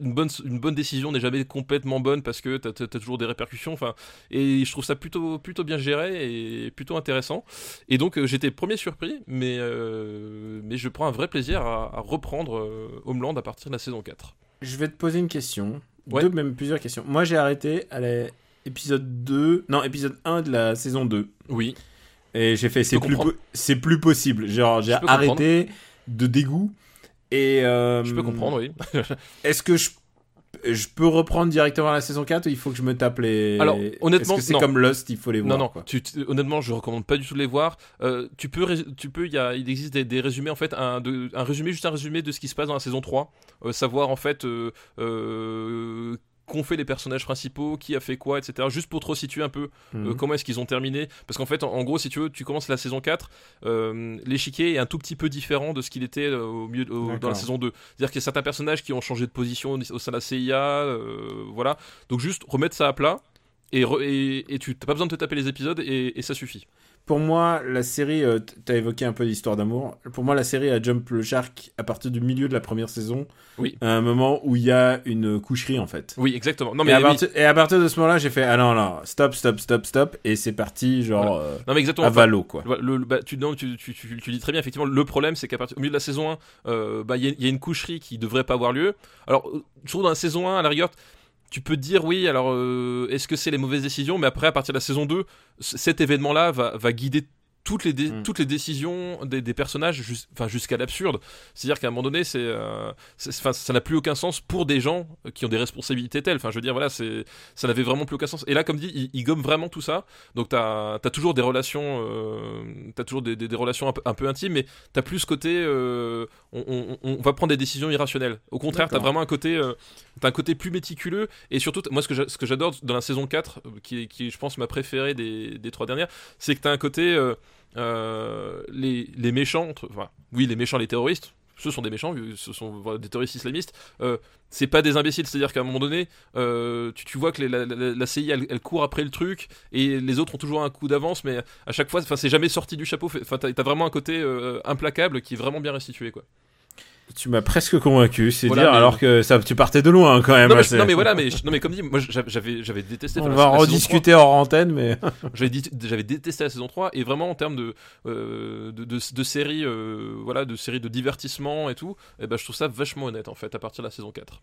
une bonne une bonne décision n'est jamais complètement bonne parce que t'as t'as toujours des répercussions enfin et je trouve ça plutôt plutôt bien géré et plutôt intéressant et donc j'étais premier surpris mais mais je prends un vrai plaisir à, à reprendre Homeland à partir de la saison 4 Je vais te poser une question. Ouais. Deux, même plusieurs questions. Moi, j'ai arrêté à l'épisode 2. Non, épisode 1 de la saison 2. oui Et j'ai fait, c'est plus, po- c'est plus possible. Genre, j'ai arrêté de dégoût. Et euh, je peux comprendre oui Est-ce que je, je peux reprendre directement la saison 4 ou il faut que je me tape les. Alors, honnêtement, c'est non. comme Lost, il faut les voir Non, non, quoi. tu, tu- honnêtement, je recommande pas du tout de les voir. Euh, tu peux, tu peux, il y a, il existe des, des résumés en fait, un, de- un résumé, juste un résumé de ce qui se passe dans la saison 3. Euh, savoir en fait euh, euh, qu'ont fait les personnages principaux, qui a fait quoi, etc. Juste pour te resituer un peu euh, Mhm. comment est-ce qu'ils ont terminé. Parce qu'en fait, en, en gros, si tu veux, tu commences la saison 4, euh, l'échiquier est un tout petit peu différent de ce qu'il était euh, au milieu, au- dans la saison 2. C'est-à-dire qu'il y a certains personnages qui ont changé de position au, au sein de la CIA, euh, voilà. Donc juste remettre ça à plat. Et, re- et, et tu n'as pas besoin de te taper les épisodes et, et ça suffit. Pour moi, la série, euh, t- t'as évoqué un peu l'histoire d'amour. Pour moi, la série a jump le shark à partir du milieu de la première saison. Oui. À un moment où il y a une coucherie en fait. Oui, exactement. Non et, à partir, et à partir de ce moment-là, j'ai fait ah non non stop stop stop stop et c'est parti genre euh, non, mais exactement. à valo quoi. Le, le- bah, tu, non, tu, tu, tu, tu dis très bien, effectivement, le problème, c'est qu'à partir au milieu de la saison 1, euh, bah, il y, a- il y a une coucherie qui devrait pas avoir lieu. Alors, euh, trouve dans la saison 1, à la rigueur, tu peux dire, oui, alors, euh, est-ce que c'est les mauvaises décisions? Mais après, à partir de la saison 2, c- cet événement-là va guider toutes les, dé- Mm. toutes les décisions des, des personnages jus- jusqu'à l'absurde. C'est-à-dire qu'à un moment donné, c'est, euh, c'est- ça n'a plus aucun sens pour des gens qui ont des responsabilités telles. Enfin, je veux dire, voilà, c'est, ça n'avait vraiment plus aucun sens. Et là, comme dit, il, il gomme vraiment tout ça. Donc, t'as as toujours des relations, euh, t'as toujours des, des- des relations un peu, un peu intimes, mais t'as plus ce côté, euh, on, on- on va prendre des décisions irrationnelles. Au contraire, t'as D'accord. vraiment un côté, euh, t'as un côté plus méticuleux. Et surtout, moi, ce que j'a- ce que j'adore dans la saison 4, euh, qui est, qui je pense, ma préférée des, des trois dernières, c'est que t'as un côté, les, les méchants, enfin, oui, les méchants, les terroristes. Ce sont des méchants, ce sont des terroristes islamistes. Euh, c'est pas des imbéciles, c'est-à-dire qu'à un moment donné, euh, tu, vois que la, la- CIA elle, court après le truc et les autres ont toujours un coup d'avance, mais à chaque fois, c'est jamais sorti du chapeau. Enfin, t'as vraiment un côté euh, implacable qui est vraiment bien restitué, quoi. Tu m'as presque convaincu, c'est Voilà, dire mais- alors que ça tu partais de loin quand même. Non mais, non mais voilà, mais non mais comme dit, moi j'avais détesté. On la- va la rediscuter hors antenne mais 3, J'avais dit- j'avais détesté la saison 3 et vraiment en termes de euh, de, de, de séries, euh, voilà, de séries de divertissement et tout, et ben je trouve ça vachement honnête en fait à partir de la saison 4.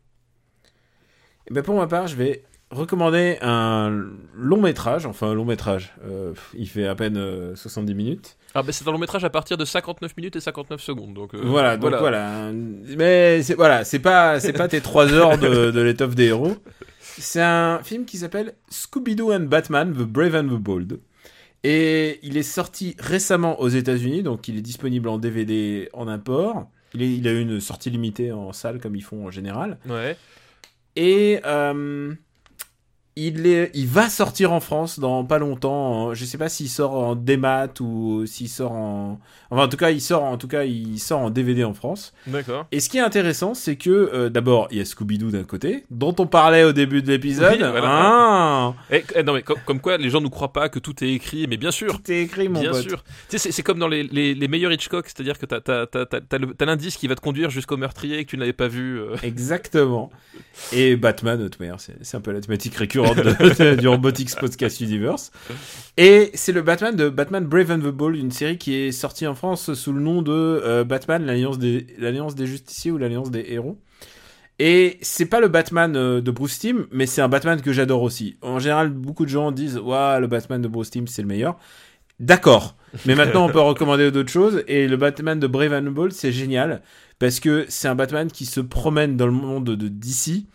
Eh ben, pour ma part, je vais recommander un long métrage, enfin un long métrage. euh, il fait à peine euh, 70 minutes. Ah ben c'est un long métrage à partir de 59 minutes et 59 secondes, donc euh, voilà, donc voilà. Mais c'est voilà, c'est pas c'est pas tes 3 heures de, de l'étoffe des héros. C'est un film qui s'appelle Scooby-Doo and Batman: The Brave and the Bold. Et il est sorti récemment aux États-Unis, donc il est disponible en DVD en import. Il, est- il a eu une sortie limitée en salle comme ils font en général. Ouais. Et euh, il, est, il va sortir en France dans pas longtemps. Je sais pas s'il sort en démat ou s'il sort en. Enfin, en tout cas, il sort en tout cas, il sort en DVD en France. D'accord. Et ce qui est intéressant, c'est que euh, d'abord, il y a Scooby-Doo d'un côté, dont on parlait au début de l'épisode. Oui, voilà. Ah, Eh, non mais comme, comme quoi les gens ne croient pas que tout est écrit, mais bien sûr. tout est écrit, mon Bien pote. sûr. Tu sais, c'est- c'est comme dans les, les, les meilleurs Hitchcock, c'est-à-dire que t'as t'as- t'as- t'as- t'as le- t'as l'indice qui va te conduire jusqu'au meurtrier et que tu ne l'avais pas vu. euh. Exactement. Et Batman, de toute manière, c'est c'est un peu la thématique récurrente de- du Robotics Podcast Universe. Et c'est le Batman de Batman Brave and the Bold, une série qui est sortie en France sous le nom de euh, Batman, l'Alliance des, des Justiciers ou l'Alliance des Héros. Et c'est pas le Batman euh, de Bruce Timm, mais c'est un Batman que j'adore aussi. En général, beaucoup de gens disent Waouh, le Batman de Bruce Timm, c'est le meilleur. D'accord. Mais maintenant, on peut recommander d'autres choses. Et le Batman de Brave and the Bold, c'est génial. Parce que c'est un Batman qui se promène dans le monde de DC.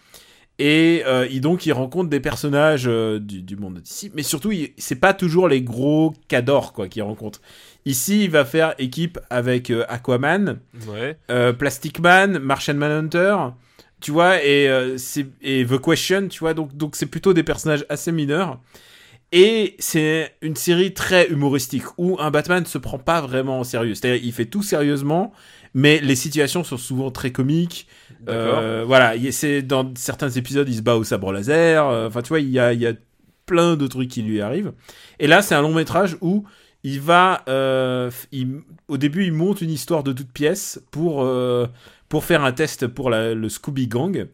Et euh, il, donc, il rencontre des personnages euh, du, du monde de DC. Mais surtout, c'est pas toujours les gros cadors quoi qu'il rencontre. Ici, il va faire équipe avec euh, Aquaman, Ouais. Plastic Man, Martian Manhunter, tu vois, et, et The Question, tu vois, donc donc c'est plutôt des personnages assez mineurs. Et c'est une série très humoristique où un Batman se prend pas vraiment au sérieux. C'est-à-dire, il fait tout sérieusement, mais les situations sont souvent très comiques. Euh, voilà, il- c'est dans certains épisodes, il se bat au sabre laser. euh, Enfin, tu vois, il y a, il y a plein de trucs qui lui arrivent. Et là, c'est un long métrage où il va, euh, il- au début, il monte une histoire de toute pièce pour euh, pour faire un test pour la- le Scooby Gang.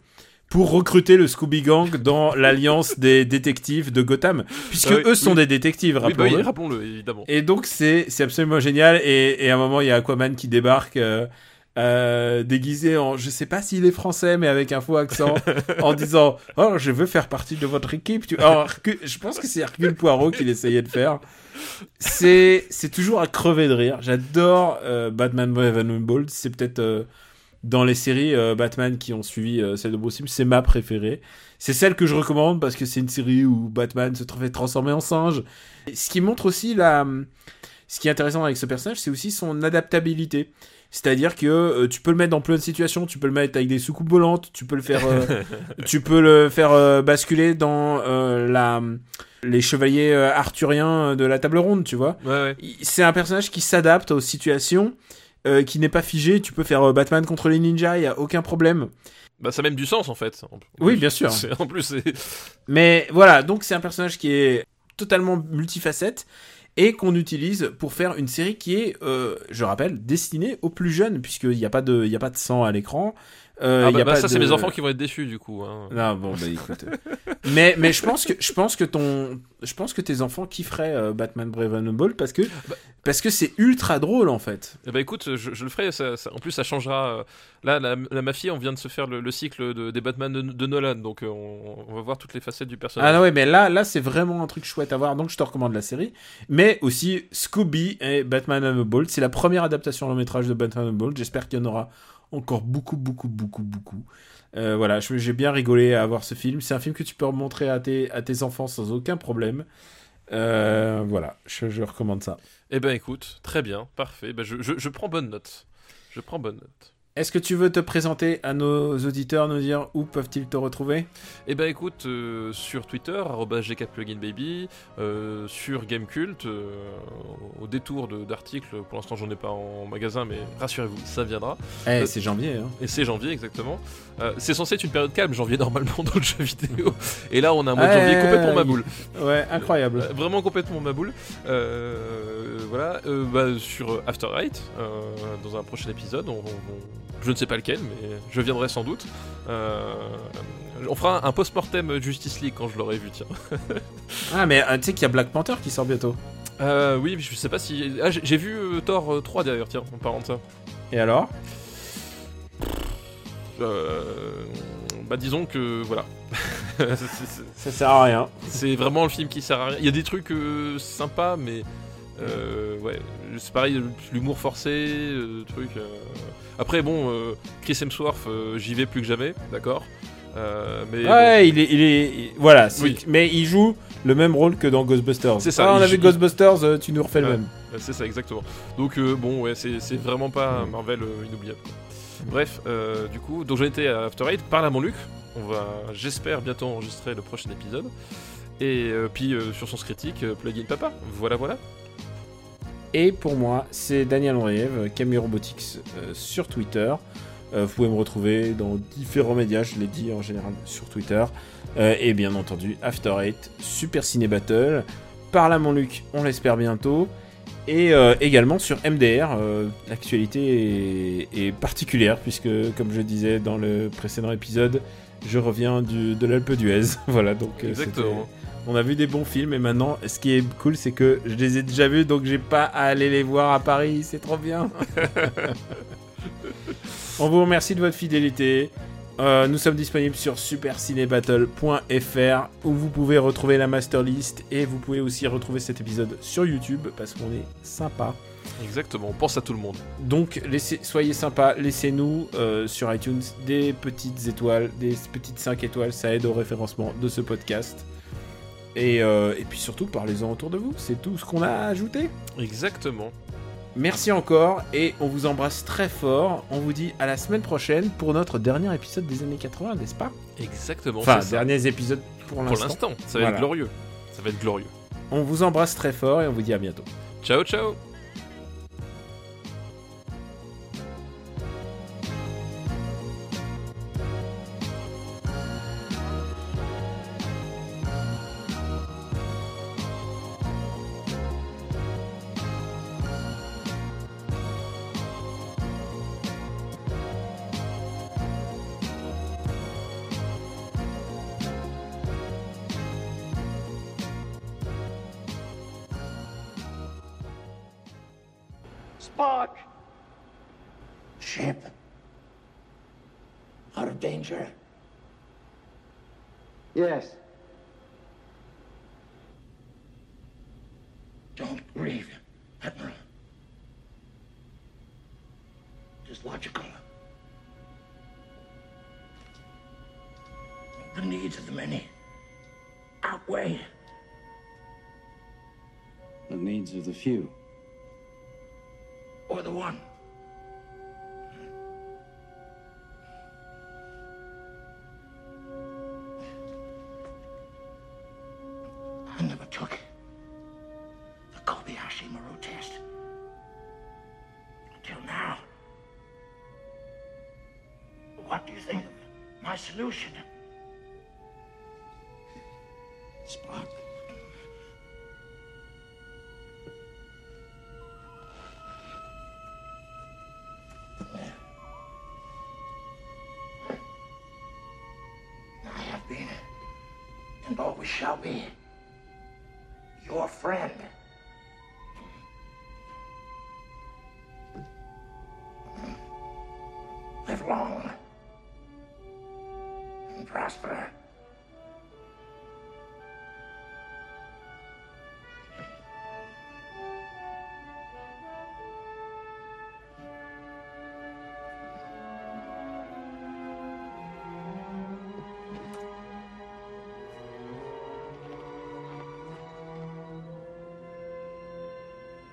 Pour recruter le Scooby Gang dans l'alliance des détectives de Gotham, puisque oui, eux sont oui. des détectives, Oui, bah oui, rappelons-le. rappelons-le, évidemment. Et donc c'est c'est absolument génial et, et à un moment il y a Aquaman qui débarque euh, euh, déguisé en je sais pas s'il est français mais avec un faux accent en disant oh je veux faire partie de votre équipe tu alors Hercule- je pense que c'est Hercule Poirot qu'il essayait de faire c'est c'est toujours à crever de rire j'adore euh, Batman Brave and Bold c'est peut-être euh, dans les séries euh, Batman qui ont suivi euh, celle de Bruce c'est ma préférée c'est celle que je recommande parce que c'est une série où Batman se fait transformer en singe ce qui montre aussi la ce qui est intéressant avec ce personnage, c'est aussi son adaptabilité. C'est-à-dire que euh, tu peux le mettre dans plein de situations, tu peux le mettre avec des soucoupes volantes, tu peux le faire, euh, tu peux le faire basculer dans la les chevaliers arthuriens de la table ronde, tu vois. Ouais, ouais. Il- C'est un personnage qui s'adapte aux situations, euh, qui n'est pas figé. Tu peux faire euh, Batman contre les ninjas, il y a aucun problème. Bah, ça a même du sens en fait. En- Oui, bien sûr. En plus, c'est. Mais voilà, donc c'est un personnage qui est totalement multifacette et qu'on utilise pour faire une série qui est, euh, je rappelle, destinée aux plus jeunes, puisqu'il n'y a, pas de- il y a pas de sang à l'écran. Euh, Ah y bah, a bah, pas ça, c'est mes enfants qui vont être déçus du coup. hein. Non, bon, bah écoute. mais mais je, pense que, je, pense que ton, je pense que tes enfants kifferaient euh, Batman Brave and the Bold parce que Bah parce que c'est ultra drôle en fait. Eh bah écoute, je, je le ferai. ça- ça- en plus, ça changera. euh, Là, la, la mafia, on vient de se faire le, le cycle de- des Batman de, de Nolan, donc on, on va voir toutes les facettes du personnage. Ah non, ouais, mais là, là c'est vraiment un truc chouette à voir, donc je te recommande la série. Mais aussi Scooby et Batman and the Bold. C'est la première adaptation long métrage de Batman and the Bold. J'espère qu'il y en aura encore beaucoup, beaucoup, beaucoup, beaucoup. Euh, voilà, j'ai bien rigolé à voir ce film. C'est un film que tu peux montrer à tes, enfants sans aucun problème. Euh, voilà, je, recommande ça. Eh ben écoute, très bien, parfait. Je, je prends bonne note. Je prends bonne note. Est-ce que tu veux te présenter à nos auditeurs, nous dire où peuvent-ils te retrouver? Eh ben écoute, euh, sur Twitter, @gkpluginbaby, euh, sur Gamecult, euh, au détour d'articles, pour l'instant j'en ai pas en magasin, mais rassurez-vous, ça viendra. Eh, Euh, c'est janvier, hein. Et c'est janvier exactement. C'est censé être une période calme, janvier normalement dans le jeu vidéo. Et là on a un mois de janvier Ouais, complètement ma boule. Ouais, incroyable. Vraiment complètement ma boule. Voilà, bah, sur After Eight, dans un prochain épisode, on- on- on- je ne sais pas lequel, mais je viendrai sans doute. Euh, on fera un post-mortem Justice League quand je l'aurai vu, tiens. Ah, mais euh, tu sais qu'il y a Black Panther qui sort bientôt. Euh, oui, je sais pas si. Ah, j'ai vu euh, Thor euh, 3 d'ailleurs, tiens, en parlant de ça. Et alors? Euh, bah, disons que voilà. Ça sert à rien. C'est vraiment le film qui sert à rien. Il y a des trucs sympas, mais euh, ouais, c'est pareil, l'humour forcé, euh, truc. euh. Après, bon, euh, Chris Hemsworth, j'y vais plus que jamais, d'accord. Mais bon, Ouais, il est, il est, il- voilà. Oui. Mais il joue le même rôle que dans Ghostbusters. C'est ça, Ah, on a vu Ghostbusters, tu nous refais le même. c'est ça exactement. Donc bon, ouais, c'est vraiment pas un Marvel inoubliable. quoi. Bref, du coup, donc j'en étais à After Eight. Parle à mon Luc. On va, j'espère, bientôt enregistrer le prochain épisode. Et puis sur son critique, euh, Plugin Papa. Voilà, voilà. Et pour moi, c'est Daniel Andriev, Camille Robotics euh, sur Twitter. Euh, vous pouvez me retrouver dans différents médias, je l'ai dit en général sur Twitter. Euh, et bien entendu, After Eight, Super Ciné Battle. Parle à mon Luc, on l'espère bientôt. Et également sur MDR, l'actualité est, particulière, puisque comme je disais dans le précédent épisode, je reviens de l'Alpe d'Huez. voilà, donc Exactement. On a vu des bons films et maintenant, ce qui est cool, c'est que je les ai déjà vus, donc j'ai pas à aller les voir à Paris. C'est trop bien. On vous remercie de votre fidélité. Euh, nous sommes disponibles sur supercinébattle.fr où vous pouvez retrouver la master list et vous pouvez aussi retrouver cet épisode sur YouTube parce qu'on est sympa. Exactement. On pense à tout le monde. Donc laissez, soyez sympa, laissez-nous euh, sur iTunes des petites étoiles, des petites 5 étoiles, ça aide au référencement de ce podcast. Et, euh, et puis surtout, parlez-en autour de vous, c'est tout ce qu'on a à ajouter. Exactement. Merci encore et on vous embrasse très fort. On vous dit à la semaine prochaine pour notre dernier épisode des années 80, n'est-ce pas? Exactement. Enfin, derniers épisodes pour Pour l'instant. l'instant, ça va Voilà. être glorieux. Ça va être glorieux. On vous embrasse très fort et on vous dit à bientôt. Ciao, ciao. Yes. Don't grieve, Admiral. Just logical. The needs of the many outweigh The needs of the few. or the one.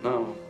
No.